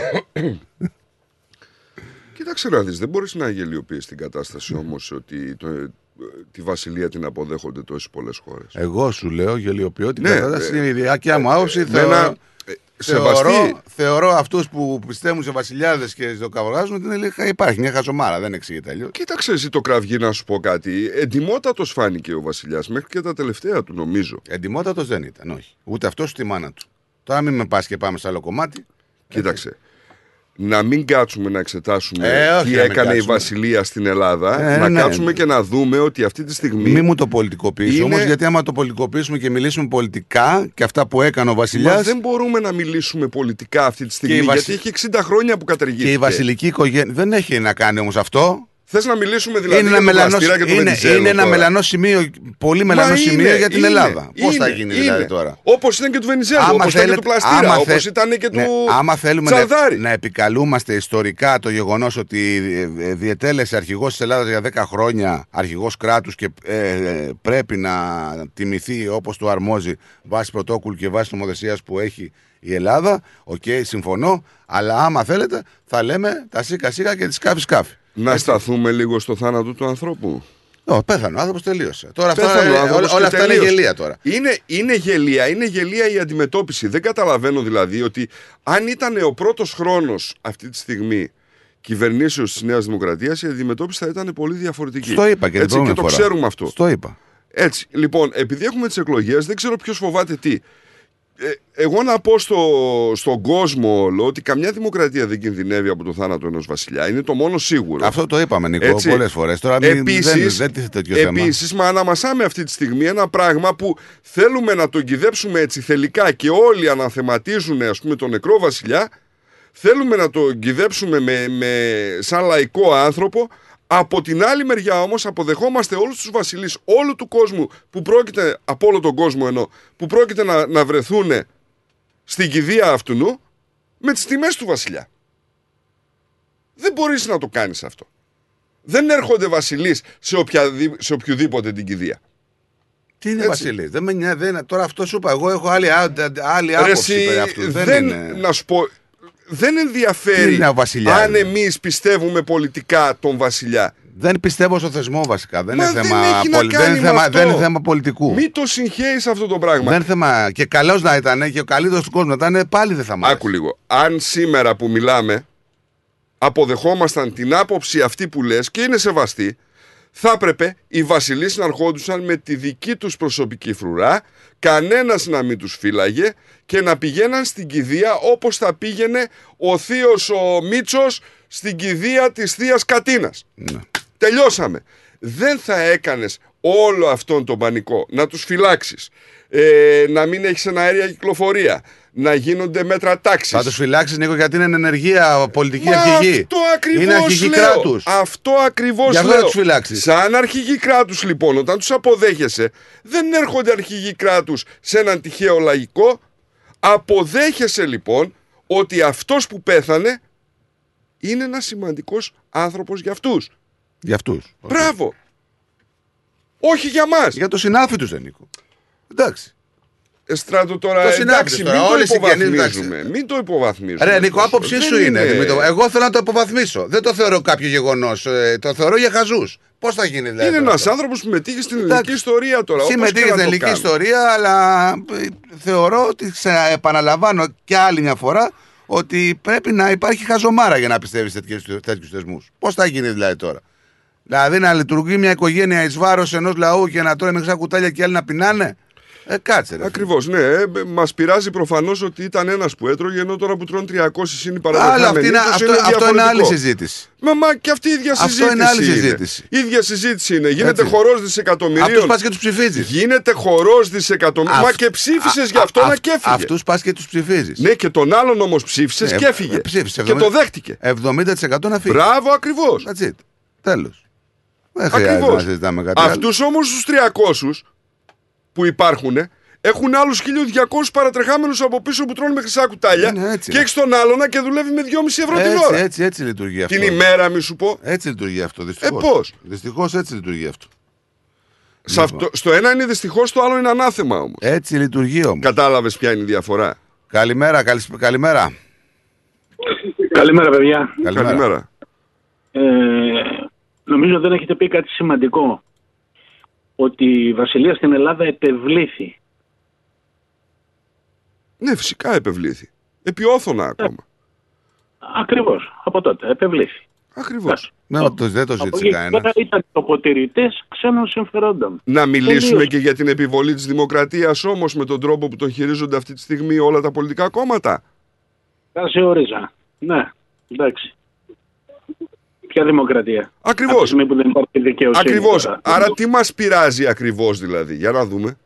Κοίταξε να δεις, δεν μπορείς να γελιοποιείς την κατάσταση όμως ότι το, ε, τη βασιλεία την αποδέχονται τόσες πολλές χώρες. Εγώ σου λέω γελιοποιώ την Ναι, κατάσταση. ε, Είναι η δικιά μου άποψη. με Θεωρώ, ένα, ε, θεωρώ, σεβαστή. θεωρώ αυτούς που πιστεύουν σε βασιλιάδες και στο καβράζουν ότι είναι, λίγα- υπάρχει μια χαζομάρα. Δεν εξηγείται αλλιώς. Κοίταξε εσύ το κραυγή να σου πω κάτι. Εντιμότατος φάνηκε ο βασιλιάς μέχρι και τα τελευταία του νομίζω. Εντιμότατο δεν ήταν, όχι. Ούτε αυτός ούτε η μάνα του. Τώρα μην με πας και πάμε σε άλλο κομμάτι. Κοίταξε. Να μην κάτσουμε να εξετάσουμε Ε, όχι τι να μην έκανε η κάτσουμε. βασιλεία στην Ελλάδα. Ε, να ναι. κάτσουμε και να δούμε ότι αυτή τη στιγμή. Μην μου το πολιτικοποιήσει Είναι- όμω, γιατί άμα το πολιτικοποιήσουμε και μιλήσουμε πολιτικά και αυτά που έκανε ο Μα βασιλιά. δεν μπορούμε να μιλήσουμε πολιτικά αυτή τη στιγμή. η βασι- Γιατί έχει 60 χρόνια που καταργήθηκε. Και η βασιλική οικογένεια. Δεν έχει να κάνει όμως αυτό. Θες να μιλήσουμε δηλαδή είναι για ένα, τον μελανό, Πλαστήρα και τον είναι, Βενιζέλο είναι ένα τώρα; μελανός σημείο, πολύ Μα μελανό είναι, σημείο για την είναι, Ελλάδα. Πώς θα είναι, γίνει είναι. δηλαδή τώρα; Όπως ήταν και του Βενιζέλου, Άμα όπως ήταν και θέλετε- του Πλαστήρα, άμα όπως θε- ήταν και του ναι, άμα θέλουμε να, Τσαλδάρη. να επικαλούμαστε ιστορικά το γεγονός ότι ε, ε, διετέλεσε αρχηγός της Ελλάδας για 10 χρόνια, αρχηγός κράτους και ε, ε, πρέπει να τιμηθεί όπως του αρμόζει βάσει πρωτόκολλου και βάσει νομοθεσίας που έχει η Ελλάδα. Οκ, συμφωνώ. Αλλά άμα θέλετε, θα λέμε τα σύκα σύκα και τη σκάφη σκάφη. Να σταθούμε λίγο στο θάνατο του ανθρώπου. Ω, πέθανε ο άνθρωπος, τελείωσε. Τώρα αυτά, Πέθανε ο ε, άνθρωπος όλα, και όλα αυτά είναι τελείωσε. γελοία τώρα. Είναι, είναι γελία, είναι γελοία η αντιμετώπιση. Δεν καταλαβαίνω δηλαδή ότι αν ήταν ο πρώτος χρόνος αυτή τη στιγμή κυβερνήσεως της Νέας Δημοκρατίας, η αντιμετώπιση θα ήταν πολύ διαφορετική. Στο είπα και την Έτσι, και προηγούμενη το φορά. ξέρουμε αυτό. Στο είπα. Έτσι, λοιπόν, επειδή έχουμε τις εκλογές, δεν ξέρω ποιος φοβάται τι. Ε, εγώ να πω στο, στον κόσμο όλο ότι καμιά δημοκρατία δεν κινδυνεύει από το θάνατο ενός βασιλιά. Είναι το μόνο σίγουρο. Αυτό το είπαμε, Νίκο, Έτσι. πολλές φορές. Τώρα μην, Επίσης, δεν, δεν τίθεται τέτοιο θέμα. Επίσης, μα αναμασάμε αυτή τη στιγμή ένα πράγμα που θέλουμε να τον κυδέψουμε έτσι θελικά και όλοι αναθεματίζουν ας πούμε τον νεκρό βασιλιά. Θέλουμε να τον κυδέψουμε με, με, σαν λαϊκό άνθρωπο. Από την άλλη μεριά όμως αποδεχόμαστε όλους τους βασιλείς όλου του κόσμου που πρόκειται, από όλο τον κόσμο ενώ, που πρόκειται να, να βρεθούν στην κηδεία αυτού με τις τιμές του βασιλιά. Δεν μπορείς να το κάνεις αυτό. Δεν έρχονται βασιλείς σε, οποιαδη- σε οποιοδήποτε την κηδεία. Τι είναι Έτσι. Βασίλη, δεν με νοιάζει. δεν- Τώρα αυτό σου είπα. Εγώ έχω άλλη, άλλη Ρε, άποψη εσύ, περί αυτού. Δεν, δεν, είναι. να σου πω, δεν Τι ενδιαφέρει είναι ο βασιλιάς, αν ρε; εμείς πιστεύουμε πολιτικά τον βασιλιά. Δεν πιστεύω στο θεσμό βασικά. Δεν Μα είναι δεν θέμα, έχει να πολι- δεν κάνει είναι με θέμα, αυτό. δεν είναι θέμα πολιτικού. Μην το συγχαίεις αυτό το πράγμα. Δεν είναι θέμα. Και καλός να ήταν και ο καλύτερος του κόσμου να ήταν, πάλι δεν θα μ' άρεσε. Άκου λίγο. Αν σήμερα που μιλάμε αποδεχόμασταν την άποψη αυτή που λες και είναι σεβαστή, θα έπρεπε οι βασιλείς να ερχόντουσαν με τη δική τους προσωπική φρουρά, κανένας να μην τους φύλαγε και να πηγαίναν στην κηδεία όπως θα πήγαινε ο θείος ο Μίτσος στην κηδεία της θείας Κατίνας. Τελειώσαμε. Δεν θα έκανες όλο αυτόν τον πανικό, να τους φυλάξεις, ε, να μην έχεις ένα αέρια κυκλοφορία, να γίνονται μέτρα τάξης. Θα του φυλάξεις Νίκο γιατί είναι εν ενεργεία πολιτική Μα αρχηγή. Αυτό ακριβώς Είναι αρχηγή λέω. κράτους. Αυτό ακριβώς Γι' αυτό λέω. θα τους φυλάξεις. Σαν αρχηγή κράτους λοιπόν, όταν τους αποδέχεσαι, δεν έρχονται αρχηγοί κράτους σε έναν τυχαίο λαϊκό. Αποδέχεσαι λοιπόν ότι αυτός που πέθανε είναι ένας σημαντικός άνθρωπος για αυτούς. Για αυτούς. Μπράβο. Όχι για μας. Για το συνάφι τους δεν Νίκο. Εντάξει. Εστράτο τώρα, Το συνάφι εντάξει, τους μην τώρα, το όλες οι συγγενείς, υποβαθμίζουμε. Μην το υποβαθμίζουμε. Ρε Νίκο, τόσο. άποψή Δεν σου είναι. Δημήτρο. Εγώ θέλω να το αποβαθμίσω. Δεν το θεωρώ κάποιο γεγονός. Το θεωρώ για χαζούς. Πώς θα γίνει δηλαδή. Είναι τώρα ένας αυτό; άνθρωπος που μετήχε στην ελληνική ιστορία τώρα. όπως Συμμετείχε και να στην το ελληνική κάνουμε. ιστορία, αλλά ε, θεωρώ ότι ξα- επαναλαμβάνω και άλλη μια φορά ότι πρέπει να υπάρχει χαζομάρα για να πιστεύεις σε τέτοιους θεσμούς. Πώς θα γίνει δηλαδή τώρα; Δηλαδή να λειτουργεί μια οικογένεια εις βάρος ενός λαού και να τρώει με κουτάλια και άλλοι να πεινάνε; Ε, κάτσε ρε. Ακριβώς, ναι. Ε, Μας πειράζει προφανώς ότι ήταν ένας που έτρωγε, ενώ τώρα που τρώνε 300 είναι οι Αλλά παραδεχόμενοι. αυτή είναι, Ίσως αυτό, αυτό είναι διαφορετικό. άλλη συζήτηση. Μα, μα και αυτή η ίδια Αυτό συζήτηση. είναι άλλη συζήτηση. Η ίδια συζήτηση είναι. Γίνεται Έτσι. χορός δισεκατομμυρίων. Αυτούς πας και τους ψηφίζεις. Γίνεται χορός δισεκατομμυρίων. Μα Αυ- και ψήφισες α- γι' αυτό α- να αυ- και έφυγε. Αυτούς πας και τους ψηφίζεις. Ναι, και τον άλλον όμως ψήφισες Ε, και έφυγε. ε, ψήφισε, και 70. το δέχτηκε. 70% να φύγει. Μπράβο, ακριβώς. That's it. Τέλος. Δεν χρειάζεται Ακριβώς. να συζητάμε κάτι άλλο. Αυτούς όμως τους 300 που υπάρχουν έχουν άλλους 1200 παρατρεχάμενους από πίσω που τρώνε με χρυσά κουτάλια Είναι έτσι. και έχεις τον άλλον και δουλεύει με 2,5 ευρώ την Έτσι, ώρα. έτσι, έτσι λειτουργεί αυτό. Την ημέρα, μη σου πω. Έτσι λειτουργεί αυτό. Δυστυχώς. Ε, πώς; Δυστυχώς έτσι λειτουργεί αυτό. Σε αυτό, στο ένα είναι δυστυχώς, το άλλο είναι ανάθεμα όμως. Έτσι λειτουργεί όμως. Κατάλαβες ποια είναι η διαφορά; Καλημέρα, καλησ- καλημέρα. Καλημέρα, παιδιά. Καλημέρα. Ε, νομίζω δεν έχετε πει κάτι σημαντικό. Ότι η βασιλεία στην Ελλάδα επευλήθη. Ναι, φυσικά επευλήθη. Επιόθωνα ακόμα. Ακριβώς, από τότε, επευλήθη. Ακριβώς. Ναι, το, δεν το Από ζήτησε εκεί κανένας. πέρα ήταν τοποτηρητές ξένων συμφερόντων. Να μιλήσουμε Τελείως. και για την επιβολή της δημοκρατίας όμως με τον τρόπο που τον χειρίζονται αυτή τη στιγμή όλα τα πολιτικά κόμματα. Κάσε ορίζα. Ναι, εντάξει. Ποια δημοκρατία. Ακριβώς. Από τη στιγμή που δεν υπάρχει δικαιοσύνη. Ακριβώς. τώρα. Άρα τι μας πειράζει ακριβώς δηλαδή. Για να δούμε.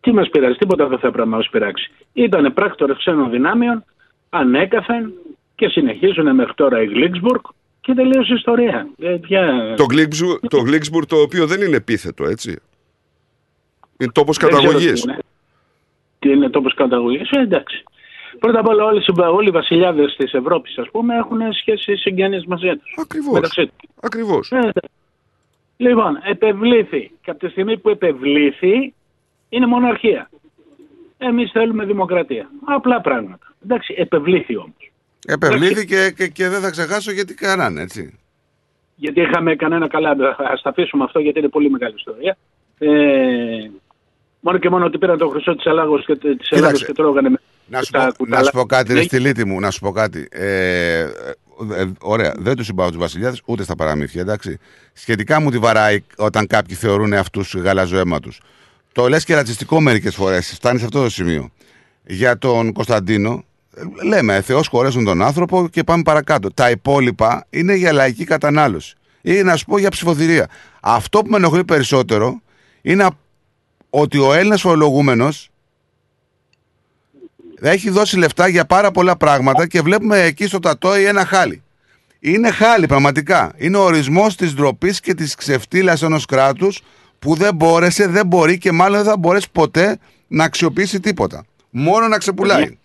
Τι μας πειράζει, τίποτα δεν θα πρέπει να μας πειράξει. Ήτανε πράκτορες ξένων δυνάμεων, ανέκαθεν και συνεχίζουν μέχρι τώρα η Γλίξμπουργκ και τελείωσε η ιστορία. Ε, ποια- Το Γκλίξμπουρ το, Γκλίξμπουργκ το οποίο δεν είναι επίθετο έτσι. Είναι τόπος Δεν ξέρω καταγωγής. Τι είναι, τι είναι τόπος καταγωγής, ε, εντάξει. Πρώτα απ' όλα όλοι, οι συμπα- όλοι οι βασιλιάδες της Ευρώπης ας πούμε έχουν σχέσεις συγγενείς μαζί τους. Ακριβώς. Μεταξύ τους. Ακριβώς. Ε, λοιπόν, επευλήθη. Και από τη στιγμή που επευλήθη είναι μοναρχία. Εμείς θέλουμε δημοκρατία. Απλά πράγματα. Εντάξει, επευλήθη όμως. Επευλήθη και, και, και δεν θα ξεχάσω γιατί κάνανε, έτσι. γιατί είχαμε κανένα καλά. Α τα αφήσουμε αυτό γιατί είναι πολύ μεγάλη ιστορία. Ε, μόνο και μόνο ότι πήραν το χρυσό της Ελλάδο και, της Ελλάδος και τρώγανε με Να σου, τα πω, να κουτάλα. σου πω κάτι, ρε Ναι. στυλίτη μου, να σου πω κάτι. Ε, ε, ε, ωραία, δεν τους συμπάω τους βασιλιάδες ούτε στα παραμύθια, εντάξει. Σχετικά μου τη βαράει όταν κάποιοι θεωρούν αυτούς γαλαζοαίμα του. Το λες και ρατσιστικό μερικές φορές, φτάνεις σε αυτό το σημείο. Για τον Κωνσταντίνο, ε, λέμε Θεός χωρέσουν τον άνθρωπο και πάμε παρακάτω. Τα υπόλοιπα είναι για λαϊκή κατανάλωση. Ή να σου πω για ψηφοθυρία. Αυτό που με ενοχλεί περισσότερο είναι ότι ο Έλληνας φορολογούμενος έχει δώσει λεφτά για πάρα πολλά πράγματα και βλέπουμε εκεί στο τατόι ένα χάλι. Είναι χάλι πραγματικά. Είναι ο ορισμός της ντροπής και της ξεφτύλας ενός κράτους που δεν μπόρεσε, δεν μπορεί και μάλλον δεν θα μπορέσει ποτέ να αξιοποιήσει τίποτα. Μόνο να ξεπουλάει.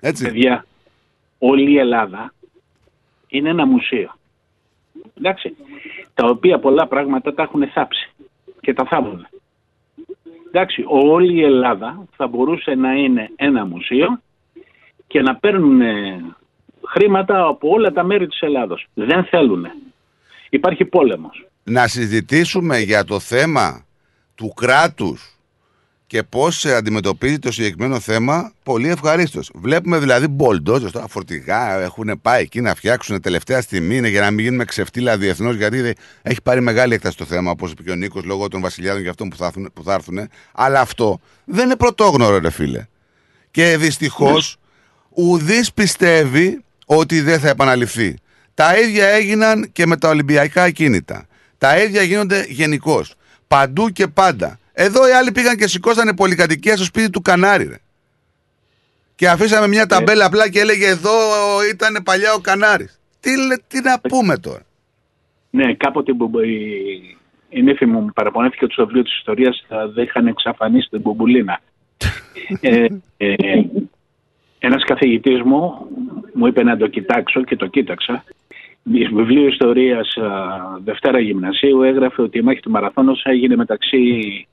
Έτσι. Παιδιά, όλη η Ελλάδα είναι ένα μουσείο. Εντάξει. Τα οποία πολλά πράγματα τα έχουν θάψει και τα θάβουν. Εντάξει, όλη η Ελλάδα θα μπορούσε να είναι ένα μουσείο και να παίρνουν ε, χρήματα από όλα τα μέρη της Ελλάδος. Δεν θέλουν. Υπάρχει πόλεμος. Να συζητήσουμε για το θέμα του κράτους και πώς ε, αντιμετωπίζει το συγκεκριμένο θέμα, πολύ ευχαρίστως. Βλέπουμε δηλαδή μπολντόζες, τώρα φορτηγά έχουν πάει εκεί να φτιάξουν τελευταία στιγμή είναι για να μην γίνουμε ξεφτύλα διεθνώς, γιατί δε- έχει πάρει μεγάλη έκταση το θέμα, όπως είπε και ο Νίκος, λόγω των βασιλιάδων και αυτών που θα, έρθουν- που θα έρθουν. Αλλά αυτό δεν είναι πρωτόγνωρο, ρε φίλε. Και δυστυχώς ουδής πιστεύει ότι δεν θα επαναληφθεί. Τα ίδια έγιναν και με τα Ολυμπιακά ακίνητα. Τα ίδια γίνονται γενικώς. Παντού και πάντα. Εδώ οι άλλοι πήγαν και σηκώσανε πολυκατοικία στο σπίτι του Κανάρι. Ρε. Και αφήσαμε μια ταμπέλα απλά και έλεγε εδώ ήταν παλιά ο Κανάρης. Τι, λέ- τι να πούμε τώρα. Ναι, κάποτε μπου- η, η νύφη μου μου παραπονέθηκε ότι στο βιβλίο της ιστορίας θα δεν είχαν εξαφανίσει την μπουμπουλίνα. ε, ε, ένας καθηγητής μου μου είπε να το κοιτάξω και το κοίταξα. Στο βιβλίο ιστορίας α, Δευτέρα Γυμνασίου έγραφε ότι η μάχη του Μαραθώνος έγινε μεταξύ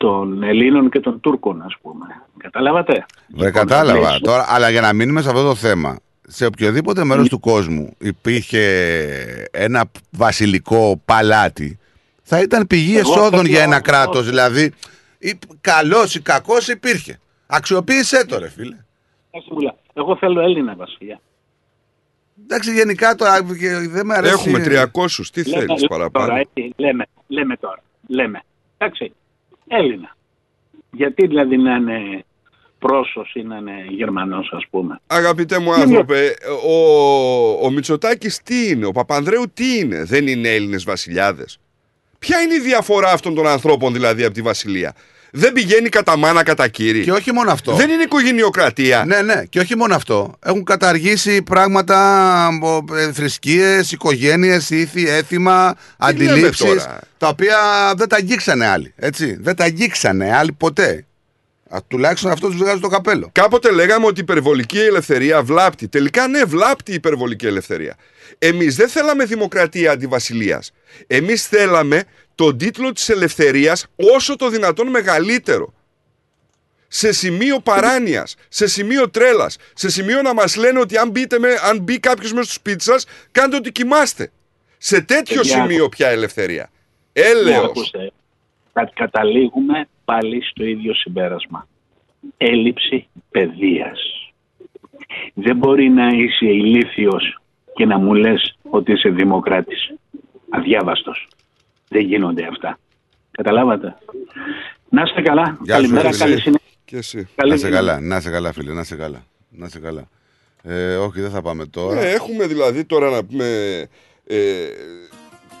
των Ελλήνων και των Τούρκων, ας πούμε. Καταλάβατε; Βρε, κατάλαβα μέσα- τώρα, αλλά για να μείνουμε σε αυτό το θέμα. Σε οποιοδήποτε μέρος του κόσμου υπήρχε ένα βασιλικό παλάτι, θα ήταν πηγή Εγώ εσόδων θέλω- για ένα κράτος. Δηλαδή, καλός ή κακός υπήρχε. Αξιοποίησέ το, ρε φίλε. Κάτσε μου λέει, Εγώ θέλω Έλληνα βασιλιά. Εντάξει, γενικά τώρα και δεν με αρέσει. Έχουμε 300, τι Λέμε- θέλεις λέμε παραπάνω; Τώρα, έτσι, λέμε, λέμε τώρα. Λέμε. Εντάξει. Έλληνα. Γιατί δηλαδή να είναι πρόσος ή να είναι Γερμανός ας πούμε. Αγαπητέ μου Τι άνθρωπε, ο, ο Μητσοτάκης τι είναι, ο Παπανδρέου τι είναι, δεν είναι Έλληνες βασιλιάδες; Ποια είναι η διαφορά αυτών των ανθρώπων δηλαδή από τη βασιλεία; Δεν πηγαίνει κατά μάνα κατά κύρι. Και όχι μόνο αυτό. Δεν είναι οικογενειοκρατία. Ναι, ναι, και όχι μόνο αυτό. Έχουν καταργήσει πράγματα, θρησκείες, οικογένειες, ήθη, έθιμα, αντιλήψεις. τώρα; Τα οποία δεν τα αγγίξανε άλλοι. Έτσι. Δεν τα αγγίξανε άλλοι ποτέ. Α, τουλάχιστον αυτός τους βγάζει το καπέλο. Κάποτε λέγαμε ότι η υπερβολική ελευθερία βλάπτει. Τελικά ναι, βλάπτει η υπερβολική ελευθερία. Εμείς δεν θέλαμε δημοκρατία αντιβασιλείας. Εμείς θέλαμε τον τίτλο της ελευθερίας όσο το δυνατόν μεγαλύτερο. Σε σημείο παράνοιας, σε σημείο τρέλας, σε σημείο να μας λένε ότι αν, μπείτε με, αν μπει κάποιος μέσα στο σπίτι σας, κάντε ότι κοιμάστε. Σε τέτοιο Παιδιά, σημείο πια ελευθερία. Ναι, Έλεος. ακούστε. Κα- Καταλήγουμε πάλι στο ίδιο συμπέρασμα. Έλλειψη παιδείας. Δεν μπορεί να είσαι ηλίθιος και να μου λες ότι είσαι δημοκράτης. Αδιάβαστος. Δεν γίνονται αυτά. Καταλάβατε. Να είστε καλά. Γεια σου, Καλημέρα, φίλε. καλή συνέχεια. Και εσύ. Καλή να σε συνέχεια. καλά, να σε καλά, φίλε, να σε καλά. Να σε καλά. Ε, όχι, δεν θα πάμε τώρα. Ναι, έχουμε δηλαδή τώρα να πούμε ε,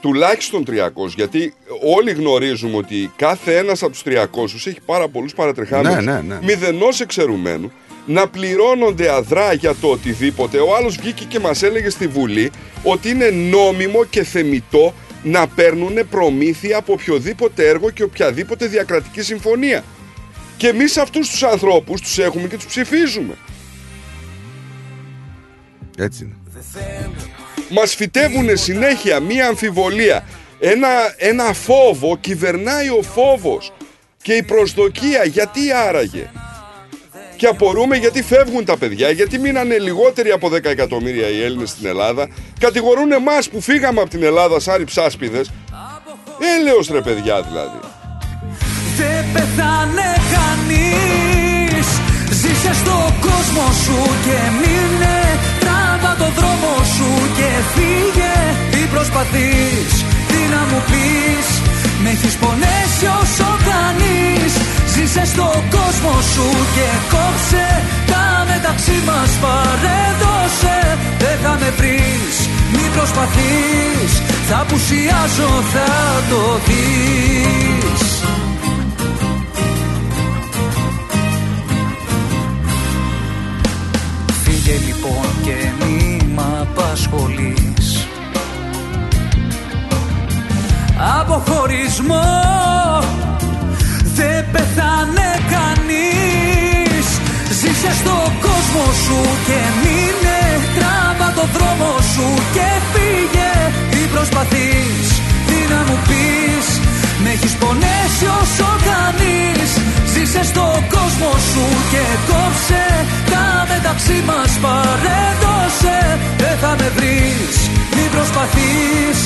τουλάχιστον 300 γιατί όλοι γνωρίζουμε ότι κάθε ένας από τους 300 έχει πάρα πολλούς παρατρεχάμενους Ναι, ναι, ναι. μηδενός εξαιρουμένους να πληρώνονται αδρά για το οτιδήποτε. Ο άλλος βγήκε και μας έλεγε στη Βουλή ότι είναι νόμιμο και θεμητό να παίρνουν προμήθεια από οποιοδήποτε έργο και οποιαδήποτε διακρατική συμφωνία. Και εμείς αυτούς τους ανθρώπους τους έχουμε και τους ψηφίζουμε. Έτσι είναι. Μας φυτεύουν συνέχεια μία αμφιβολία. Ένα, ένα φόβο, κυβερνάει ο φόβος και η προσδοκία. Γιατί άραγε; Και απορούμε γιατί φεύγουν τα παιδιά, γιατί μείνανε λιγότεροι από 10 εκατομμύρια οι Έλληνες στην Ελλάδα. Κατηγορούν εμάς που φύγαμε από την Ελλάδα σαν ψάσπιδες. Έλεος ρε παιδιά δηλαδή. Δεν πεθάνε κανείς Ζήσε στον κόσμο σου και μείνε Τράβα το δρόμο σου και φύγε Τι προσπαθείς, τι να μου πεις Με έχεις πονέσει όσο κανείς Ζήσε στον κόσμο σου και κόψε. Τα μεταξύ μας παρέδωσε. Δεν θα με βρεις, μη προσπαθείς. Θα απουσιάζω, θα το δεις. Φύγε λοιπόν και μη μ' απασχολείς. Από χωρισμό δεν πεθάνε κανείς. Ζήσε στον κόσμο σου και μείνε. Τράβα το δρόμο σου και φύγε. Τι προσπαθείς, τι να μου πεις. Με έχεις πονέσει όσο κανείς. Ζήσε στο κόσμο σου και κόψε. Τα μεταξύ μας παρέδωσε. Δεν θα με βρεις, μην προσπαθείς.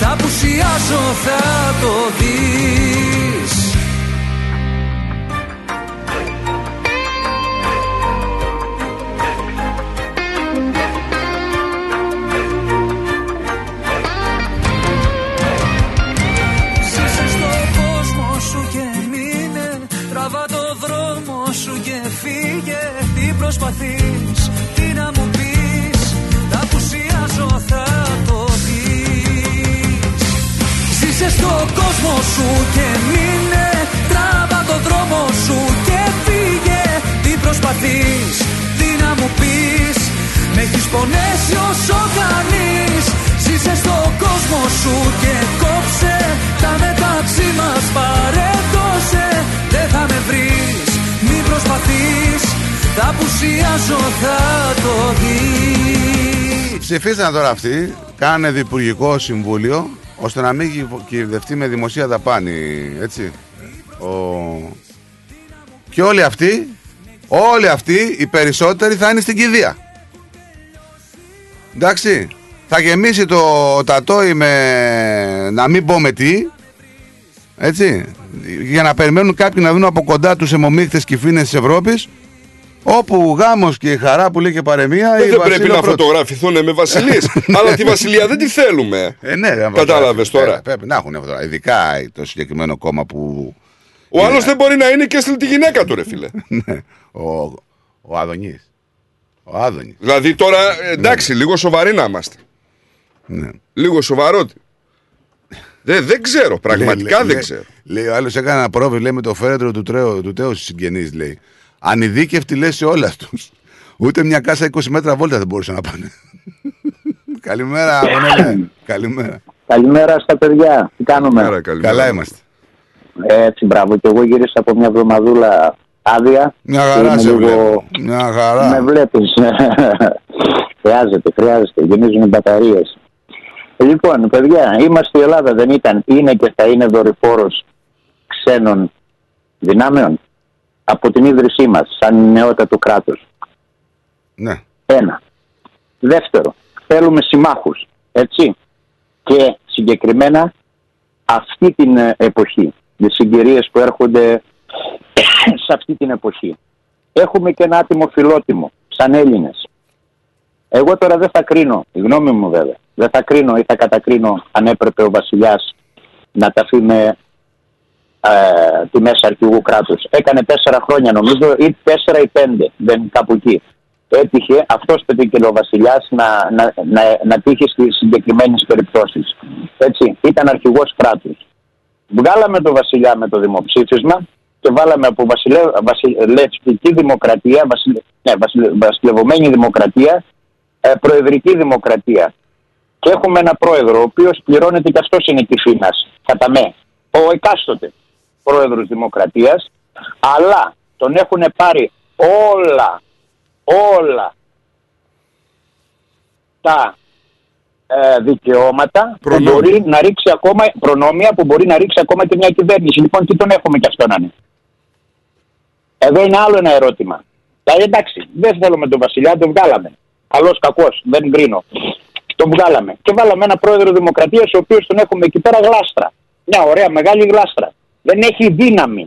Θα απουσιάζω, θα το δεις προσπαθείς, τι να μου πεις Τα απουσιάζω θα το δεις. Ζήσε στον κόσμο σου και μείνε Τραβά το δρόμο σου και φύγε. Τι προσπαθείς, τι να μου πεις Με έχεις πονέσει όσο κανείς Ζήσε στον κόσμο σου και κόψε Τα μεταξύ μας παρέδωσε Θα απουσιάζω, θα το δεις Ψηφίσαν τώρα αυτοί, κάνανε διπουργικό συμβούλιο ώστε να μην κυβ- κυβευτεί με δημοσία δαπάνη. Έτσι. Ο... Και όλοι αυτοί, όλοι αυτοί, οι περισσότεροι θα είναι στην κηδεία. Εντάξει. Θα γεμίσει το τατόι με να μην πω με τι. Έτσι. Για να περιμένουν κάποιοι να δουν από κοντά τους αιμομίχτες κυφίνες της Ευρώπης όπου γάμος και χαρά που λέει και παρεμία Ε, η δεν πρέπει Βασίλειο να πρώτη. φωτογραφηθούν με βασιλείς Αλλά τη βασιλεία δεν τη θέλουμε Ε, ναι, ρε, Κατάλαβες πρέπει- τώρα. Πρέπει να έχουν αυτό. Ειδικά το συγκεκριμένο κόμμα που. Ο άλλος δεν μπορεί να είναι και στη τη γυναίκα του ρε φίλε Ναι, ο, ο Άδωνης. Ο Άδωνης. Δηλαδή τώρα εντάξει λίγο σοβαροί να είμαστε Ναι. Λίγο σοβαρότη δεν, δεν ξέρω, πραγματικά Λέει- δεν λέει- ξέρω Λέει ο άλλος έκανε ένα πρόβλημα λέει, με το φέρετρο του, τρέου, του Τέου στις συγγενείς. Λέει. Ανειδίκευτοι λέει σε όλα τους. Ούτε μια κάσα 20 μέτρα βόλτα δεν μπορούσε να πάνε. Καλημέρα, Αγωνέλα. Καλημέρα. Καλημέρα στα παιδιά. Τι κάνουμε; Καλά είμαστε. Έτσι, μπράβο. Και εγώ γύρισα από μια εβδομαδούλα άδεια. Μια Και χαρά είμαι σε λίγο- βλέπω. Μια χαρά. Με βλέπεις. χρειάζεται, χρειάζεται. Γεμίζουν οι μπαταρίες. Λοιπόν, παιδιά, είμαστε η Ελλάδα, δεν ήταν, είναι και θα είναι δορυφόρος ξένων δυνάμεων από την ίδρυσή μας, σαν νεότητα του κράτους. Ναι. Ένα. Δεύτερο, θέλουμε συμμάχους, έτσι. Και συγκεκριμένα αυτή την ε, εποχή, τις συγκυρίες που έρχονται σε αυτή την εποχή. Έχουμε και ένα άτιμο φιλότιμο, σαν Έλληνες. Εγώ τώρα δεν θα κρίνω, η γνώμη μου βέβαια, δεν θα κρίνω ή θα κατακρίνω αν έπρεπε ο βασιλιάς να ταφεί με ε, τη μέσα αρχηγού κράτους. Έκανε τέσσερα χρόνια νομίζω, ή τέσσερα ή πέντε, δεν κάπου εκεί. Έτυχε αυτός πετύχε ο βασιλιάς να, να, να, να τύχει στις συγκεκριμένες περιπτώσεις. Έτσι, ήταν αρχηγός κράτους. Βγάλαμε το βασιλιά με το δημοψήφισμα και βάλαμε από βασιλε, βασιλευτική δημοκρατία, βασιλε, ναι, βασιλε, βασιλευωμένη δημοκρατία, ε, προεδρική δημοκρατία. Και έχουμε ένα πρόεδρο, ο οποίος πληρώνεται και αυτός είναι κυφήνας, κατά με. Ο εκάστοτε πρόεδρος δημοκρατίας, αλλά τον έχουν πάρει όλα, όλα τα ε, δικαιώματα που Προνόμια. μπορεί να ρίξει ακόμα, προνόμια που μπορεί να ρίξει ακόμα και μια κυβέρνηση. Λοιπόν, τι τον έχουμε και αυτό να είναι; Εδώ είναι άλλο ένα ερώτημα. Δηλαδή εντάξει, δεν θέλουμε τον Βασιλιά, τον βγάλαμε. Καλό, κακός, δεν κρίνω. Τον βγάλαμε. Και βάλαμε ένα πρόεδρο δημοκρατίας, ο οποίος τον έχουμε εκεί πέρα γλάστρα. Μια ωραία μεγάλη γλάστρα. Δεν έχει δύναμη.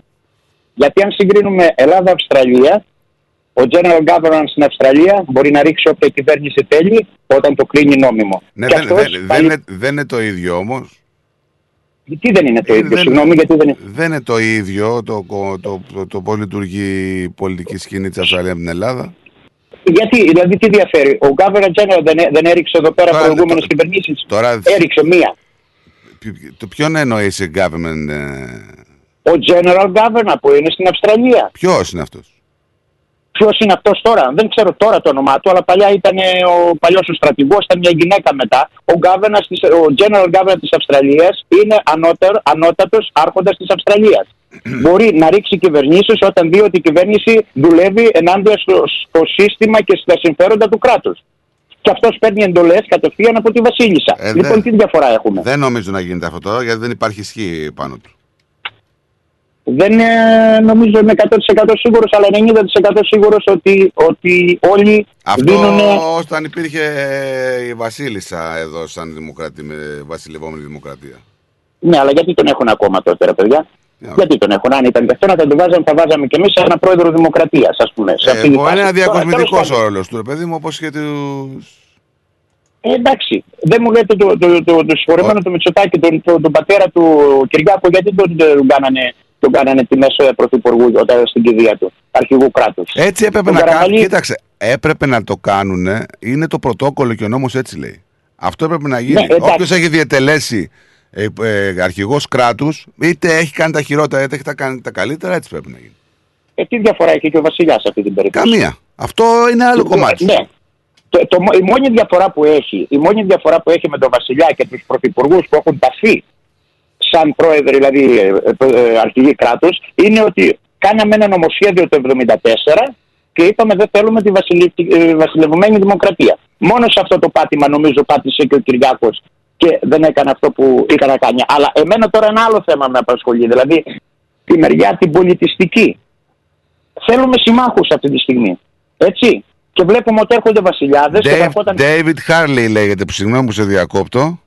Γιατί αν συγκρίνουμε Ελλάδα-Αυστραλία, ο General Governance στην Αυστραλία μπορεί να ρίξει όποια κυβέρνηση θέλει όταν το κρίνει νόμιμο. Ναι, Και δεν, αυτός δεν- πάλι- δεν είναι, δεν είναι το ίδιο όμως. Τι δεν είναι το ίδιο, συγγνώμη, γιατί δεν είναι. Δεν είναι το ίδιο το, το, το, το, το πώς λειτουργεί η πολιτική σκηνή της Αυστραλίας από την Ελλάδα. Γιατί, δηλαδή τι διαφέρει; Ο Governor General δεν, έ- δεν έριξε εδώ πέρα προηγούμενες κυβερνήσεις. Τώρα, Έριξε μία. Το ποιον εννοείς σε government. Ε, Ο General Governor που είναι στην Αυστραλία. Ποιος είναι αυτός; Ποιος είναι αυτός τώρα, δεν ξέρω τώρα το όνομά του, αλλά παλιά ήταν ε, ο παλιός ο στρατηγός, ήταν μια γυναίκα μετά. Ο, governor της, ο General Governor της Αυστραλίας είναι ανώτερο, ανώτατος άρχοντας της Αυστραλίας. Μπορεί να ρίξει κυβερνήσεις όταν δει ότι η κυβέρνηση δουλεύει ενάντια στο, στο σύστημα και στα συμφέροντα του κράτους. Και αυτός παίρνει εντολές κατευθείαν από τη Βασίλισσα. Ε, λοιπόν, δεν- τι διαφορά έχουμε; Δεν νομίζω να γίνεται αυτό τώρα γιατί δεν υπάρχει ισχύ πάνω του. δεν ε, νομίζω είμαι 100% σίγουρος, αλλά 90% σίγουρος ότι, ότι όλοι Αυτό δίνουν... όταν υπήρχε ε, η Βασίλισσα εδώ σαν δημοκρατή, με βασιλευόμενη δημοκρατία. Ναι, αλλά γιατί τον έχουν ακόμα τότε, ρε παιδιά; Γιατί τον έχουν, αν ήταν και αυτό να τον βάζαμε, θα βάζαμε και εμείς ένα πρόεδρο δημοκρατίας, ας πούμε. Σε αυτή Ε, τη μπορεί φάση. να είναι Τώρα, διακοσμητικός τέλος ο ρόλος του, ρε παιδί μου, όπως και του. Ε, εντάξει, δεν μου λέτε το, το, το, το συγχωρεμένο του Μητσοτάκη, τον, τον, τον πατέρα του Κυριάκου, γιατί τον, τον κάνανε, τον κάνανε τη μέσο πρωθυπουργού όταν στην κηδεία του, αρχηγού κράτους. Έτσι έπρεπε να κάνουν. Κοίταξε, έπρεπε να το κάνουν. Είναι το πρωτόκολλο και ο νόμος έτσι λέει. Αυτό έπρεπε να γίνει. Ναι, εντάξει. Όποιος έχει διετελέσει ε, ε, αρχηγός κράτους, είτε έχει κάνει τα χειρότερα είτε έχει τα κάνει τα καλύτερα, έτσι πρέπει να γίνει. Ε, τι διαφορά έχει και ο Βασιλιάς σε αυτή την περίπτωση; Καμία. Αυτό είναι άλλο Ε, κομμάτι. Ναι. Το, το, η μόνη διαφορά που έχει, η μόνη διαφορά που έχει με τον Βασιλιά και τους πρωθυπουργούς που έχουν ταθεί σαν πρόεδροι, δηλαδή ε, ε, ε, αρχηγοί κράτους, είναι ότι κάναμε ένα νομοσχέδιο το 1974 και είπαμε δεν θέλουμε τη βασιλη, ε, βασιλευμένη δημοκρατία. Μόνο σε αυτό το πάτημα νομίζω πάτησε και ο Κυριάκος και δεν έκανε αυτό που ήταν να κάνει. Αλλά εμένα τώρα ένα άλλο θέμα με απασχολεί, δηλαδή τη μεριά την πολιτιστική. Θέλουμε συμμάχους αυτή τη στιγμή. Έτσι. Και βλέπουμε ότι έρχονται βασιλιάδες και Dave, ερχόταν... David Harley λέγεται, που συγγνώμη που σε διακόπτω.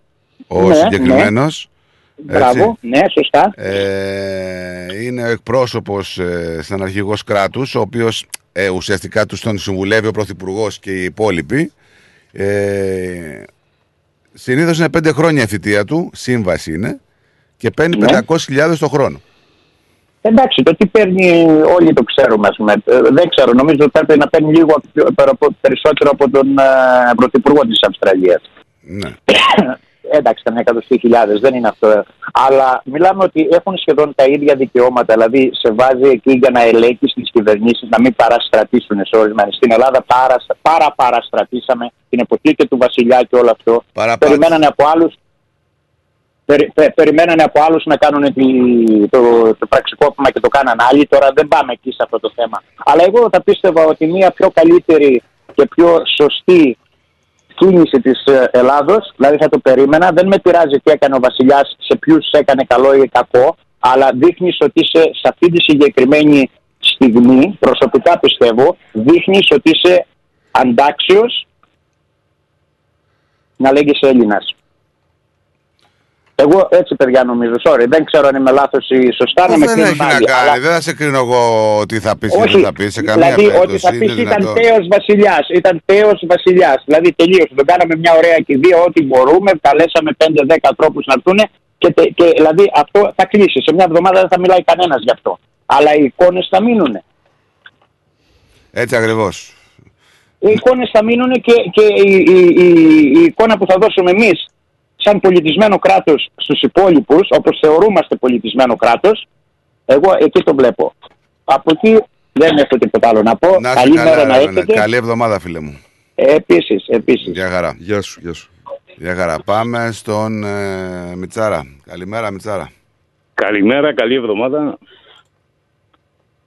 Ο Ναι, συγκεκριμένος. Μπράβο, ναι, σωστά. Ε, είναι ο εκπρόσωπος ε, σαν αρχηγός κράτους, ο οποίος ε, ουσιαστικά τους τον συμβουλεύει ο Πρωθυπουργός και οι υπόλοιποι. Ε, συνήθως είναι πέντε χρόνια η θητεία του, σύμβαση είναι, και παίρνει Ναι. 500.000 το χρόνο. Εντάξει, το τι παίρνει όλοι το ξέρουμε. Ας πούμε. Ε, Δεν ξέρω, νομίζω ότι πρέπει να παίρνει λίγο πιο- περα- περισσότερο από τον ε, Πρωθυπουργό της Αυστραλίας. Ναι. Εντάξει, ήταν 100.000, δεν είναι αυτό. Αλλά μιλάμε ότι έχουν σχεδόν τα ίδια δικαιώματα. Δηλαδή, σε βάζει εκεί για να ελέγχει τις κυβερνήσεις, να μην παραστρατήσουν σε ορισμένες. Στην Ελλάδα πάρα, πάρα παραστρατήσαμε την εποχή και του Βασιλιά και όλο αυτό. Περιμένανε από άλλου περι, πε- περιμένανε από άλλους να κάνουν τη, το, το πραξικόπημα και το κάναν άλλοι. Τώρα δεν πάμε εκεί σε αυτό το θέμα. Αλλά εγώ θα πίστευα ότι μια πιο καλύτερη και πιο σωστή κίνηση της ε, Ελλάδος, δηλαδή θα το περίμενα, δεν με πειράζει τι έκανε ο Βασιλιάς, σε ποιους έκανε καλό ή κακό, αλλά δείχνεις ότι είσαι σε αυτή τη συγκεκριμένη στιγμή, προσωπικά πιστεύω, δείχνεις ότι είσαι αντάξιος να λέγεις Έλληνας. Εγώ έτσι παιδιά νομίζω, sorry, δεν ξέρω αν είμαι λάθος ή σωστά, να με δεν κρίνουν έχει να άλλοι, κάνει. αλλά- Δεν θα σε κρίνω εγώ τι θα πεις και όχι, δεν θα πεις σε καμία δηλαδή περίπτωση. ότι θα είναι πεις ήταν δυνατόν. τέος βασιλιάς, ήταν τέος βασιλιάς. Δηλαδή τελείωσε, τον κάναμε μια ωραία κηδεία, ό,τι μπορούμε, καλέσαμε 5-10 τρόπους να έρθουν και, τε- και δηλαδή αυτό θα κλείσει. Σε μια εβδομάδα δεν θα μιλάει κανένας γι' αυτό. Αλλά οι εικόνες θα μείνουν. Έτσι ακριβώς. Οι εικόνες θα μείνουν και, και η, η, η, η εικόνα που θα δώσουμε εμείς σαν πολιτισμένο κράτος στους υπόλοιπους, όπως θεωρούμαστε πολιτισμένο κράτος, εγώ εκεί το βλέπω. Από εκεί δεν έχω τίποτα άλλο να πω. Να είσαι Καλή καλά, μέρα να ρε, έχετε. Καλή εβδομάδα, φίλε μου. Επίσης, επίσης. Γεια χαρά. Γεια σου, γεια σου. Γεια χαρά. Πάμε στον ε, Μιτσάρα. Καλημέρα, Μιτσάρα. Καλημέρα, καλή εβδομάδα.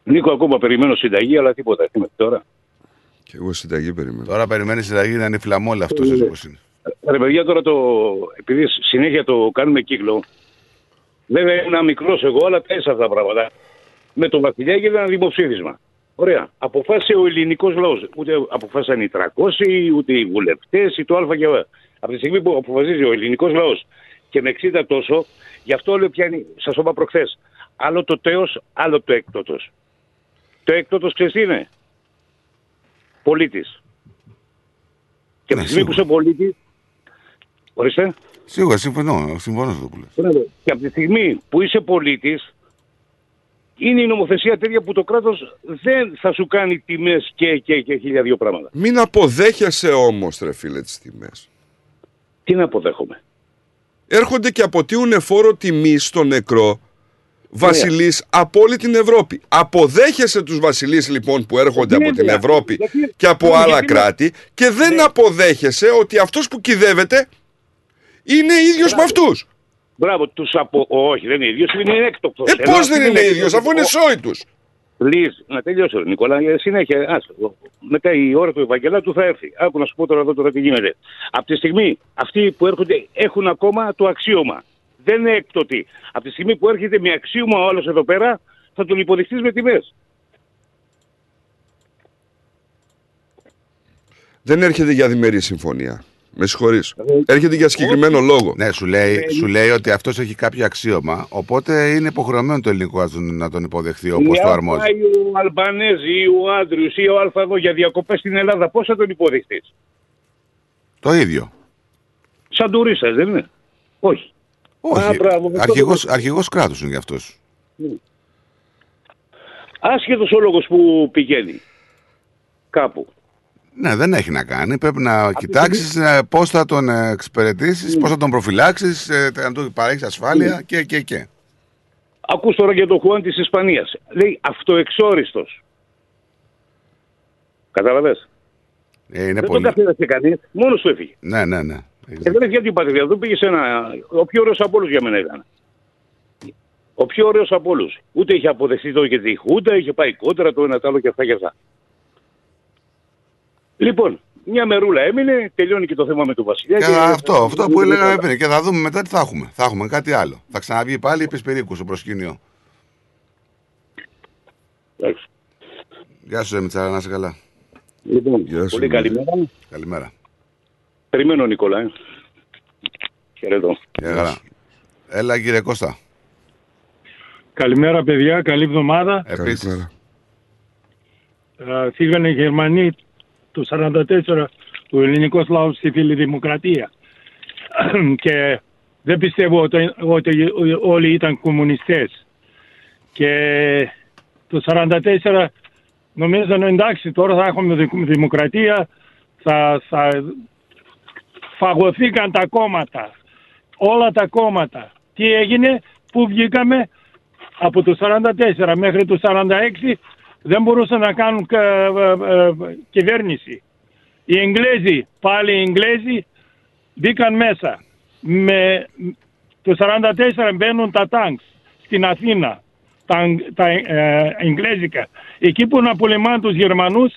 Νίκο, ακόμα περιμένω συνταγή, αλλά τίποτα έχει μέχρι τώρα. Και εγώ συνταγή περιμένω. Τώρα περιμένει συνταγή να είναι φλαμόλα αυτός έτσι όπως είναι. Ρε παιδιά, τώρα το. Επειδή συνέχεια το κάνουμε κύκλο. Βέβαια ήμουν μικρός εγώ, αλλά τα αυτά τα πράγματα. Με τον Βασιλιά έγινε ένα δημοψήφισμα. Ωραία. Αποφάσισε ο ελληνικός λαός. Ούτε αποφάσισαν οι 300, ούτε οι βουλευτές, ή το Α και Β. Από τη στιγμή που αποφασίζει ο ελληνικός λαός και με 60 τόσο, γι' αυτό λέω πιάνει, σας το είπα προχθές. Άλλο το τέο, άλλο το έκτοτος. Το έκτοτος ξέρεις τι είναι; Πολίτης. Και από τη στιγμή που είσαι πολίτης. Ορίστε. Σίγουρα, συμφωνώ. Συμφωνώ σε αυτό που λες. Μπράβο. Και από τη στιγμή που είσαι πολίτης, είναι η νομοθεσία τέτοια που το κράτος δεν θα σου κάνει τιμές και, και, και χίλια δύο πράγματα. Μην αποδέχεσαι όμως, ρε φίλε, τις τιμές. Τι να αποδέχομαι; Έρχονται και αποτείουν φόρο τιμή στο νεκρό βασιλείς από όλη την Ευρώπη. Αποδέχεσαι τους βασιλείς λοιπόν που έρχονται από την Βέβαια. Ευρώπη Γιατί- και από Ναι, άλλα γιατί- κράτη και δεν αποδέχεσαι ότι αυτός που κυδεύεται είναι ίδιος με αυτούς. Μπράβο, τους απο... Όχι, δεν είναι ίδιος, είναι έκτοκτος. Ε, πώς δεν είναι ίδιος, αφού είναι σόι τους. Λίζ, να τελειώσω, ρε Νικόλα. για Συνέχεια, άσο. Μετά η ώρα του Ευαγγελάτου θα έρθει. Άκου να σου πω τώρα εδώ τώρα τι γίνεται. Από τη στιγμή αυτοί που έρχονται έχουν ακόμα το αξίωμα. Δεν είναι έκτοτη. Από τη στιγμή που έρχεται με αξίωμα ο άλλος εδώ πέρα, θα τον υποδεχτείς με τιμές. Δεν έρχεται για διμερή συμφωνία. Με συγχωρείς. Έρχεται για συγκεκριμένο λόγο. Ναι, σου λέει, σου λέει ότι αυτός έχει κάποιο αξίωμα. Οπότε είναι υποχρεωμένο το ελληνικό να τον- να τον υποδεχθεί όπως το Εάν αρμόζει. πάει ο Αλμπανέζη ή ο Άντριους ή ο Αλφα εδώ για διακοπές στην Ελλάδα, πώς θα τον υποδεχτείς. Το ίδιο. Σαν τουρίστας, δεν είναι; Όχι. Όχι. Α, μπράβο, αυτό Αρχηγός, το- αρχηγός κράτους είναι γι' αυτός. Άσχετος ο λόγος που πηγαίνει κάπου. Ναι, δεν έχει να κάνει. Πρέπει να κοιτάξεις πώς θα τον εξυπηρετήσεις, πώς θα τον προφυλάξεις, να του παρέχεις ασφάλεια Ναι. και, και, και. Ακούς τώρα για τον Χουάν της Ισπανίας. Λέει αυτοεξόριστος. Καταλαβες; Ε, είναι δεν πολύ. τον καθίδασε κανείς, μόνος του έφυγε. Ναι, ναι, ναι. Και δεν έχει γιατί πατρίδα. Δεν πήγε σε ένα. Ο πιο ωραίος από όλους για μένα ήταν. Ο πιο ωραίος από όλους. Ούτε είχε αποδεχτεί το και τη Χούντα, είχε πάει κόντρα το ένα το άλλο και αυτά και αυτά. Λοιπόν, μια μερούλα έμεινε, τελειώνει και το θέμα με τον Βασιλιά. Και και- αυτό, αυτό που έλεγαμε πριν. Και θα δούμε μετά τι θα έχουμε. Θα έχουμε κάτι άλλο. Θα ξαναβγεί πάλι η Πεσπερίκου στο προσκήνιο. Εντάξει. Γεια σου, Εμιτσάρα, να είσαι καλά. Λοιπόν, Γεια σου, πολύ καλημέρα. Καλημέρα. Περιμένω, Νικόλα. Ε. Χαιρετώ. Γεια χαρά. Έλα, κύριε Κώστα. Καλημέρα παιδιά, καλή εβδομάδα. Επίσης. Ε, Φύγανε οι Γερμανοί το 1944 του ελληνικού λαού στη φίλη δημοκρατία. και δεν πιστεύω ότι, ότι όλοι ήταν κομμουνιστές. Και το 1944 νομίζανε εντάξει τώρα θα έχουμε δικ- δημοκρατία, θα, θα φαγωθήκαν τα κόμματα. Όλα τα κόμματα. Τι έγινε, πού βγήκαμε, από το 44 μέχρι το 46 δεν μπορούσαν να κάνουν κα- ε, ε, κυβέρνηση. Οι Εγγλέζοι, πάλι οι Εγγλέζοι μπήκαν μέσα. Με, το 44 μπαίνουν τα τάγκς στην Αθήνα, τα, τα ε, Εγγλέζικα. Εκεί που να πολεμάνε τους Γερμανούς,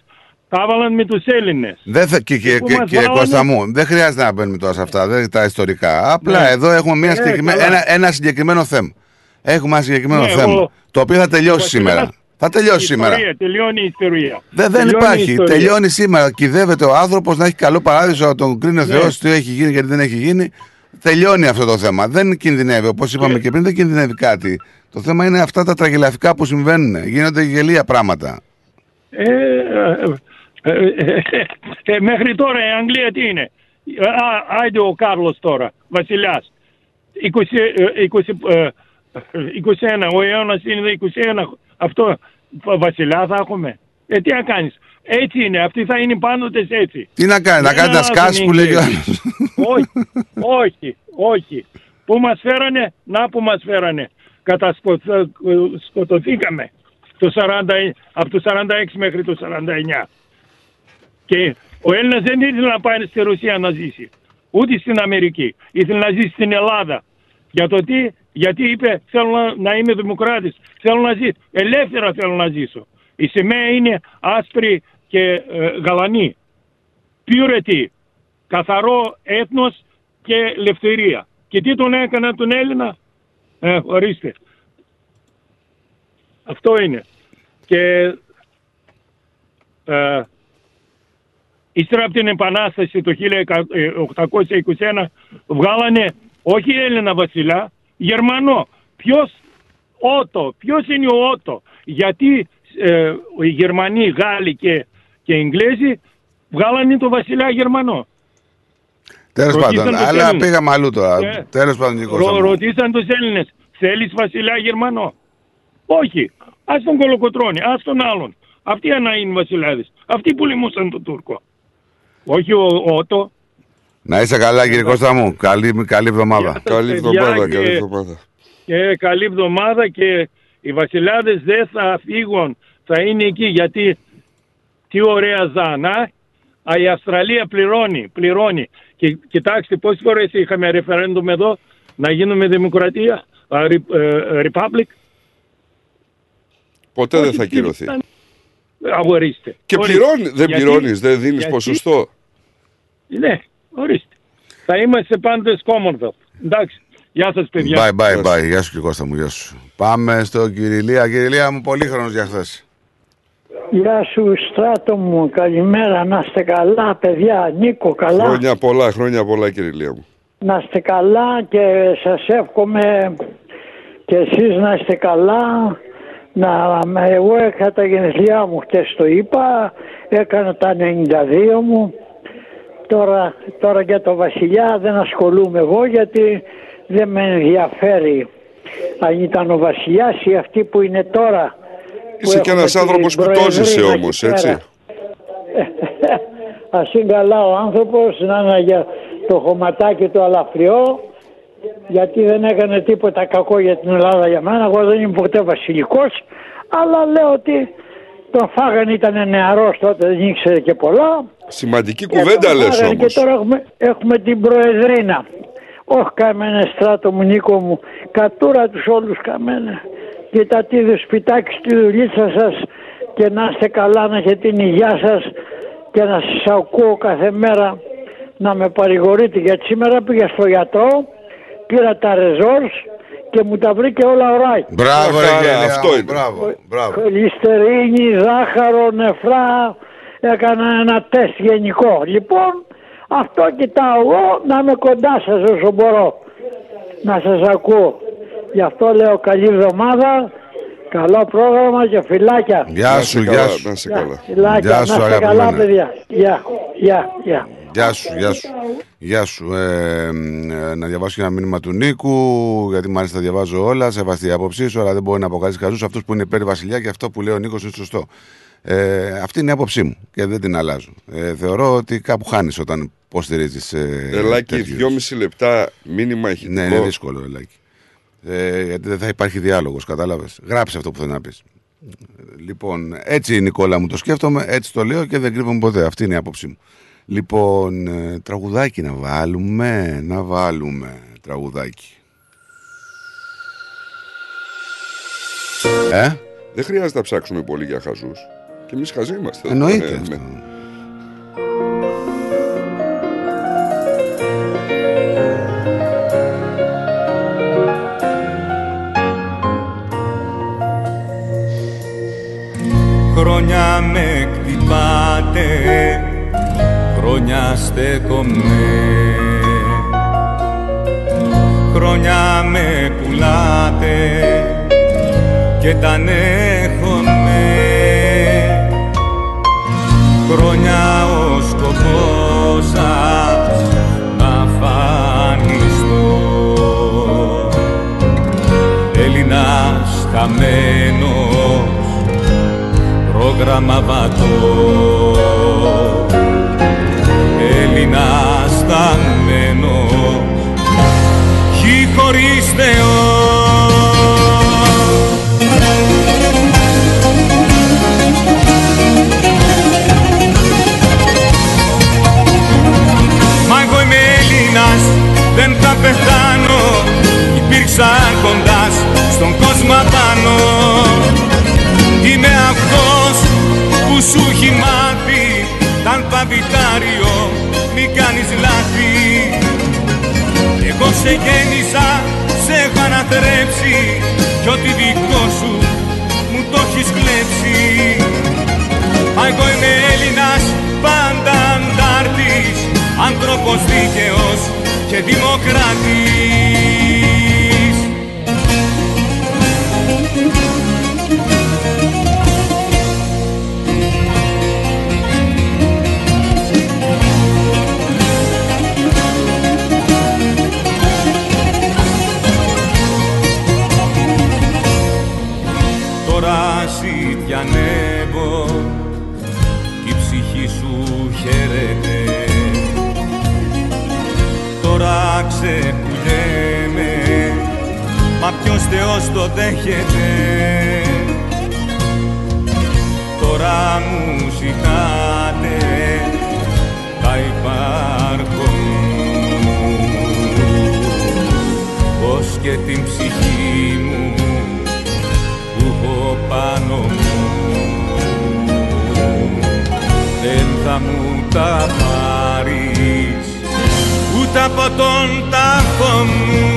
τα έβαλαν με τους Έλληνες. Δεν θα, και, και, Που και, μας κύριε βάλανε- Κώστα μου, δεν χρειάζεται να μπαίνουμε τώρα σε αυτά, δεν τα ιστορικά. Απλά Ναι. εδώ έχουμε μια Ναι, συγκεκριμέ- καλά. ένα, ένα συγκεκριμένο θέμα. Έχουμε ένα συγκεκριμένο Ναι, θέμα. ο- Το οποίο θα τελειώσει ο σήμερα. Βασιλιάς- Θα τελειώσει σήμερα. Ιστορία, τελειώνει η ιστορία. Δεν, δεν Τελειώνει η υπάρχει. ιστορία. Τελειώνει σήμερα. Κυδεύεται ο άνθρωπος να έχει καλό παράδεισο, να τον κρίνει ο Ναι. Θεός, τι έχει γίνει και τι δεν έχει γίνει. Τελειώνει αυτό το θέμα. Δεν κινδυνεύει. Όπως είπαμε και πριν, δεν κινδυνεύει κάτι. Το θέμα είναι αυτά τα τραγελαφικά που συμβαίνουν. Γίνονται γελία πράγματα. Ε, ε, ε, ε, ε, μέχρι τώρα η Αγγλία τι είναι; Α, άιντε ο Κάρλος τώρα, βασιλιάς. 20, ε, 20, ε, 21, ο αιώνας είναι 21. Αυτό βα- βασιλιά θα έχουμε. Ε, τι να κάνεις. Έτσι είναι, αυτοί θα είναι πάντοτες έτσι. Τι να κάνει, να Δεν κάνεις να αλλάζουν σκάσει οι που λέει ο Εγγλέζοι. άλλος. όχι, όχι, όχι. Πού μας φέρανε, να που μας φέρανε. Κατασκοτωθήκαμε το 40, από το 46 μέχρι το 49. Και ο Έλληνας δεν ήθελε να πάει στη Ρωσία να ζήσει. Ούτε στην Αμερική. Ήθελε να ζήσει στην Ελλάδα. Για το τι, γιατί είπε θέλω να, να είμαι δημοκράτης. Θέλω να ζήσω. Ελεύθερα θέλω να ζήσω. Η σημαία είναι άσπρη και ε, γαλανή. Purity. Καθαρό έθνος και ελευθερία. Και τι τον έκανε τον Έλληνα; Ε, ορίστε. Αυτό είναι. Και ε, ύστερα από την Επανάσταση το 1821 βγάλανε όχι Έλληνα βασιλιά, Γερμανό. Ποιος Ότο, ποιος είναι ο Ότο; Γιατί ε, οι Γερμανοί, Γάλλοι και, και Εγγλέζοι βγάλανε το βασιλιά Γερμανό. Τέλος Ρωτήσαν πάντων, τους αλλά Έλληνες. πήγαμε αλλού τώρα. Ε, Τέλος πάντων, κύριε Ρω, Κώστα μου. ρωτήσαν τους Έλληνες, θέλεις βασιλιά Γερμανό; Όχι, ας τον κολοκοτρώνει, ας τον άλλον. Αυτοί να είναι βασιλιάδες. Αυτοί που λιμούσαν τον Τούρκο. Όχι ο Ότο. Να είσαι καλά, κύριε Κώστα μου. Καλή, καλή εβδομάδα. Καλή παιδιά, εβδομάδα, και- καλή εβδομάδα. Και καλή εβδομάδα και οι βασιλιάδες δεν θα φύγουν. Θα είναι εκεί γιατί τι ωραία ζάνα. Α, η Αυστραλία πληρώνει, πληρώνει. Και κοιτάξτε πόσες φορές είχαμε ρεφερέντουμ εδώ να γίνουμε δημοκρατία, α, ρι- ε, republic. Ποτέ δεν θα κυρωθεί. Αγορίστε. Και Ορίστε. πληρώνει, δεν Γιατί- πληρώνεις, δεν δίνεις γιατί- ποσοστό. Ναι, ορίστε. Θα είμαστε πάντες Commonwealth. Εντάξει. Γεια σας παιδιά. Bye, bye, bye. Γεια σου και Κώστα μου, γεια σου. Πάμε στο Κυριλία. Κυριλία μου, πολύ χρόνος για χθες. Γεια σου Στράτο μου, καλημέρα, να είστε καλά παιδιά, Νίκο καλά. Χρόνια πολλά, χρόνια πολλά κύριε Ηλία μου. Να είστε καλά και σας εύχομαι και εσείς να είστε καλά. Να, εγώ έκανα τα γενεθλιά μου χτες το είπα, έκανα τα 92 μου. Τώρα, τώρα για το βασιλιά δεν ασχολούμαι εγώ γιατί δεν με ενδιαφέρει αν ήταν ο βασιλιάς ή αυτοί που είναι τώρα. που Είσαι και έχουμε ένας την άνθρωπος που το προεδρία έζησε εκεί όμως, πέρα. έτσι. Ας είναι καλά ο άνθρωπος να είναι για το χωματάκι του αλαφριό γιατί δεν έκανε τίποτα κακό για την Ελλάδα για μένα. Εγώ δεν είμαι ποτέ βασιλικός αλλά λέω ότι τον φάγανε ήταν νεαρός τότε δεν ήξερε και πολλά. Σημαντική Και κουβέντα τον λες φάγανε Και όμως. τώρα έχουμε, έχουμε την Προεδρίνα. Όχι καμένε στράτο μου Νίκο μου, κατούρα τους όλους καμένε. Κοιτάτε σπιτάκι στη δουλίτσα σας και να είστε καλά, να έχετε την υγεία σας και να σας ακούω κάθε μέρα να με παρηγορείτε γιατί σήμερα πήγα στο γιατρό, πήρα τα ρεζόρς και μου τα βρήκε όλα ωραία. Μπράβο, ρε Καλά, Κυριλία αυτό μου, είναι. Μπράβο, μπράβο. Χολυστερίνη, ζάχαρο, νεφρά, έκανα ένα τεστ γενικό. Λοιπόν, αυτό κοιτάω εγώ να είμαι κοντά σας όσο μπορώ. Να σας ακούω. Γι' αυτό λέω καλή εβδομάδα, καλό πρόγραμμα και φυλάκια. Γεια σου, Να γεια είσαι σου. καλά, Να είσαι καλά. Φυλάκια, Γεια να σου, είστε καλά αγαπημένα. παιδιά. Γεια, γεια, γεια. Γεια σου, γεια σου. Γεια σου. Ε, ε, να διαβάσω και ένα μήνυμα του Νίκου, γιατί μάλιστα διαβάζω όλα. Σεβαστή η άποψή σου, αλλά δεν μπορεί να αποκαλέσει καζού αυτούς που είναι υπέρ Βασιλιά και αυτό που λέει ο Νίκος είναι σωστό. Ε, αυτή είναι η άποψή μου και δεν την αλλάζω. Ε, θεωρώ ότι κάπου χάνεις όταν υποστηρίζεις. Ε, Ελάκη, τέτοιους. δυόμιση λεπτά μήνυμα ηχητικό. Ναι, είναι δύσκολο, Ελάκη. Ε, γιατί δεν θα υπάρχει διάλογος, κατάλαβες. Γράψε αυτό που θέλει να πεις. Λοιπόν, έτσι Νικόλα μου το σκέφτομαι, έτσι το λέω και δεν κρύβομαι ποτέ. Αυτή είναι η άποψή μου. Λοιπόν, ε, τραγουδάκι να βάλουμε, να βάλουμε τραγουδάκι. Ε, Δεν χρειάζεται να ψάξουμε πολύ για χαζούς. Και εμείς χαζοί είμαστε. εννοείται Ε, αυτό. με- Χρόνια με κτυπάτε, χρόνια στέκομαι. Χρόνια με πουλάτε και τα ανέχομαι. Χρόνια ο σκοπός σας να φανιστώ Έλληνας χαμένος πρόγραμμα βατός πεθάνω. Υπήρξα κοντάς στον κόσμο απάνω. Είμαι αυτός που σου έχει μάθει Τ' αλφαβητάριο μη κάνεις λάθη. Εγώ σε γέννησα, σε έχω αναθρέψει Κι ό,τι δικό σου μου το έχεις κλέψει. Μα εγώ είμαι Έλληνας, πάντα αντάρτης Άνθρωπος δίκαιος και δημοκράτης Τώρα ξεκουλιέμαι μα ποιος Θεός το δέχεται. Τώρα μου ζητάτε τα υπάρχω πως και την ψυχή μου που έχω πάνω μου δεν θα μου τα πάρεις κάτω από τον τάφο μου.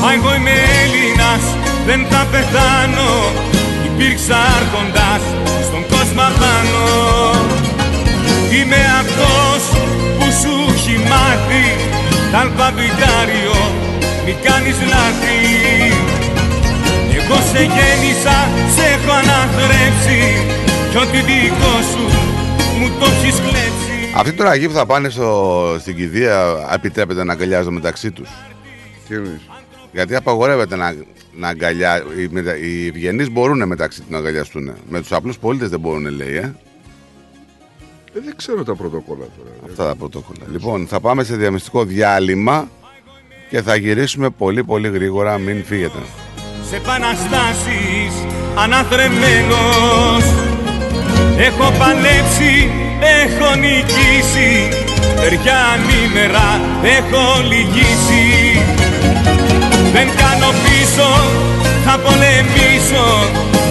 Μα εγώ είμαι Έλληνας, δεν θα πεθάνω. Υπήρξα άρχοντας στον κόσμο απάνω. Είμαι αυτός που σου έχει μάθει τα αλφαβητάριο μη κάνεις λάθη σε γέννησα, σε έχω αναθρέψει Κι ό,τι δικό σου μου το έχεις κλέψει Αυτοί τώρα εκεί που θα πάνε στο, στην κηδεία επιτρέπεται να αγκαλιάζονται μεταξύ τους. Τι εννοείς; Γιατί απαγορεύεται να, να αγκαλιά. Οι, μετα- οι ευγενείς μπορούν μεταξύ τους να αγκαλιαστούν. Με τους απλούς πολίτες δεν μπορούν, λέει. Ε. Ε, δεν ξέρω τα πρωτοκόλλα τώρα. Αυτά τα πρωτόκολλα. Λοιπόν, θα πάμε σε διαμυστικό διάλειμμα και θα γυρίσουμε πολύ πολύ γρήγορα. Μην φύγετε. Σε επαναστάσεις αναθρεμένος Έχω παλέψει, έχω νικήσει Περιά ανήμερα έχω λυγίσει. Δεν κάνω πίσω, θα πολεμήσω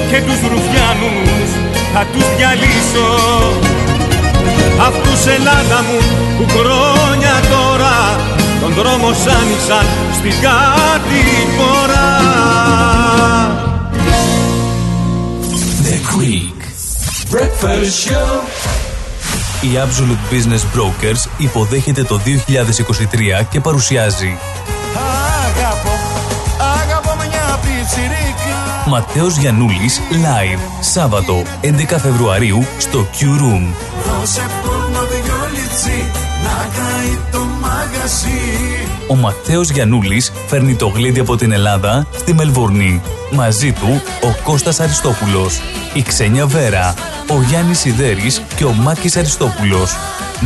Και τους ρουφιάνους θα τους διαλύσω. Αυτούς Ελλάδα μου που χρόνια τώρα Τον δρόμο σ' άνοιξαν στην κατηφορά The Greek. Breakfast Show. Η Absolute Business Brokers υποδέχεται το 2023 και παρουσιάζει. Αγαπώ, αγαπώ μια πιτσιρίκα. Ματέος Γιαννούλης Live Σάββατο 11 Φεβρουαρίου στο Q Room. Δώσε πόνο δυο λιτσί να καεί το μαγαζί Ο Ματέος Γιαννούλης φέρνει το γλέντι από την Ελλάδα στη Μελβορνή. Μαζί του ο Κώστας Αριστόπουλος, η Ξένια Βέρα, ο Γιάννης Σιδέρης και ο Μάκης Αριστόπουλος.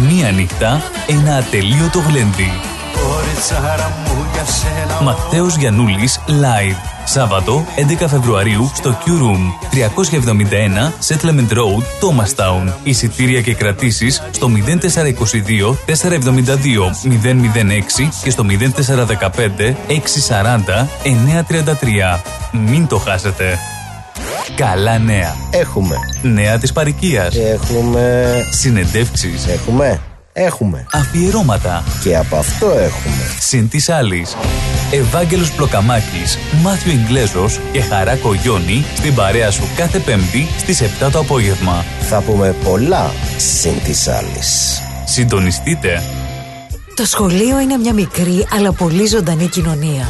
Μία νύχτα, ένα ατελείωτο γλέντι. Κοριτσάρα μου για σένα Ματέος Γιαννούλης Live. Σάββατο 11 Φεβρουαρίου στο Q Room 371 Settlement Road, Thomastown. Εισιτήρια και κρατήσεις στο 0422 472 006 και στο 0415 640 933. Μην το χάσετε. Καλά νέα. Έχουμε. Νέα της παροικίας. Έχουμε. Συνεντεύξεις. Έχουμε. Έχουμε. Αφιερώματα. Και από αυτό έχουμε. Συν της άλλης. Ευάγγελος Πλοκαμάκης, Μάθιο Ιγκλέζος και Χαράκο Γιόνι στην παρέα σου κάθε Πέμπτη στις 7 το απόγευμα. Θα πούμε πολλά συν της άλλης. Συντονιστείτε. Το σχολείο είναι μια μικρή αλλά πολύ ζωντανή κοινωνία.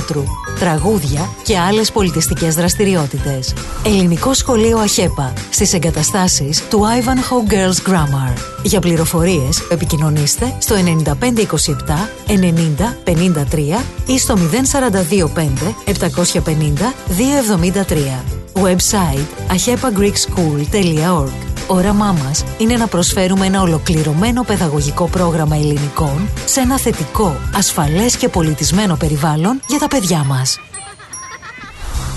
θεάτρου, τραγούδια και άλλες πολιτιστικές δραστηριότητες. Ελληνικό Σχολείο ΑΧΕΠΑ στις εγκαταστάσεις του Ivanhoe Girls Grammar. Για πληροφορίες επικοινωνήστε στο 9527 90 53 ή στο 0425 750 273. Website ahepagreekschool.org Όραμά μας είναι να προσφέρουμε ένα ολοκληρωμένο παιδαγωγικό πρόγραμμα ελληνικών σε ένα θετικό, ασφαλές και πολιτισμένο περιβάλλον για τα παιδιά μας.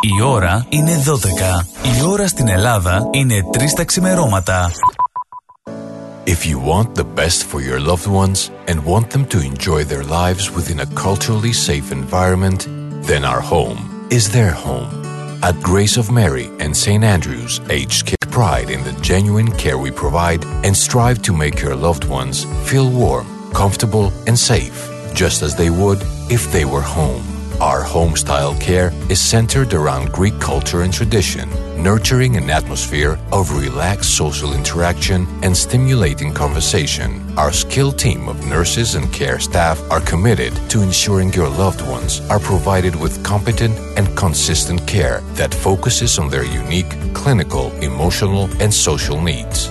Η ώρα είναι 12. Η ώρα στην Ελλάδα είναι 3 τα ξημερώματα. If you want the best for your loved ones and want them to enjoy their lives within a culturally safe environment, then our home is their home. At Grace of Mary and St. Andrews, aged care pride in the genuine care we provide and strive to make your loved ones feel warm, comfortable, and safe, just as they would if they were home. Our home style care is centered around Greek culture and tradition, nurturing an atmosphere of relaxed social interaction and stimulating conversation. Our skilled team of nurses and care staff are committed to ensuring your loved ones are provided with competent and consistent care that focuses on their unique clinical, emotional, and social needs.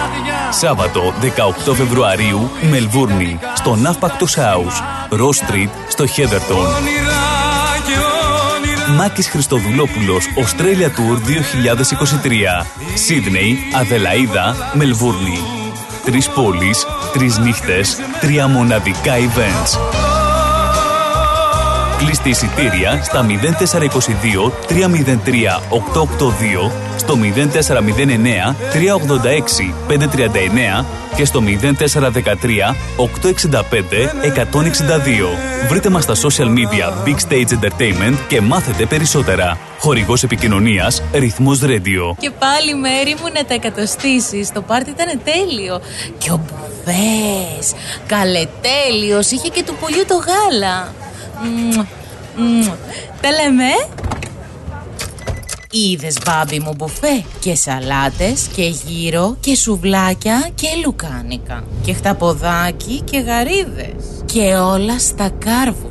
Σάββατο 18 Φεβρουαρίου, Μελβούρνη, στο Ναύπακτος House, Ross Street, στο Χέδερτον. Μάκης Χριστοδουλόπουλος, Australia Tour 2023. Σίδνεϊ, Αδελαίδα, Μελβούρνη. Τρεις πόλεις, τρεις νύχτες, τρία μοναδικά events. Κλείστε εισιτήρια στα 0422 303 882, στο 0409 386 539 και στο 0413 865 162. Βρείτε μας στα social media Big Stage Entertainment και μάθετε περισσότερα. Χορηγός επικοινωνίας Ρυθμός Radio. Και πάλι μέρη μου να τα εκατοστήσεις. Το πάρτι ήταν τέλειο. Και ο Μπουβές, καλετέλειος, είχε και του πολιού το γάλα. Μμμ, μμμ. Τα λέμε. Είδες μπάμπι μου μπουφέ και σαλάτες και γύρο και σουβλάκια και λουκάνικα και χταποδάκι και γαρίδες και όλα στα κάρβουνα.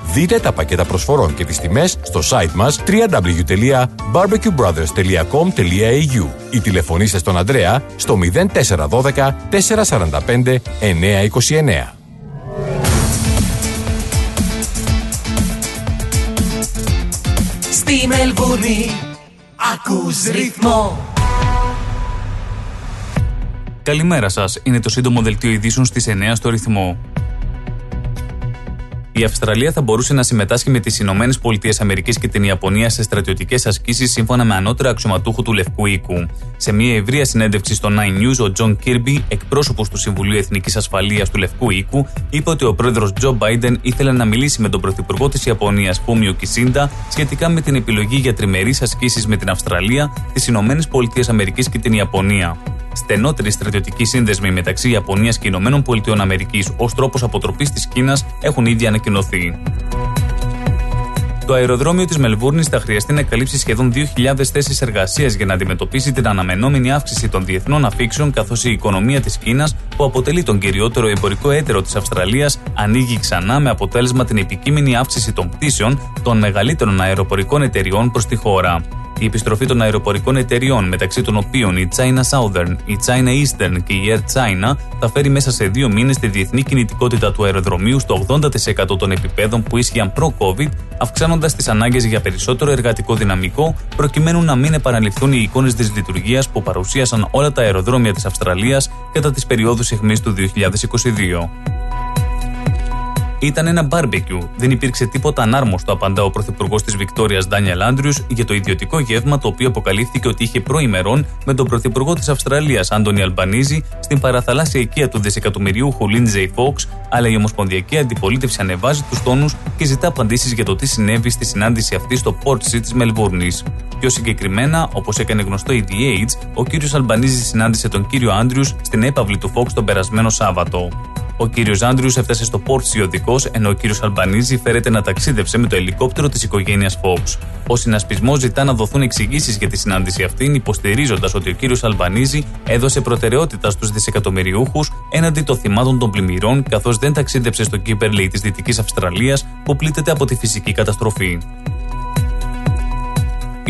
Δείτε τα πακέτα προσφορών και τις τιμές στο site μας www.barbecuebrothers.com.au ή τηλεφωνήστε στον Ανδρέα στο 0412 445 929. Στη Μελβούρνη ακούς ρυθμό Καλημέρα σας. Είναι το σύντομο δελτίο ειδήσεων στις 9 στο ρυθμό. Η Αυστραλία θα μπορούσε να συμμετάσχει με τις Ηνωμένες Πολιτείες Αμερικής και την Ιαπωνία σε στρατιωτικές ασκήσεις σύμφωνα με ανώτερα αξιωματούχου του Λευκού Οίκου. Σε μια ευρεία συνέντευξη στο Nine News, ο Τζον Κίρμπι, εκπρόσωπος του Συμβουλίου Εθνικής Ασφαλείας του Λευκού Οίκου, είπε ότι ο πρόεδρος Τζο Μπάιντεν ήθελε να μιλήσει με τον πρωθυπουργό της Ιαπωνίας, Φούμιο Κισίντα, σχετικά με την επιλογή για τριμερείς ασκήσεις με την Αυστραλία, τις Ηνωμένες Πολιτείες Αμερικής και την Ιαπωνία. Στενότεροι στρατιωτικοί σύνδεσμοι μεταξύ Ιαπωνίας και Ηνωμένων Πολιτειών Αμερικής ως τρόπος αποτροπής της Κίνας έχουν ήδη ανακοινωθεί. Το αεροδρόμιο της Μελβούρνης θα χρειαστεί να καλύψει σχεδόν 2.000 θέσεις εργασίας για να αντιμετωπίσει την αναμενόμενη αύξηση των διεθνών αφήξεων, καθώς η οικονομία της Κίνας, που αποτελεί τον κυριότερο εμπορικό εταίρο της Αυστραλίας, ανοίγει ξανά με αποτέλεσμα την επικείμενη αύξηση των πτήσεων των μεγαλύτερων αεροπορικών εταιριών προς τη χώρα. Η επιστροφή των αεροπορικών εταιριών, μεταξύ των οποίων η China Southern, η China Eastern και η Air China, θα φέρει μέσα σε δύο μήνες τη διεθνή κινητικότητα του αεροδρομίου στο 80% των επιπέδων που ίσχυαν προ-COVID, αυξάνοντας τις ανάγκες για περισσότερο εργατικό δυναμικό, προκειμένου να μην επαναληφθούν οι εικόνες της λειτουργίας που παρουσίασαν όλα τα αεροδρόμια της Αυστραλίας κατά τις περιόδους αιχμής του 2022. Ήταν ένα μπάρμπεκιου. Δεν υπήρξε τίποτα ανάρμοστο, απαντά ο πρωθυπουργός της Βικτόριας Ντάνιελ Άντριους για το ιδιωτικό γεύμα το οποίο αποκαλύφθηκε ότι είχε προ ημερών με τον πρωθυπουργό της Αυστραλίας Άντωνι Αλμπανίζη στην παραθαλάσσια οικία του δισεκατομμυριούχου Λίντζεϊ Φόξ, αλλά η Ομοσπονδιακή Αντιπολίτευση ανεβάζει τους τόνους και ζητά απαντήσεις για το τι συνέβη στη συνάντηση αυτή στο Portsea της Μελβούρνης. Πιο συγκεκριμένα, όπως έκανε γνωστό η The Age, ο κύριος Αλμπανίζη συνάντησε τον κύριο Άντριους στην έπαυλη του Fox το περασμένο Σάββατο. Ο κύριος Άντριους έφτασε στο Portsea οδικώς, ενώ ο κύριος Αλμπανίζη φέρεται να ταξίδευσε με το ελικόπτερο της οικογένειας Fox. Ο συνασπισμός ζητά να δοθούν εξηγήσεις για τη συνάντηση αυτή, υποστηρίζοντας ότι ο κύριος Αλμπανίζη έδωσε προτεραιότητα στους δισεκατομμυριούχους έναντι των θυμάτων των πλημμυρών, καθώς δεν ταξίδεψε στο Κίμπερλεϊ της Δυτικής Αυστραλίας που πλήττεται από τη φυσική καταστροφή.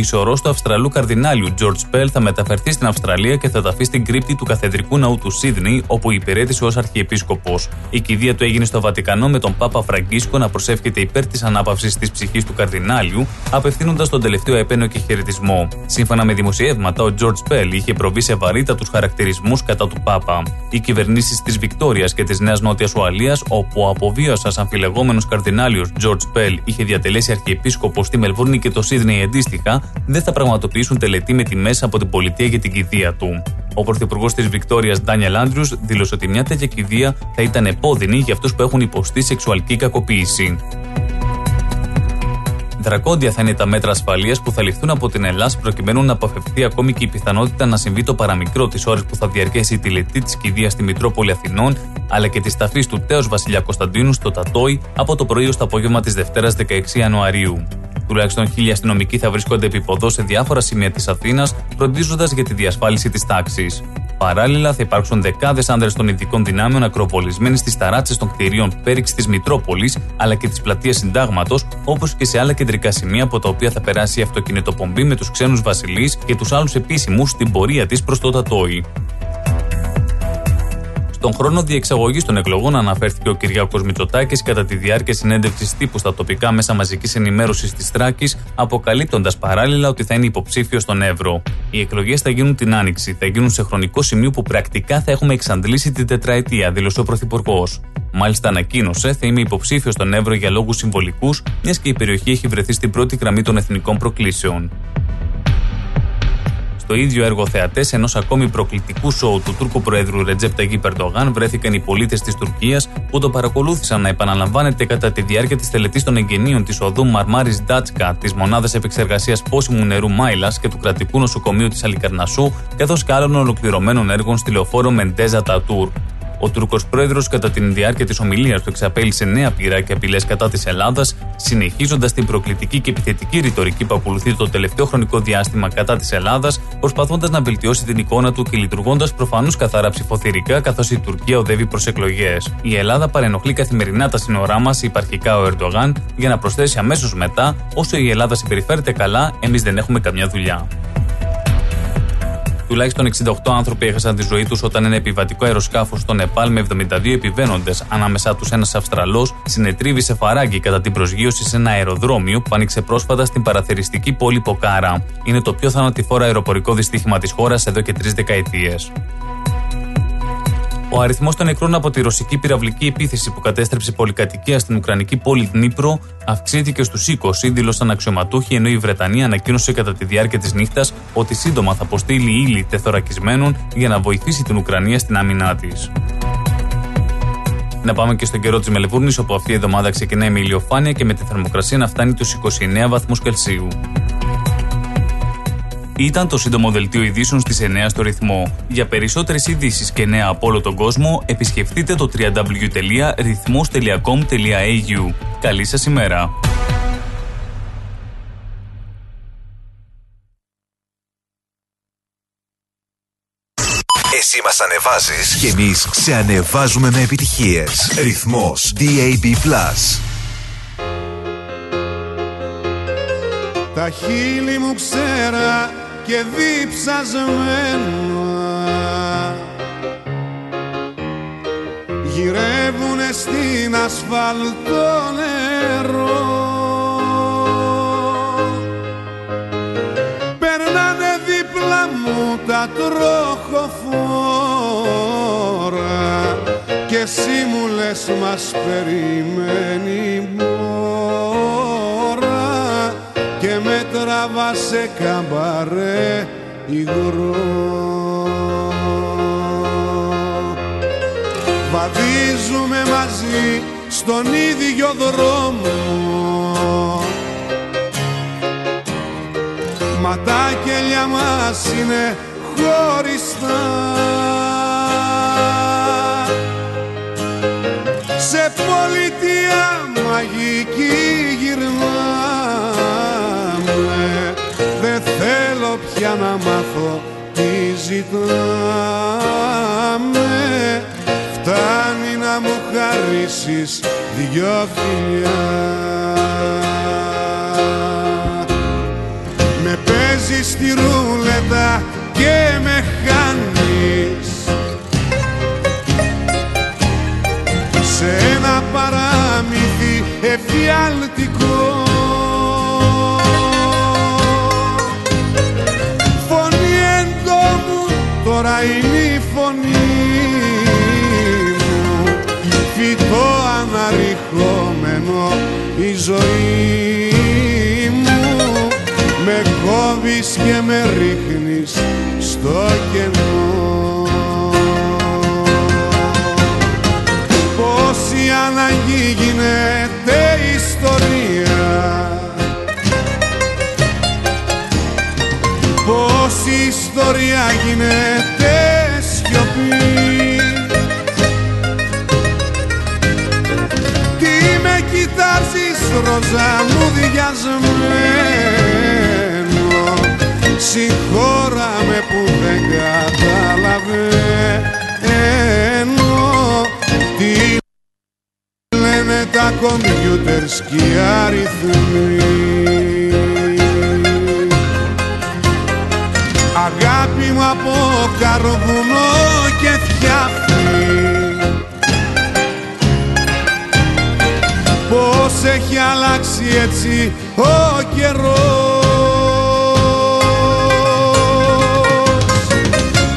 Η σορός του Αυστραλού Καρδινάλιου George Pell θα μεταφερθεί στην Αυστραλία και θα ταφεί στην κρύπτη του Καθεδρικού Ναού του Σίδνεϊ, όπου υπηρέτησε ως Αρχιεπίσκοπος. Η κηδεία του έγινε στο Βατικανό με τον Πάπα Φραγκίσκο να προσεύχεται υπέρ της ανάπαυσης της ψυχής του Καρδινάλιου, απευθύνοντας τον τελευταίο έπαινο και χαιρετισμό. Σύμφωνα με δημοσιεύματα, ο George Pell είχε προβεί σε βαρύτατου χαρακτηρισμούς κατά του Πάπα. Οι κυβερνήσεις της Βικτόριας και της Νέας Νότιας Ουαλίας, όπου ο αποβίωσα αμφιλεγόμενο Καρδινάλιος George Pell είχε διατελέσει Αρχιεπίσκοπο στη Μελβούρνη και το Σίδνεϊ αντίστοιχα, δεν θα πραγματοποιήσουν τελετή με τιμέ από την πολιτεία για την κηδεία του. Ο πρωθυπουργός της Βικτόριας, Ντάνιελ Άντριους, δήλωσε ότι μια τέτοια κηδεία θα ήταν επώδυνη για αυτούς που έχουν υποστεί σεξουαλική κακοποίηση. Δρακόντια θα είναι τα μέτρα ασφαλείας που θα ληφθούν από την Ελλάδα προκειμένου να αποφευθεί ακόμη και η πιθανότητα να συμβεί το παραμικρό τις ώρες που θα διαρκέσει η τηλετή της κηδεία στη Μητρόπολη Αθηνών, αλλά και της ταφής του τέος Βασιλιά Κωνσταντίνου στο Τατόι από το πρωί ως το απόγευμα της Δευτέρας 16 Ιανουαρίου. Τουλάχιστον χίλια αστυνομικοί θα βρίσκονται επί σε διάφορα σημεία της Αθήνας, φροντίζοντας για τη διασφάλιση της τάξης. Παράλληλα, θα υπάρξουν δεκάδες άνδρες των ειδικών δυνάμεων ακροβολισμένοι στις ταράτσες των κτηρίων Πέριξ της Μητρόπολης αλλά και της πλατείας Συντάγματος, όπως και σε άλλα κεντρικά σημεία από τα οποία θα περάσει η αυτοκινητοπομπή με τους ξένους βασιλείς και τους άλλους επίσημους στην πορεία της προς το Τατόι. Στον χρόνο διεξαγωγής των εκλογών αναφέρθηκε ο Κυριάκος Μητσοτάκης κατά τη διάρκεια συνέντευξης τύπου στα τοπικά μέσα μαζικής ενημέρωσης της Τράκη, αποκαλύπτοντας παράλληλα ότι θα είναι υποψήφιο στον Εύρο. Οι εκλογές θα γίνουν την Άνοιξη, θα γίνουν σε χρονικό σημείο που πρακτικά θα έχουμε εξαντλήσει την τετραετία, δήλωσε ο Πρωθυπουργός. Μάλιστα ανακοίνωσε, θα είμαι υποψήφιος στον Εύρο για λόγους συμβολικούς, μιας και η περιοχή έχει βρεθεί στην πρώτη γραμμή των εθνικών προκλήσεων. Στο ίδιο έργο θεατέ ενός ακόμη προκλητικού σοου του Τούρκου Προέδρου Ρετζέπ Ταγί Περντογάν βρέθηκαν οι πολίτες της Τουρκίας που το παρακολούθησαν να επαναλαμβάνεται κατά τη διάρκεια της τελετής των εγγενείων της οδού Μαρμάρης Ντάτσκα, της μονάδας επεξεργασίας πόσιμου νερού Μάιλας και του κρατικού νοσοκομείου της Αλικαρνασού, καθώς και άλλων ολοκληρωμένων έργων στη λεωφόρο Μεντέζα Τατούρ. Ο Τούρκος πρόεδρος, κατά την διάρκεια της ομιλίας του, εξαπέλυσε νέα πειρά και απειλές κατά της Ελλάδας, συνεχίζοντας την προκλητική και επιθετική ρητορική που ακολουθεί το τελευταίο χρονικό διάστημα κατά της Ελλάδας, προσπαθώντας να βελτιώσει την εικόνα του και λειτουργώντας προφανώς καθαρά ψηφοθυρικά, καθώς η Τουρκία οδεύει προς εκλογές. Η Ελλάδα παρενοχλεί καθημερινά τα σύνορά μας, υπαρχικά ο Ερντογάν, για να προσθέσει αμέσως μετά, όσο η Ελλάδα συμπεριφέρεται καλά, εμείς δεν έχουμε καμιά δουλειά. Τουλάχιστον 68 άνθρωποι έχασαν τη ζωή τους όταν ένα επιβατικό αεροσκάφος στο Νεπάλ με 72 επιβαίνοντες, ανάμεσά τους ένας Αυστραλός, συνετρίβει σε φαράγγι κατά την προσγείωση σε ένα αεροδρόμιο που άνοιξε πρόσφατα στην παραθεριστική πόλη Ποκάρα. Είναι το πιο θανατηφόρο αεροπορικό δυστύχημα της χώρας εδώ και τρεις δεκαετίες. Ο αριθμός των νεκρών από τη ρωσική πυραυλική επίθεση που κατέστρεψε πολυκατοικία στην Ουκρανική πόλη Δνήπρο αυξήθηκε στους 20, δήλωσαν αξιωματούχοι, ενώ η Βρετανία ανακοίνωσε κατά τη διάρκεια της νύχτας ότι σύντομα θα αποστείλει ύλη τεθωρακισμένων για να βοηθήσει την Ουκρανία στην άμυνά της. Να πάμε και στον καιρό της Μελβούρνης, όπου αυτή η εβδομάδα ξεκινάει με ηλιοφάνεια και με τη θερμοκρασία να φτάνει τους 29 βαθμούς Κελσίου. Ήταν το σύντομο δελτίο ειδήσεων στις 9 στο ρυθμό. Για περισσότερες ειδήσεις και νέα από όλο τον κόσμο, επισκεφτείτε το www.rythmos.com.au. Καλή σας ημέρα! Εσύ μας ανεβάζεις και εμείς σε ανεβάζουμε με επιτυχίες. Ρυθμός DAB+. Τα χείλη μου ξέρα και διψασμένα γυρεύουνε στην ασφαλτό νερό. Περνάνε δίπλα μου τα τροχοφόρα και εσύ μου λες μας περιμένει μόρα και με τραβά σε καμπαρέ υγρό Βαδίζουμε μαζί στον ίδιο δρόμο. Μα τα κελιά μας είναι χωριστά. Σε πολιτεία μαγική γυρνάμε θέλω πια να μάθω τι ζητάμε. Φτάνει να μου χαρίσεις δυο φιλιά. Με παίζεις στη ρούλετα και με τώρα είναι η φωνή μου. Φυτό αναρριχόμενο η ζωή μου. Με κόβεις και με ρίχνεις στο κενό. Πόση αναγκή γίνεται ιστορία. Πόση ιστορία γίνεται κοιτάζεις ροζά μου διασμένο Συγχώρα με που δεν καταλαβαίνω Τι λένε τα κομπιούτερς και οι αριθμοί. Αγάπη μου από καρβουνό έχει αλλάξει έτσι ο καιρός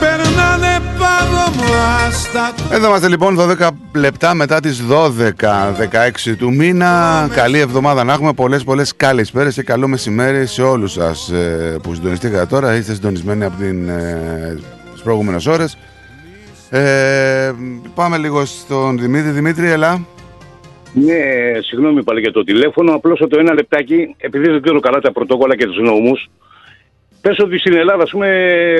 Περνάνε πάνω μας τα Εδώ είμαστε λοιπόν 12 λεπτά μετά τις 12, 16 του μήνα. Καλή εβδομάδα να έχουμε πολλές πολλές καλησπέρες και καλό μεσημέρι σε όλους σας ε, που συντονιστήκατε τώρα. Είστε συντονισμένοι από την, ε, τις προηγούμενες ώρες. Ε, πάμε λίγο στον Δημήτρη. Δημήτρη, έλα. Ναι, συγγνώμη πάλι για το τηλέφωνο. Απλώς το ένα λεπτάκι, επειδή δεν ξέρω καλά τα πρωτόκολλα και τους νόμους, πες ότι στην Ελλάδα, ας πούμε,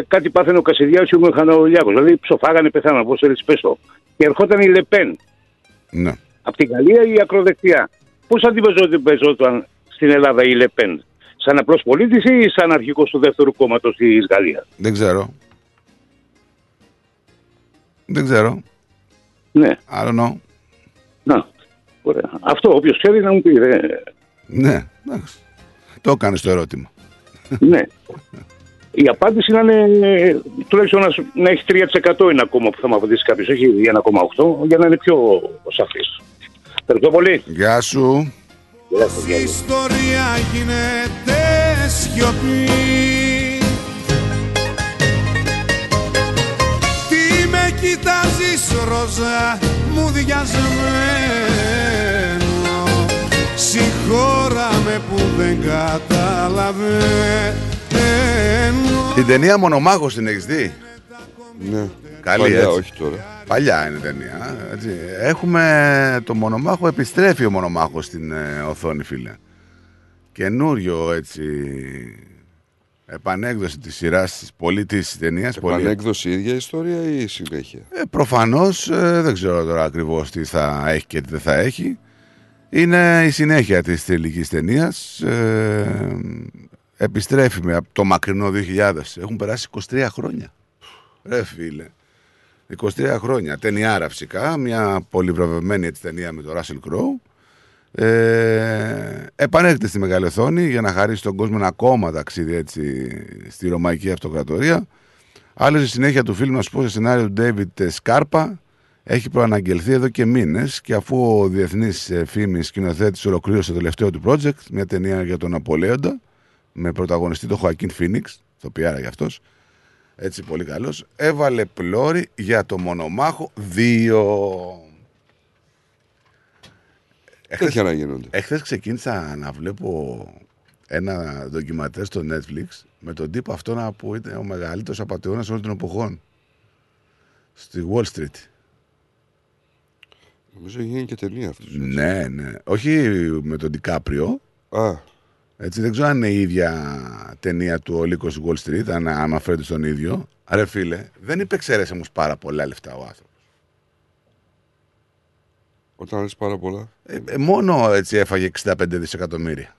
κάτι πάθαινε ο Κασιδιάκη ή ο Μεχανολιάκο. Δηλαδή ψοφάγανε, πεθάναν, όπως θέλεις, πες το. Και ερχόταν η Λεπέν. Ναι. Από την Γαλλία ή η ακροδεξιά. Πώς αντιπεζόταν στην Ελλάδα η Λεπέν, σαν απλός πολίτης ή σαν αρχικός του δεύτερου κόμματος της Γαλλίας; Δεν ξέρω. Δεν ξέρω. Ναι. I don't know. Να. Ωραία. Αυτό, όποιος ξέρει να μου πει. Δε. Ναι, εντάξει. Το έκανε το ερώτημα. ναι. Η απάντηση να είναι τουλάχιστον να, σου- να έχει 3% είναι ακόμα που θα μου απαντήσει κάποιος, όχι 1,8 για να είναι πιο σαφής. Ευχαριστώ πολύ. Γεια σου. Η ιστορία γίνεται σιωπή κοιτάζεις ροζά μου διασμένο Συγχώρα με που δεν καταλαβαίνω Την ταινία Μονομάχος την έχεις δει; Ναι. Καλή Παλιά, έτσι. όχι τώρα. Παλιά είναι η ταινία. Έτσι. Έχουμε το Μονομάχο, επιστρέφει ο Μονομάχος στην ε, οθόνη φίλε. Καινούριο έτσι επανέκδοση της σειράς της πολύ της ταινίας. πολύ- Επανέκδοση η ίδια ιστορία ή συνέχεια; Ε, προφανώς ε, δεν ξέρω τώρα ακριβώς τι θα έχει και τι δεν θα έχει. Είναι η συνέχεια της τελικής ταινίας. Ε, επιστρέφει με από το μακρινό 2000. Έχουν περάσει 23 χρόνια. Ρε φίλε. 23 χρόνια. Ταινιάρα φυσικά. Μια πολυβραβευμένη έτσι ταινία με τον Ράσελ Κρόου. Ε, επανέρχεται στη μεγάλη οθόνη για να χαρίσει τον κόσμο ένα ακόμα ταξίδι έτσι, στη Ρωμαϊκή Αυτοκρατορία. Άλλωστε, η συνέχεια του φιλμου, να σου πω, σε σενάριο του David Σκάρπα, έχει προαναγγελθεί εδώ και μήνες. Και αφού ο διεθνής φήμης σκηνοθέτης ολοκλήρωσε το τελευταίο του project, μια ταινία για τον Απολέοντα, με πρωταγωνιστή τον Χωακίν Φίνιξ, το πιάρα γι' αυτός, έτσι πολύ καλός, έβαλε πλώρη για το μονομάχο 2. Τέτοια να γίνονται. Εχθές ξεκίνησα να βλέπω ένα ντοκιματέρ στο Netflix με τον τύπο αυτό που ήταν ο μεγαλύτερος απαταιώνας όλων των εποχών. Στη Wall Street. Νομίζω γίνει και ταινία αυτός. Ναι, ναι. Όχι με τον Ντικάπριο. Α. Έτσι, δεν ξέρω αν είναι η ίδια ταινία του Ο Λύκος Wall Street, αν αναφέρεται στον ίδιο. Αρε φίλε, δεν υπεξαίρεσε όμως πάρα πολλά λεφτά ο άνθρωπος. Όταν λες πάρα πολλά. Ε, ε, μόνο έτσι έφαγε 65 δισεκατομμύρια.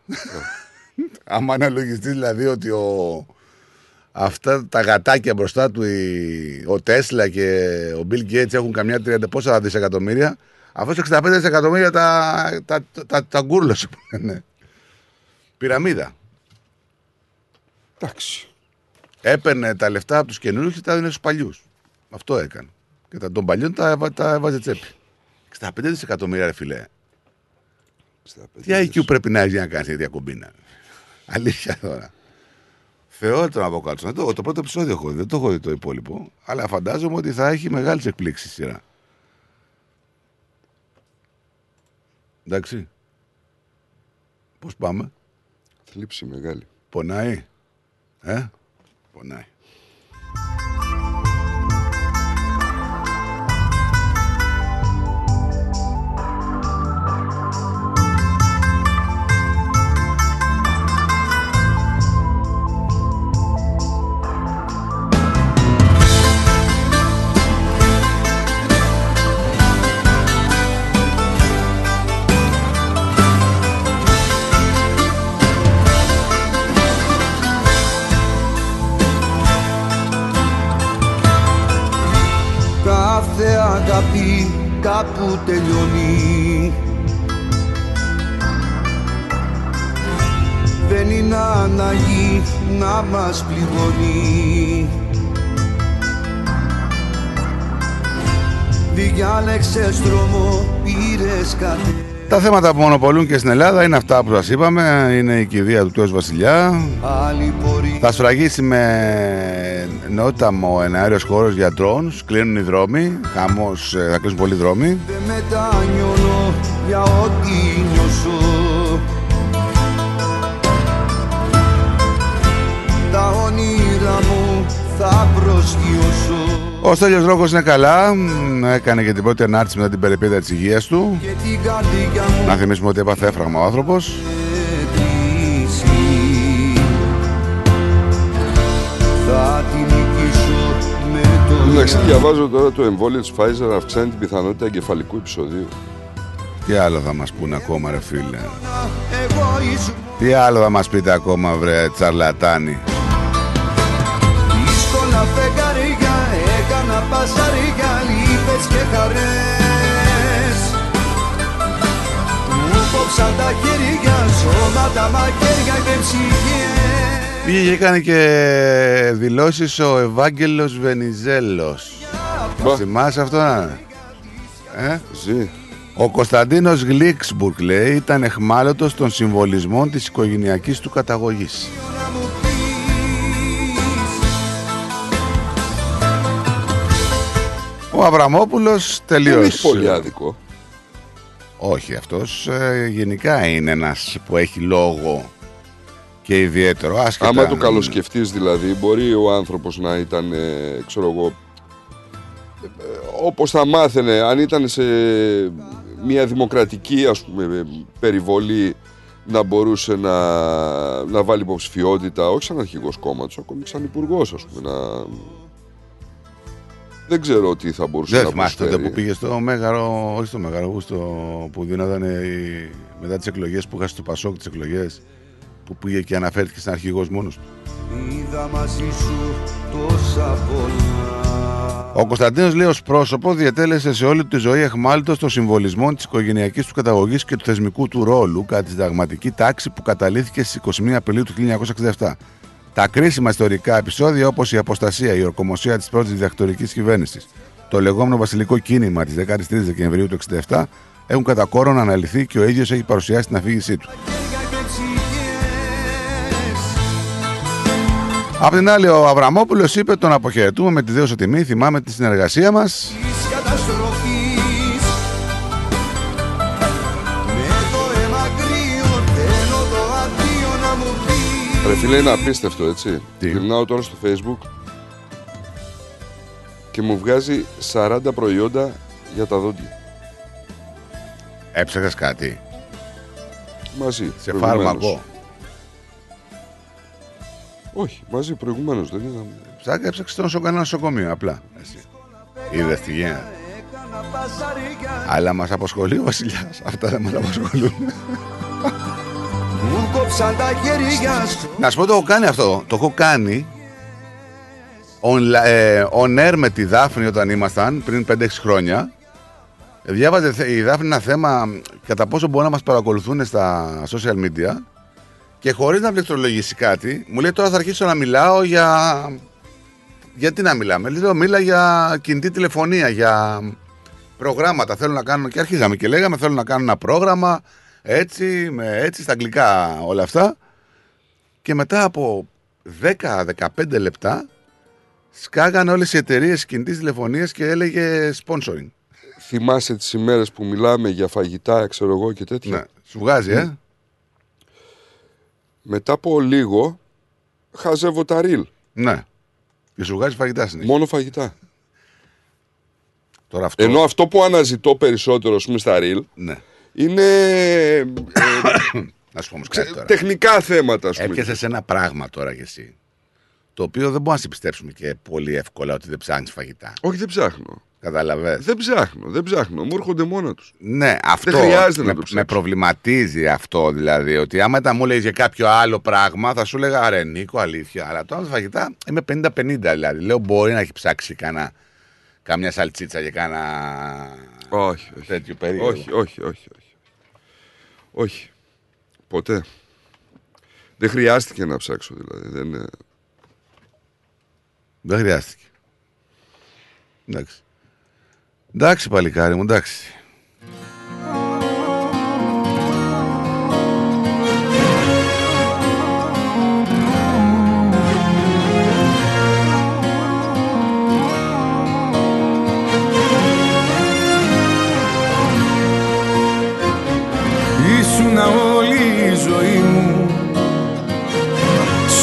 Άμα αναλογιστείς δηλαδή ότι ο, αυτά τα γατάκια μπροστά του, η- ο Τέσλα και ο Bill Gates έχουν καμιά 30 πόσα δισεκατομμύρια, αυτό 65 δισεκατομμύρια τα, τα, τα, τα, τα γκούρλωσε που λένε. Πυραμίδα. Εντάξει. Έπαιρνε τα λεφτά από τους καινούριους και τα έδινε στους παλιούς. Αυτό έκανε. Και τα των παλιών τα, έβα- τα έβαζε τσέπη. 65 δισεκατομμύρια, ρε φιλέ. Τι IQ πρέπει να έχεις για να κάνεις τέτοια κομπίνα. Αλήθεια τώρα. Θεό τον αποκάλυψα. Το, το πρώτο επεισόδιο έχω δει, δεν το έχω δει το υπόλοιπο. Αλλά φαντάζομαι ότι θα έχει μεγάλες εκπλήξεις σειρά. Εντάξει. Πώς πάμε; Θλίψη μεγάλη. Πονάει. Ε, πονάει. Κάπου τελειώνει. Δεν είναι ανάγκη να μας πληγώνει. Διάλεξες δρόμο, πήρες κάτι Τα θέματα που μονοπολούν και στην Ελλάδα είναι αυτά που σας είπαμε. Είναι η κηδεία του Τέος Βασιλιά. Άλλη πορεία Θα σφραγίσει με νόταμο εναέριος χώρος για drones. Κλείνουν οι δρόμοι. Χαμός, ε, θα κλείσουν πολλοί δρόμοι. Δεν μετανιώνω για ό,τι νιώσω Τα όνειρα μου θα προσγειώσω Ο Στέλιος Ρόκος είναι καλά. Μ, Έκανε και την πρώτη ανάρτηση μετά την περιπέτεια της υγείας του. Και την καρδιά μου Να θυμίσουμε ότι έπαθε έφραγμα ο άνθρωπος. κλείσει Θα την νικήσω με το Εντάξει, διαβάζω τώρα το εμβόλιο της Pfizer αυξάνει την πιθανότητα εγκεφαλικού επεισοδίου. Τι άλλο θα μας πούνε ακόμα ρε φίλε; εγωισμό Τι άλλο θα μας πείτε ακόμα βρε τσαρλατάνοι. Έκανα πασαριά λύπες και χαρές Μου κόψαν τα χέρια, σώματα, μαχαίρια και ψυχές Πήγε και έκανε και δηλώσεις ο Ευάγγελος Βενιζέλος. Το θυμάσαι αυτό να; Ε; Ζει. Ο Κωνσταντίνος Γλίξμπουργκ λέει ήταν εχμάλωτος των συμβολισμών της οικογενειακής του καταγωγής. Ο Αβραμόπουλος Δεν τελείως... έχει πολύ άδικο. Όχι, αυτός ε, γενικά είναι ένας που έχει λόγο και ιδιαίτερο. Άσχετα... Άμα το καλοσκεφτείς δηλαδή, μπορεί ο άνθρωπος να ήταν, ε, ξέρω εγώ, ε, ε, όπως θα μάθαινε, αν ήταν σε μια δημοκρατική ας πούμε, ε, περιβολή να μπορούσε να, να βάλει υποψηφιότητα, όχι σαν αρχηγός κόμματος, ακόμη σαν υπουργός ας πούμε, να... Δεν ξέρω τι θα μπορούσε Δεν να θυμάσαι τότε προσφέρει. που πήγε στο Μέγαρο, όχι στο Μέγαρο, που, στο, που δίνονταν οι- μετά τις εκλογές που είχασε το Πασόκ τις εκλογές που πήγε και αναφέρθηκε σαν αρχηγός μόνος του. Είδα μαζί σου τόσα πολλά Ο Κωνσταντίνος λέει ως πρόσωπος διατέλεσε σε όλη τη ζωή εχμάλωτος των συμβολισμών της οικογενειακής του καταγωγής και του θεσμικού του ρόλου κατά τη συνταγματική τάξη που καταλήθηκε στις 21 Απριλίου του 1967. Τα κρίσιμα ιστορικά επεισόδια όπως η αποστασία, η ορκομοσία της πρώτης διδακτορικής κυβέρνησης, το λεγόμενο βασιλικό κίνημα της 13 Δεκεμβρίου του 1967 έχουν κατά κόρον αναλυθεί και ο ίδιος έχει παρουσιάσει την αφήγησή του. Απ' την άλλη, ο Αβραμόπουλος είπε τον αποχαιρετούμε με τη δέωσα τιμή, θυμάμαι τη συνεργασία μας. Ρε φίλε, είναι απίστευτο, έτσι. Γυρνάω τώρα στο facebook και μου βγάζει 40 προϊόντα για τα δόντια. Έψαχες κάτι; Μαζί. Σε προηγουμένως. φάρμακο. Όχι, μαζί προηγουμένως δεν είδαμε. Ψάκα έψαξες στο νοσοκομείο, νοσοκομείο απλά. Εσύ. Είδες τι γίνεται. Αλλά μας απασχολεί ο Βασιλιάς. Αυτά δεν μας απασχολούν. Μου κόψαν τα χέρια σου Να σου πω το έχω κάνει αυτό. Το έχω κάνει on, ε, on air με τη Δάφνη όταν ήμασταν πριν 5-6 χρόνια. Διάβαζε θε- η Δάφνη ένα θέμα κατά πόσο μπορούν να μας παρακολουθούν στα social media και χωρίς να πληκτρολογήσει κάτι, μου λέει τώρα θα αρχίσω να μιλάω για... Γιατί να μιλάμε, λέω μίλα για κινητή τηλεφωνία, για προγράμματα θέλω να κάνω και αρχίζαμε και λέγαμε θέλω να κάνω ένα πρόγραμμα έτσι, με έτσι στα αγγλικά όλα αυτά και μετά από 10-15 λεπτά σκάγανε όλες οι εταιρείες κινητής τηλεφωνίας και έλεγε sponsoring. Θυμάσαι τις ημέρες που μιλάμε για φαγητά, ξέρω εγώ και τέτοια; Ναι, σου βγάζει, ε. Μετά από λίγο χαζεύω τα ρίλ. Ναι. Και σου βγάζει φαγητά συνέχεια. Μόνο φαγητά. Τώρα αυτό... Ενώ αυτό που αναζητώ περισσότερο, ας πούμε, στα ρίλ, Ναι. Είναι ε, Να σου πω όμως κάτι τώρα. τεχνικά θέματα, ας πούμε. Έπιασες σε ένα πράγμα τώρα κι εσύ. Το οποίο δεν μπορούμε να σε πιστέψουμε και πολύ εύκολα ότι δεν ψάχνεις φαγητά. Όχι, δεν ψάχνω. Καταλαβες. Δεν ψάχνω, δεν ψάχνω. Μου έρχονται μόνα τους. Ναι, αυτό Δεν χρειάζεται με, να το με ψάξω. προβληματίζει αυτό δηλαδή. Ότι άμα τα μου έλεγες για κάποιο άλλο πράγμα, θα σου έλεγα ρε Νίκο, αλήθεια. Αλλά τώρα τα φαγητά είμαι 50-50 δηλαδή. Λέω μπορεί να έχει ψάξει κανένα, καμιά σαλτσίτσα για κάνα Όχι, όχι. τέτοιο περίεργο. Όχι, όχι, όχι, όχι. Όχι. Ποτέ. Δεν χρειάστηκε να ψάξω δηλαδή. Δεν, ε, Δεν χρειάστηκε. Εντάξει. Εντάξει, παλικάρι μου, εντάξει. Ήσουνα όλη η ζωή μου.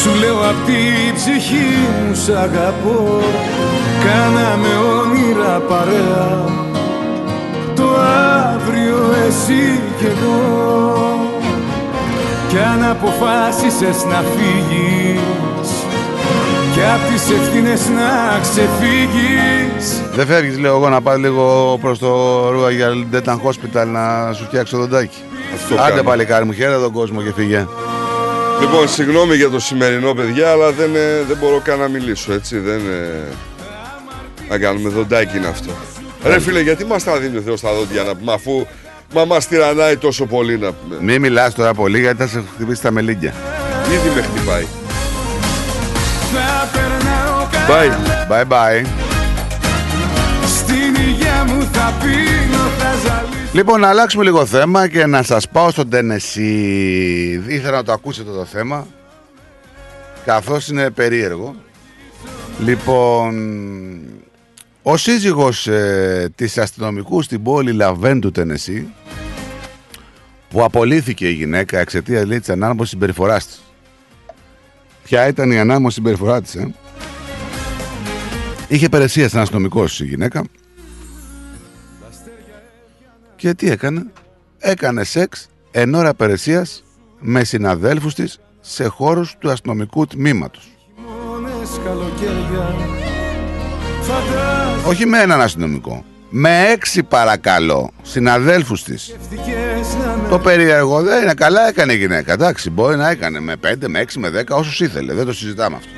Σου λέω απ' τη ψυχή μου σ' αγαπώ. Κάναμε όνειρα παρέα. Το αύριο εσύ κι εγώ Κι αν αποφάσισες να φύγεις Κι απ' τις ευθύνες να ξεφύγεις. Δεν φεύγεις, λέω εγώ, να πάω λίγο προς το Royal Dental Hospital να σου φτιάξω δοντάκι. Αυτό Άντε κάνω. παλικάρι μου, χαίρε τον κόσμο και φύγε. Λοιπόν, συγγνώμη για το σημερινό, παιδιά, αλλά δεν, ε, δεν μπορώ καν να μιλήσω, έτσι. Δεν, ε, να κάνουμε δοντάκι είναι αυτό. Ρε φίλε, γιατί μας τα δίνει ο Θεός τα δόντια να πούμε, αφού μα μας τυραννάει τόσο πολύ να πούμε. Μην μιλάς τώρα πολύ γιατί θα σε χτυπήσει τα μελίγκια. Ήδη με χτυπάει. Θα περνάω Bye. Bye bye. Στην υγεία μου θα πίνω, θα ζαλίσω Λοιπόν, να αλλάξουμε λίγο θέμα και να σας πάω στο Tennessee. Ήθελα να το ακούσετε το θέμα, καθώς είναι περίεργο. Λοιπόν, ο σύζυγος ε, της αστυνομικούς στην πόλη Λαβέν του Tennessee, που απολύθηκε η γυναίκα εξαιτίας λέει, της ανάρμοσης συμπεριφοράς της. Ποια ήταν η ανάρμοση συμπεριφορά της, ε; Είχε υπηρεσία σαν αστυνομικός η γυναίκα και τι έκανε; Έκανε σεξ εν ώρα υπηρεσίας με συναδέλφους της σε χώρους του αστυνομικού τμήματος. Μόνες καλοκαίρια Φαντάζομαι Όχι με έναν αστυνομικό. Με έξι παρακαλώ συναδέλφους της. να με Το περίεργο δεν είναι καλά έκανε η γυναίκα. Εντάξει, μπορεί να έκανε με 5, με 6, με 10 όσους ήθελε. Δεν το συζητάμε αυτό.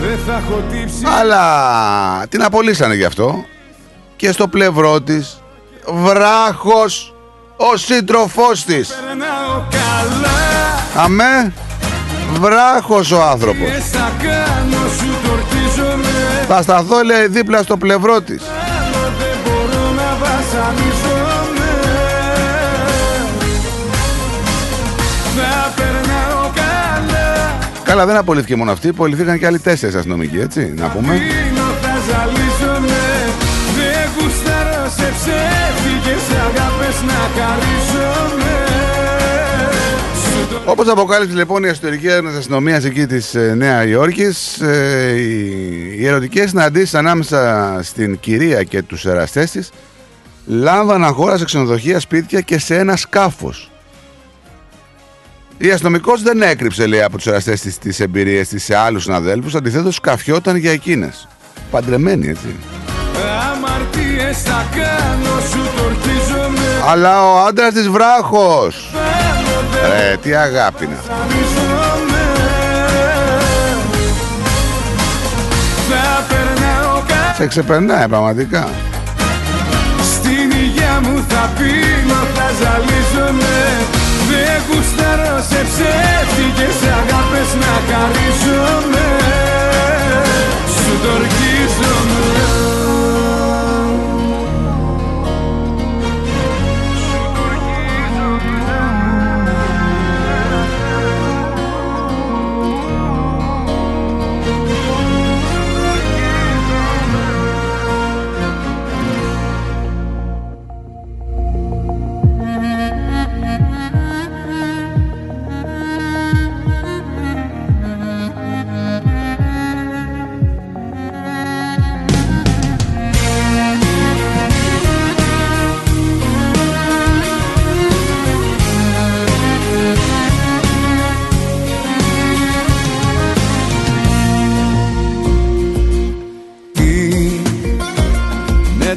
Δεν θα έχω τύψει Αλλά την απολύσανε γι' αυτό. Και στο πλευρό της βράχος ο σύντροφός της. Περνάω καλά Αμέ, βράχος ο άνθρωπος. Και θα κάνω σου τορκίζομαι Θα σταθώ λέει δίπλα στο πλευρό της. Άλλο δεν μπορώ να βασανίζομαι Θα περνάω καλά Καλά δεν απολύθηκε μόνο αυτή, απολυθήκαν και άλλοι τέσσερις αστυνομικοί, έτσι, να πούμε. Αγάπες να χαρίζομαι Σου Όπως αποκάλυψε λοιπόν η εσωτερική έρευνα αστυνομίας εκεί της ε, Νέα Υόρκης, ε, οι, οι ερωτικές συναντήσεις ανάμεσα στην κυρία και τους εραστές της λάμβαναν χώρα σε ξενοδοχεία, σπίτια και σε ένα σκάφος. Η αστυνομικός δεν έκρυψε, λέει, από τους εραστές της τις εμπειρίες της σε άλλους συναδέλφους. Αντιθέτως, σκαφιόταν για εκείνες. Παντρεμένοι, έτσι. Αμαρτίες θα κάνω σου τορκίζομαι Αλλά ο άντρας της βράχος. Ρε, τι αγάπη είναι αυτή. Θα περνάω κα... Σε ξεπερνάει πραγματικά. Στην υγεία μου θα πίνω, θα ζαλίζομαι Δεν γουστάρω σε ψεύτικες αγάπες να χαρίζομαι Σου τορκίζομαι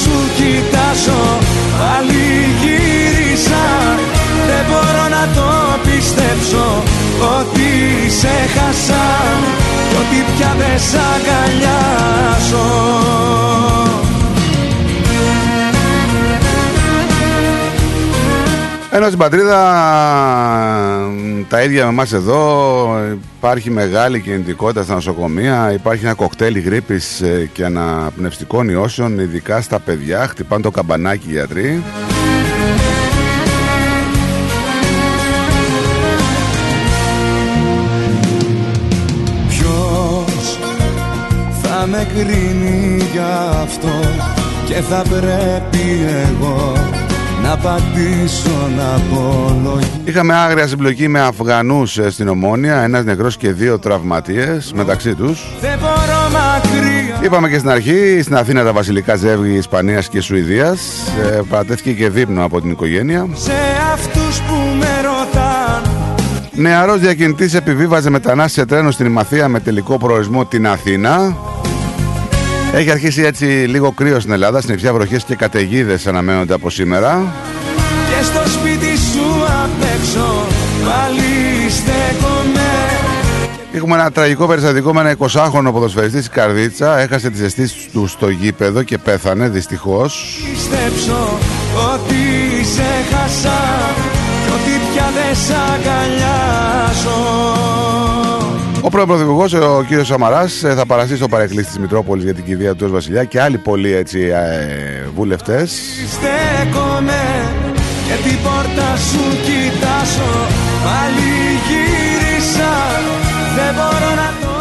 σου κοιτάζω Πάλι γύρισα. Δεν μπορώ να το πιστέψω Ότι σε χάσα κι ότι πια δεν σ' αγκαλιάζω Ενώ στην πατρίδα τα ίδια με εμάς εδώ υπάρχει μεγάλη κινητικότητα στα νοσοκομεία, υπάρχει ένα κοκτέιλ γρήπης ε, και αναπνευστικών ιώσεων, ειδικά στα παιδιά, χτυπάνε το καμπανάκι οι γιατροί. Ποιος θα με κρίνει για αυτό και θα πρέπει εγώ να πατήσω να απολογήσω Είχαμε άγρια συμπλοκή με Αφγανούς ε, στην Ομόνια, ένας νεκρός και δύο τραυματίες μεταξύ τους. Δεν μπορώ μακριά Είπαμε και στην αρχή, στην Αθήνα τα βασιλικά ζεύγη Ισπανίας και Σουηδίας. Ε, παρατέθηκε και δείπνο από την οικογένεια. σε αυτούς που με ρωτάν Νεαρός διακινητής επιβίβαζε μετανάστη σε τρένο στην Ημαθία με τελικό προορισμό την Αθήνα. Έχει αρχίσει έτσι λίγο κρύο στην Ελλάδα, συννεφιά βροχές και καταιγίδες αναμένονται από σήμερα. και στο σπίτι σου απ' έξω πάλι στέκομαι Έχουμε ένα τραγικό περιστατικό με ένα 20χρονο ποδοσφαιριστή στη Καρδίτσα. Έχασε τις αισθήσεις του στο γήπεδο και πέθανε δυστυχώς. πιστέψω ότι σε χάσα κι ότι πια δεν σ' αγκαλιάζω Ο πρώην Πρωθυπουργός, ο κύριος Σαμαράς, ε, θα παραστεί στο παρεκκλήσι της Μητρόπολης για την κηδεία του ως Βασιλιά και άλλοι πολλοί έτσι ε, βουλευτές. Στέκομαι και την πόρτα σου κοιτάζω Πάλι γύρισα δεν μπορώ να το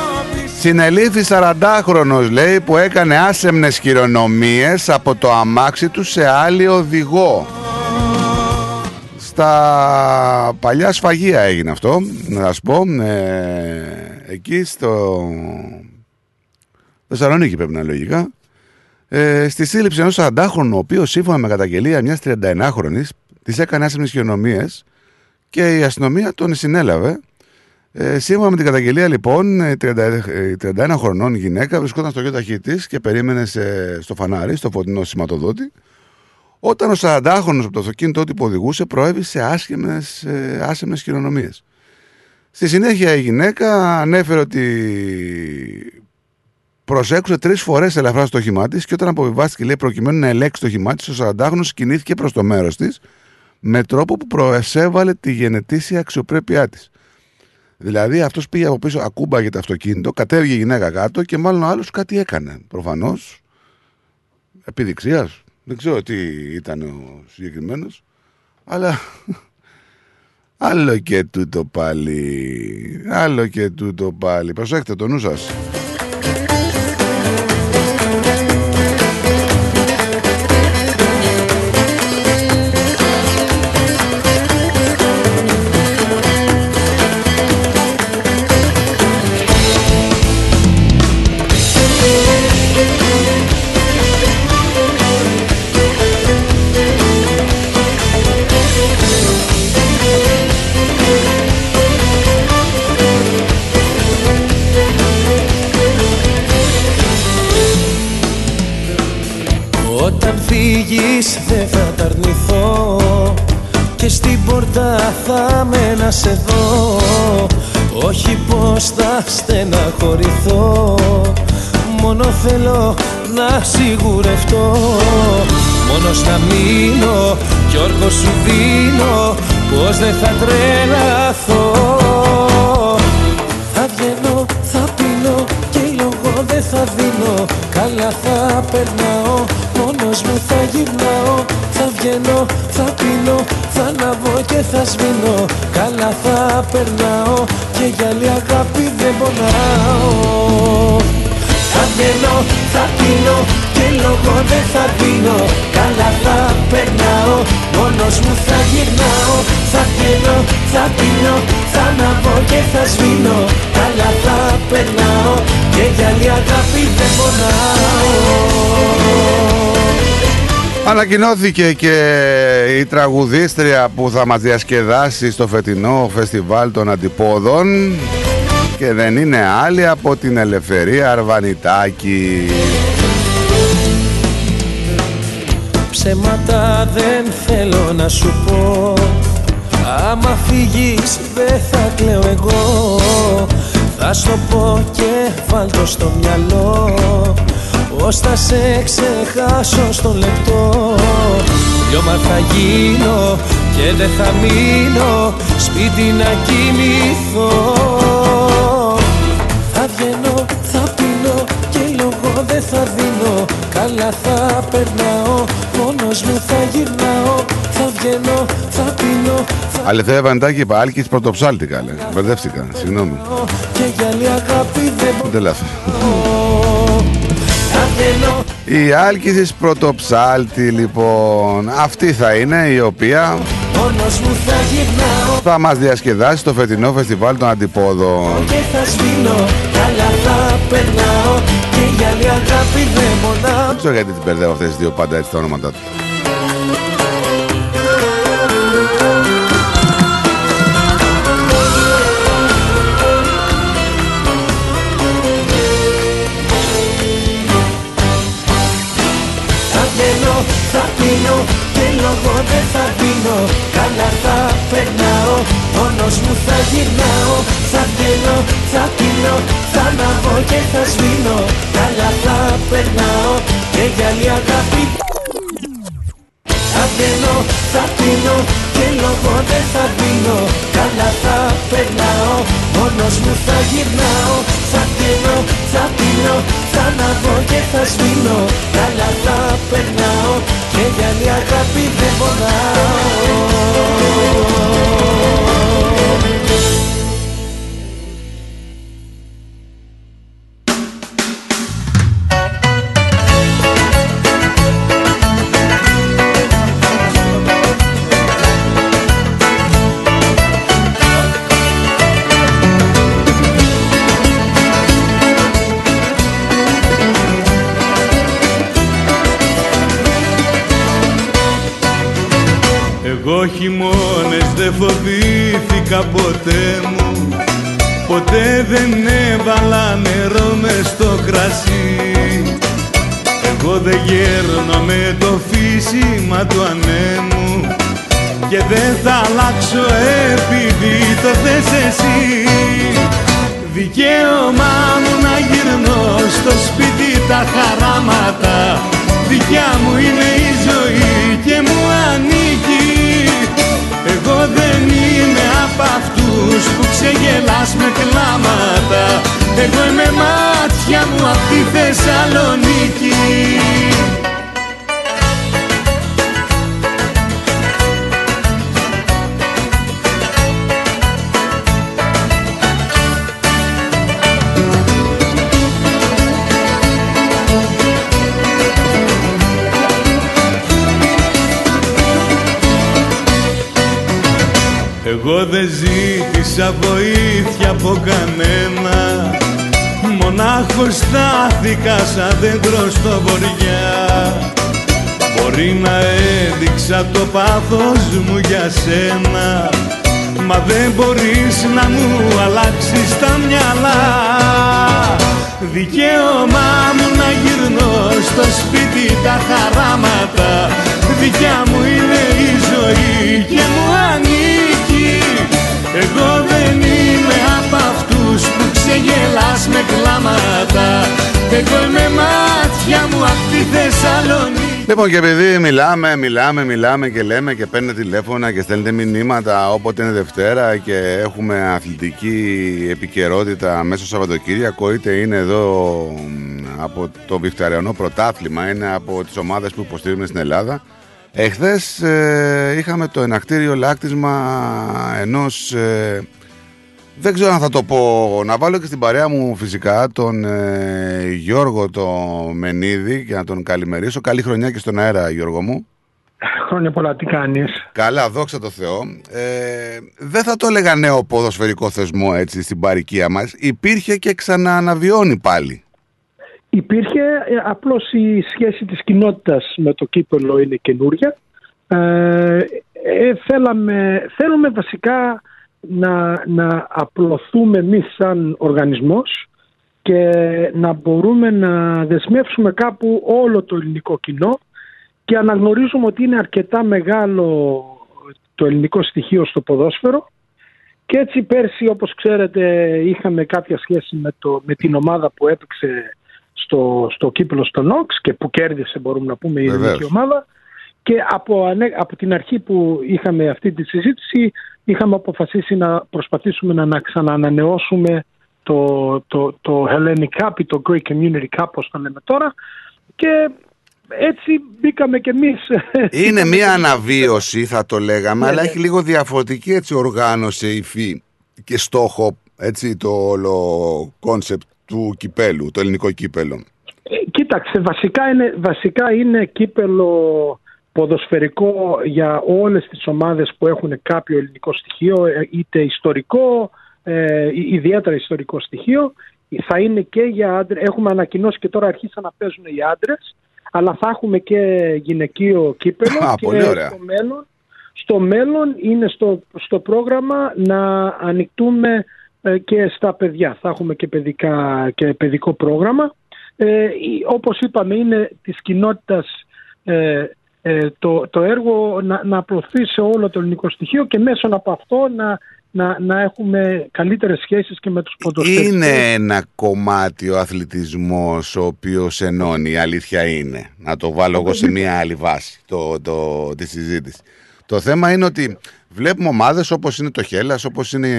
Συνελήφθη 40χρονος λέει που έκανε άσεμνες χειρονομίες από το αμάξι του σε άλλη οδηγό. Στα παλιά σφαγεία έγινε αυτό, να σας πω. Ε, εκεί στο Θεσσαλονίκη πρέπει να είναι λογικά. Ε, στη σύλληψη ενός 40χρονου, ο οποίος σύμφωνα με καταγγελία μιας 39χρονης της έκανε άσεμνες χειρονομίες και η αστυνομία τον συνέλαβε. Ε, σύμφωνα με την καταγγελία, λοιπόν, η 30, ε, 31 χρονών γυναίκα βρισκόταν στο γιο τη και περίμενε σε- στο φανάρι, στο φωτεινό σηματοδότη. Όταν ο 40χρονο από το αυτοκίνητο του που οδηγούσε προέβη σε άσχημες, ε, άσχημες χειρονομίες. Στη συνέχεια η γυναίκα ανέφερε ότι προσέξουσε τρεις φορές ελαφρά στο όχημά της και όταν αποβιβάστηκε, λέει, προκειμένου να ελέξει το όχημά της, ο 40χρονο κινήθηκε προς το μέρος της με τρόπο που προεσέβαλε τη γενετήσια αξιοπρέπειά της. Δηλαδή αυτός πήγε από πίσω, ακούμπαγε το αυτοκίνητο, κατέβηκε η γυναίκα κάτω και μάλλον ο άλλος κάτι έκανε. Προφανώς. Επιδειξίας. Δεν ξέρω τι ήταν ο συγκεκριμένος. Αλλά Άλλο και τούτο πάλι. Άλλο και τούτο πάλι. Προσέχετε το νου σας. Να σε δω. Όχι πως θα στεναχωρηθώ. Μόνο θέλω να σιγουρευτώ. Μόνος να μείνω κι όρκο σου δίνω Πως δεν θα τρελαθώ. Θα βγαίνω, θα πίνω και λόγο δεν θα δίνω. Καλά θα περνάω, μόνος μου θα γυρνάω. Θα βγαίνω, θα πίνω, θα αναβώ και θα σβήνω. Καλά θα περνάω και για άλλη αγάπη δεν πονάω. Θα βγαίνω, θα πίνω και λόγο δεν θα δίνω Καλά θα περνάω, μόνος μου θα γυρνάω. Θα βγαίνω, θα πίνω, θα αναβώ και θα σβήνω. Καλά θα περνάω και για άλλη αγάπη δεν πονάω Ανακοινώθηκε και η τραγουδίστρια που θα μας διασκεδάσει στο φετινό φεστιβάλ των αντιπόδων και δεν είναι άλλη από την Ελευθερία Αρβανιτάκη. Ψέματα δεν θέλω να σου πω. Άμα φύγεις δεν θα κλαίω εγώ. Θα σου το πω και βάλ' το στο μυαλό Πώς θα σε ξεχάσω στο λεπτό; Λιώμα θα γίνω και δεν θα μείνω Σπίτι να κοιμηθώ. Θα βγαίνω, θα πίνω και λόγο δεν θα δίνω. Καλά θα περνάω, μόνος μου θα γυρνάω. Θα βγαίνω, θα πίνω, θα Αληθέα Αρβανιτάκη είπα, Άλκης πρωτοψάλτη καλέ. Μπερδεύτηκα, συγγνώμη. και για άλλη αγάπη δεν μπορώ Η Άλκης πρωτοψάλτη λοιπόν, αυτή θα είναι η οποία μόνος μου θα γυρνάω. θα μας διασκεδάσει στο φετινό φεστιβάλ των αντιπόδων. και θα σβήνω Καλά θα περνάω. Και για άλλη αγάπη δεν πονάω Δεν ξέρω γιατί τις μπερδεύω αυτές τις δύο πάντα έτσι τα ονόματά του. Δεν θα δίνω Καλά θα περνάω, μόνος μου θα γυρνάω. Θα βγαίνω, θα πίνω, θα αναβώ και θα σβήνω. Καλά θα περνάω και για άλλη αγάπη. Θα βγαίνω, θα πίνω και λόγο δεν θα δίνω Καλά θα περνάω, μόνος μου θα γυρνάω. Θα βγαίνω, θα πίνω, θα αναβώ και θα σβήνω. Καλά θα περνάω και για άλλη αγάπη δεν πονάω χειμώνες δεν φοβήθηκα ποτέ μου. Ποτέ δεν έβαλα νερό μες στο κρασί. Εγώ δεν γέρνω με το φύσιμα του ανέμου. Και δεν θα αλλάξω επειδή το θες εσύ. Δικαίωμά μου να γυρνώ στο σπίτι τα χαράματα. Δικιά μου είναι η ζωή και μου ανήκει Εγώ δεν είμαι από αυτούς που ξεγελάς με κλάματα. Εγώ είμαι μάτια μου απ' τη Θεσσαλονίκη Εγώ δεν ζήτησα βοήθεια από κανένα. Μονάχος στάθηκα σαν δέντρο στο βοριά Μπορεί να έδειξα το πάθος μου για σένα Μα δεν μπορείς να μου αλλάξεις τα μυαλά. Δικαίωμά μου να γυρνώ στο σπίτι τα χαράματα. Δικιά μου είναι η ζωή και μου ανήκει Εγώ δεν είμαι από αυτούς που ξεγελάς με κλάματα Εγώ είμαι μάτια μου απ' τη Θεσσαλονίκη Λοιπόν, και επειδή μιλάμε, μιλάμε, μιλάμε και λέμε και παίρνετε τηλέφωνα και στέλνετε μηνύματα όποτε είναι Δευτέρα και έχουμε αθλητική επικαιρότητα μέσα στο Σαββατοκύριακο, είτε είναι εδώ μ, από το Βικταριανό Πρωτάθλημα, είναι από τις ομάδες που υποστηρίζουμε στην Ελλάδα. Εχθές ε, είχαμε το ενακτήριο λάκτισμα ενός ε, δεν ξέρω αν θα το πω. Να βάλω και στην παρέα μου φυσικά τον ε, Γιώργο το Μενίδη και να τον καλημερίσω. Καλή χρονιά και στον αέρα Γιώργο μου. Χρόνια πολλά, τι κάνεις; Καλά, δόξα τω Θεώ. Ε, δεν θα το έλεγα νέο ποδοσφαιρικό θεσμό έτσι στην παροικία μας. Υπήρχε και ξανααναβιώνει πάλι. Υπήρχε, ε, απλώς η σχέση της κοινότητας με το κύπελο είναι καινούρια. Ε, ε, θέλαμε, θέλουμε βασικά να, να απλωθούμε εμείς σαν οργανισμός και να μπορούμε να δεσμεύσουμε κάπου όλο το ελληνικό κοινό και αναγνωρίζουμε ότι είναι αρκετά μεγάλο το ελληνικό στοιχείο στο ποδόσφαιρο και έτσι πέρσι όπως ξέρετε είχαμε κάποια σχέση με, το, με την ομάδα που έπαιξε στο, στο κύπελλο στο Knox και που κέρδισε μπορούμε να πούμε η ελληνική ομάδα. Και από, ανέ- από την αρχή που είχαμε αυτή τη συζήτηση είχαμε αποφασίσει να προσπαθήσουμε να, να ξαναανανεώσουμε το, το, το Hellenic Cup ή το Greek Community Cup όπως το λέμε τώρα. Και έτσι μπήκαμε κι εμείς. Είναι μια αναβίωση θα το λέγαμε, αλλά έχει λίγο διαφορετική έτσι οργάνωση υφή και στόχο έτσι το όλο concept του κυπέλου, το ελληνικό κύπελο. Ε, Κοίταξε, βασικά είναι, βασικά είναι κύπελο ποδοσφαιρικό για όλες τις ομάδες που έχουν κάποιο ελληνικό στοιχείο, ε, είτε ιστορικό, ε, ιδιαίτερα ιστορικό στοιχείο. Θα είναι και για άντρες, έχουμε ανακοινώσει και τώρα αρχίσαν να παίζουν οι άντρες, αλλά θα έχουμε και γυναικείο κύπελο Α, και πολύ ωραία. στο μέλλον, στο μέλλον είναι στο, στο πρόγραμμα να ανοιχτούμε ε, και στα παιδιά. Θα έχουμε και, παιδικά, και παιδικό πρόγραμμα. Ε, η- όπως είπαμε είναι της κοινότητας ε, ε, το, το έργο να, να προωθεί σε όλο το ελληνικό στοιχείο και μέσω από αυτό να, να, να έχουμε καλύτερες σχέσεις και με τους ποδοσφαιριστές. Είναι ένα κομμάτι ο αθλητισμός ο οποίος ενώνει, η αλήθεια είναι. Να το βάλω εγώ σε μια άλλη βάση το, το, τη συζήτηση. Το θέμα είναι ότι βλέπουμε ομάδες όπως είναι το Χέλλας, όπως είναι